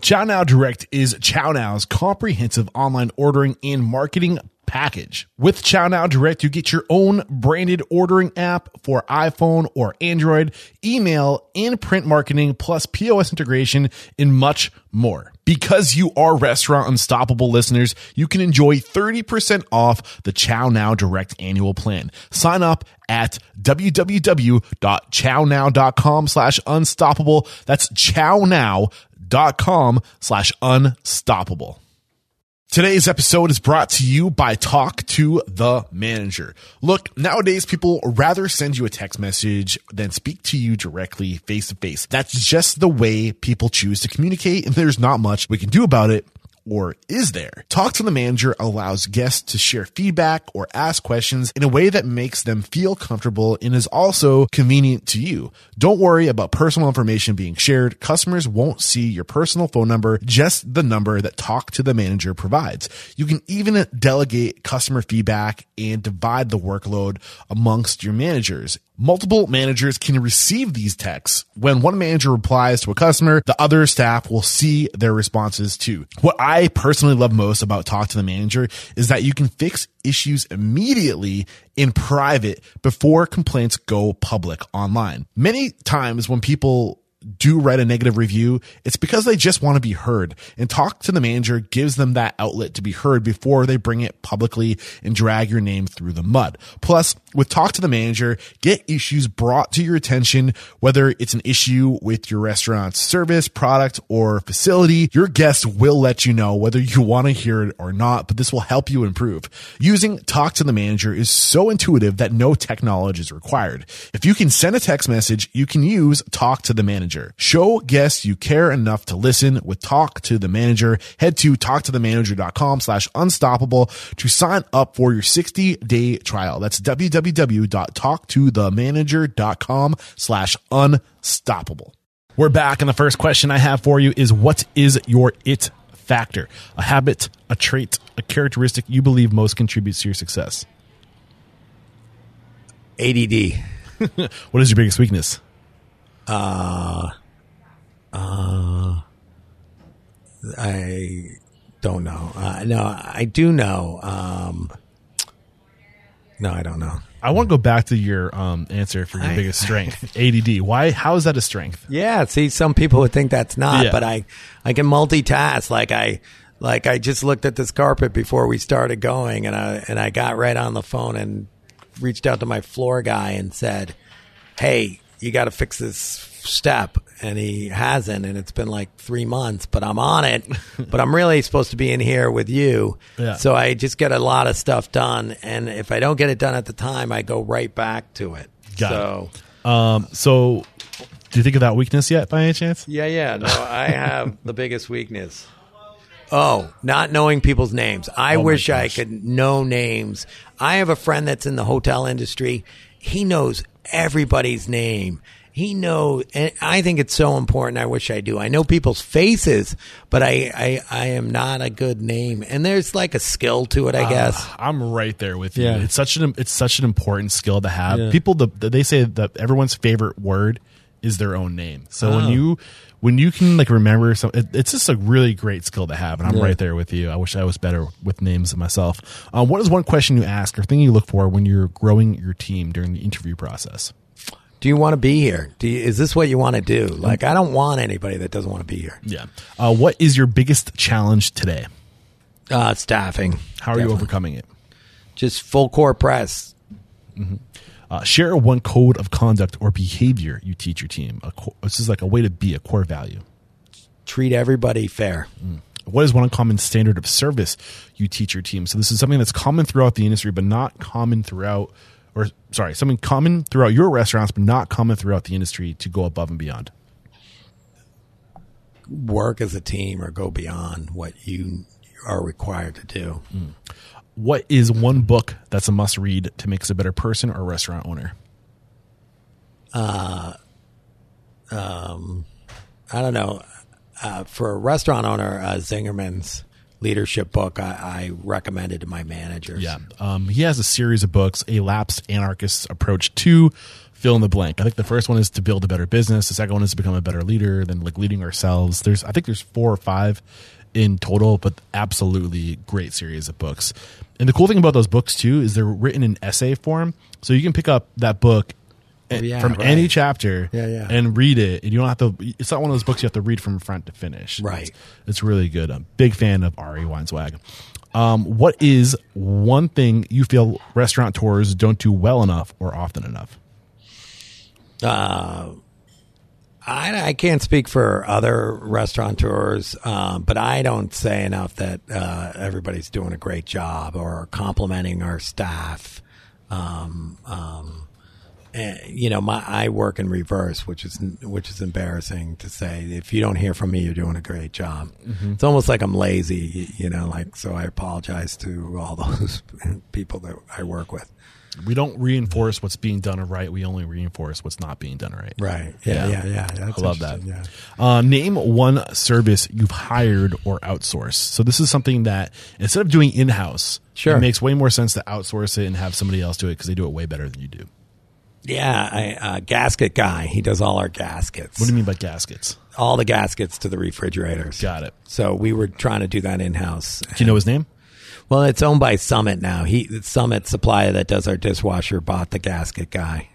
ChowNow Direct is ChowNow's comprehensive online ordering and marketing package. With ChowNow Direct, you get your own branded ordering app for iPhone or Android, email and print marketing, plus POS integration, and much more. Because you are Restaurant Unstoppable listeners, you can enjoy 30% off the ChowNow Direct annual plan. Sign up at www.chownow.com slash unstoppable. That's chownow.com slash unstoppable. Today's episode is brought to you by Talk to the Manager. Look, nowadays people rather send you a text message than speak to you directly face to face. That's just the way people choose to communicate, and there's not much we can do about it or is there? Talk to the manager allows guests to share feedback or ask questions in a way that makes them feel comfortable and is also convenient to you. Don't worry about personal information being shared. Customers won't see your personal phone number, just the number that Talk to the Manager provides. You can even delegate customer feedback and divide the workload amongst your managers. Multiple managers can receive these texts. When one manager replies to a customer, the other staff will see their responses too. What I personally love most about Talk to the Manager is that you can fix issues immediately in private before complaints go public online. Many times when people do write a negative review, it's because they just want to be heard. And talk to the manager gives them that outlet to be heard before they bring it publicly and drag your name through the mud. Plus, with talk to the manager, get issues brought to your attention, whether it's an issue with your restaurant's service, product, or facility. Your guest will let you know whether you want to hear it or not, but this will help you improve. Using talk to the manager is so intuitive that no tech knowledge is required. If you can send a text message, you can use talk to the manager. Show guests you care enough to listen with talk to the manager. Head to talktothemanager.com slash unstoppable to sign up for your 60 day trial. That's www.talktothemanager.com slash unstoppable. We're back. And the first question I have for you is what is your it factor? A habit, a trait, a characteristic you believe most contributes to your success? ADD. What is your biggest weakness? I don't know. Uh, no, I do know. Um, no, I don't know. I want to go back to your um, answer for your I- biggest strength, ADD. Why? How is that a strength? Yeah, see, some people would think that's not, Yeah. but I, I can multitask. Like I, like I just looked at this carpet before we started going, and I and I got right on the phone and reached out to my floor guy and said, "Hey, you got to fix this step," and he hasn't, and it's been like three months, but I'm on it. but I'm really supposed to be in here with you, Yeah. so I just get a lot of stuff done, and if I don't get it done at the time, I go right back to it. Got so. it. Um, so, do you think of that weakness yet, by any chance? Yeah, yeah. No, I have the biggest weakness. Oh, not knowing people's names. I Oh wish I could know names. I have a friend that's in the hotel industry. He knows everybody's name. He knows, and I think it's so important. I wish I do. I know people's faces, but I, I, I am not a good name. And there's like a skill to it, I guess. I'm right there with you. Yeah. It's such an it's such an important skill to have. People the, they say that everyone's favorite word is their own name. So when Oh. you when you can like remember some, it, it's just a really great skill to have. And I'm Yeah. right there with you. I wish I was better with names myself. Um, what is one question you ask or thing you look for when you're growing your team during the interview process? Do you want to be here? Do you, is this what you want to do? Like, I don't want anybody that doesn't want to be here. Yeah. Uh, what is your biggest challenge today? Uh, staffing. How are you overcoming it? Just full core press. Uh, share one code of conduct or behavior you teach your team. A co- this is like a way to be a core value. treat everybody fair. What is one common standard of service you teach your team? So this is something that's common throughout the industry, but not common throughout, or sorry, something common throughout your restaurants, but not common throughout the industry to go above and beyond. work as a team or go beyond what you are required to do. What is one book that's a must read to make us a better person or restaurant owner? Uh, um, I don't know. Uh, for a restaurant owner, uh, Zingerman's leadership book, I, I recommended to my managers. Yeah. Um, he has a series of books, A Lapsed Anarchist's Approach to Fill in the Blank. I think the first one is to build a better business. The second one is to become a better leader, then like leading ourselves. There's, I think there's four or five in total, but absolutely great series of books. And the cool thing about those books too is they're written in essay form. So you can pick up that book eh, yeah, from right. any chapter Yeah, yeah. and read it. And you don't have to, it's not one of those books you have to read from front to finish. Right. It's, it's really good. I'm a big fan of Ari Weinzweig. Um, what is one thing you feel restaurateurs don't do well enough or often enough? Uh, I, I can't speak for other restaurateurs, um, but I don't say enough that uh, everybody's doing a great job or complimenting our staff. Um, um, and, you know, my I work in reverse, which is which is embarrassing to say. If you don't hear from me, you're doing a great job. It's almost like I'm lazy, you know. Like so, I apologize to all those people that I work with. We don't reinforce what's being done right. We only reinforce what's not being done right. Right? Yeah, Yeah. yeah, yeah. That's I love that. Yeah. Uh, name one service you've hired or outsourced. So this is something that instead of doing in house, Sure. it makes way more sense to outsource it and have somebody else do it because they do it way better than you do. Yeah, I, uh, gasket guy. He does all our gaskets. What do you mean by gaskets? all the gaskets to the refrigerators. Got it. So we were trying to do that in house. Do you know his name? Well, it's owned by Summit now. He Summit supplier that does our dishwasher bought the gasket guy.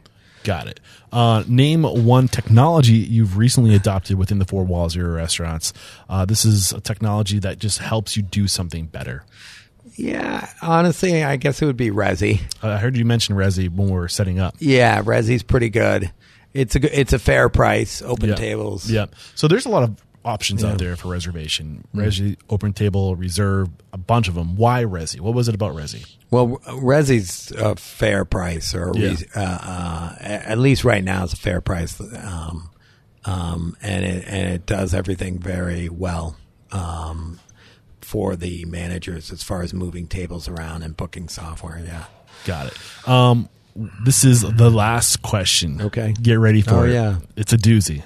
Got it. Uh, name one technology you've recently adopted within the four walls of your restaurants. Uh, this is a technology that just helps you do something better. Yeah, honestly, I guess it would be Resy. Uh, I heard you mention Resy when we were setting up. Yeah, Resy's pretty good. It's a good- it's a fair price. Open Yeah. tables. Yep. So there's a lot of options Yeah. out there for reservation. Resy, open table, reserve, a bunch of them. Why Resy? What was it about Resy? Well, Resy's a fair price, or Yeah. uh, uh, at least right now it's a fair price, um, um, and it and it does everything very well um, for the managers as far as moving tables around and booking software. Yeah. Got it. Um, this is the last question. Okay. Get ready for Oh, it. yeah. It's a doozy.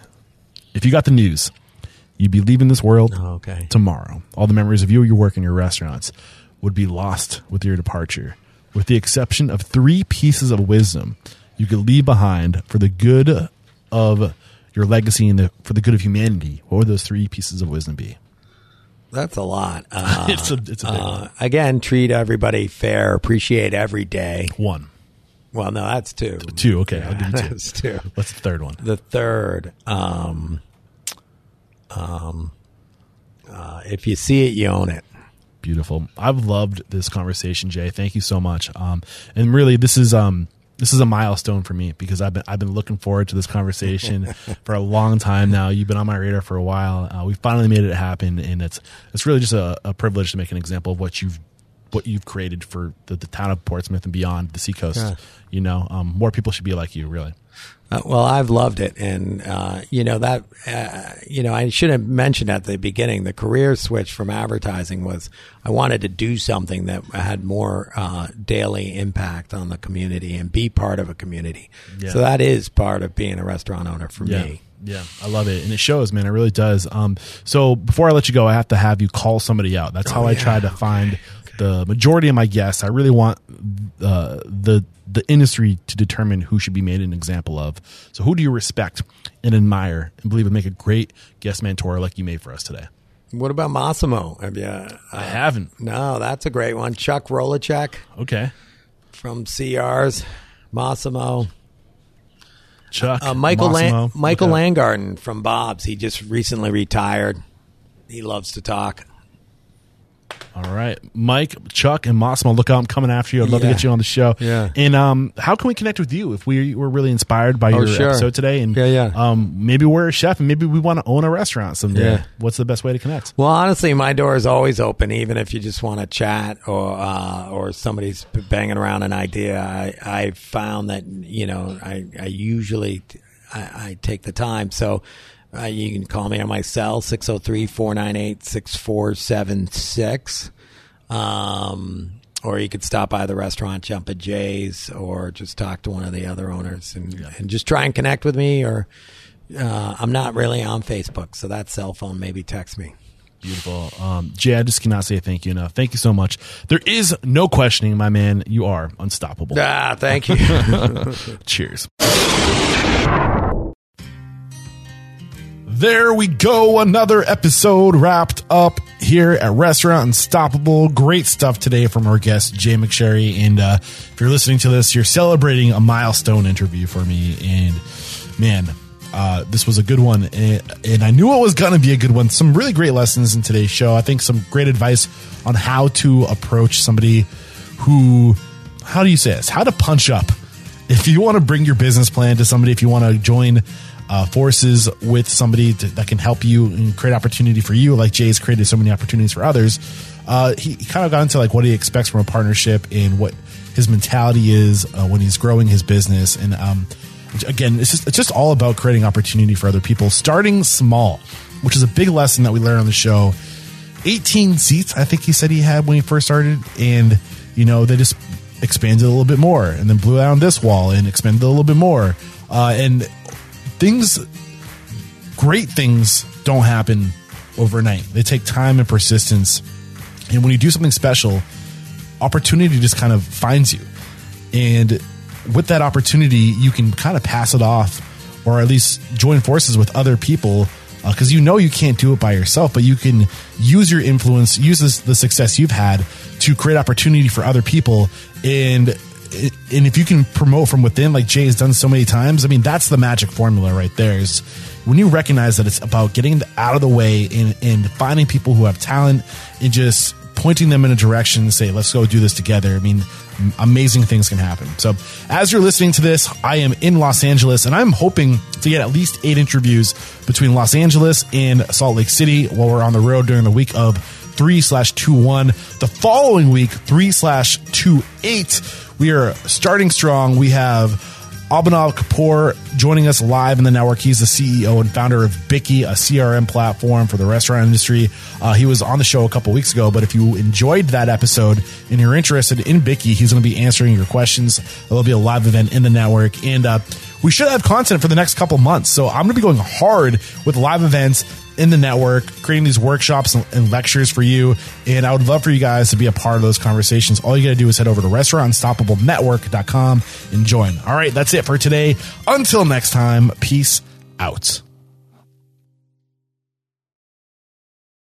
If you got the news, you'd be leaving this world Oh, okay. tomorrow. All the memories of you, your work, and your restaurants would be lost with your departure, with the exception of three pieces of wisdom you could leave behind for the good of your legacy and the, for the good of humanity. What would those three pieces of wisdom be? That's a lot. Uh, it's a it's a big uh, again, treat everybody fair. Appreciate every day. one. Well, no, that's two. Two. Okay, I'll give you two. That's two. What's the third one? The third, um, um, uh, if you see it, you own it. Beautiful. I've loved this conversation, Jay. Thank you so much. Um, and really, this is um, this is a milestone for me because I've been I've been looking forward to this conversation for a long time now. You've been on my radar for a while. Uh, we finally made it happen, and it's it's really just a, a privilege to make an example of what you've what you've created for the, the town of Portsmouth and beyond the seacoast. Yeah. You know, um, more people should be like you. Really. Uh, well, I've loved it, and uh, you know that uh, you know I should have mentioned at the beginning. The career switch from advertising was I wanted to do something that had more uh, daily impact on the community and be part of a community. Yeah. So that is part of being a restaurant owner for Yeah. me. Yeah, I love it, and it shows, man. It really does. Um, so before I let you go, I have to have you call somebody out. That's how I Oh, yeah. try to find the majority of my guests. I really want uh, the the industry to determine who should be made an example of. So, who do you respect and admire and believe would make a great guest mentor like you made for us today? What about Massimo? Have you, uh, I haven't. no, that's a great one. Chuck Rolecek Okay, from CRs. Massimo. Chuck, Uh, Michael Massimo. Michael Okay. Landgarten from Bob's. He just recently retired. He loves to talk. All right, Mike, Chuck, and Massimo. Look out! I'm coming after you. I'd love to get you on the show. Yeah. And um, how can we connect with you if we were really inspired by your Oh, sure. episode today? And Yeah, yeah. Um, maybe we're a chef and maybe we want to own a restaurant someday. Yeah. What's the best way to connect? Well, honestly, my door is always open, even if you just want to chat or uh, or somebody's banging around an idea. I I found that you know I I usually I, I take the time. So Uh, you can call me on my cell, 603 498 6476. Um, or you could stop by the restaurant, Jumpin' Jays, or just talk to one of the other owners and, and just try and connect with me. Or uh, I'm not really on Facebook, so that cell phone, maybe text me. Beautiful. Um, Jay, I just cannot say thank you enough. Thank you so much. There is no questioning, my man. You are unstoppable. Ah, thank you. Cheers. There we go. Another episode wrapped up here at Restaurant Unstoppable. Great stuff today from our guest, Jay McSherry. And uh, if you're listening to this, you're celebrating a milestone interview for me. And man, uh, this was a good one. And, and I knew it was going to be a good one. Some really great lessons in today's show. I think some great advice on how to approach somebody who, how do you say this? How to punch up. If you want to bring your business plan to somebody, if you want to join uh, forces with somebody to, that can help you and create opportunity for you, like Jay's created so many opportunities for others. Uh, he, he kind of got into like what he expects from a partnership and what his mentality is uh, when he's growing his business. And um, again, it's just it's just all about creating opportunity for other people, starting small, which is a big lesson that we learned on the show. 18 seats, I think he said he had when he first started, and you know they just expanded a little bit more, and then blew out this wall and expanded a little bit more, uh, and things, great things don't happen overnight. They take time and persistence. And when you do something special, opportunity just kind of finds you. And with that opportunity, you can kind of pass it off or at least join forces with other people because uh, you know you can't do it by yourself, but you can use your influence, use this, the success you've had to create opportunity for other people. And and if you can promote from within, like Jay has done so many times, I mean, that's the magic formula right there. Is when you recognize that it's about getting out of the way and, and finding people who have talent and just pointing them in a direction and say, let's go do this together. I mean, amazing things can happen. So, as you're listening to this, I am in Los Angeles and I'm hoping to get at least eight interviews between Los Angeles and Salt Lake City while we're on the road during the week of 3 slash 2 1. The following week, 3 slash 2 8 we are starting strong. We have Abhinav Kapoor joining us live in the network. He's the CEO and founder of Bikky, a CRM platform for the restaurant industry. Uh, he was on the show a couple weeks ago, but if you enjoyed that episode and you're interested in Bikky, he's going to be answering your questions. There'll be a live event in the network. And uh, we should have content for the next couple months. So I'm going to be going hard with live events in the network, creating these workshops and lectures for you. And I would love for you guys to be a part of those conversations. All you got to do is head over to restaurantunstoppablenetwork.com and join. All right, that's it for today. Until next time, peace out.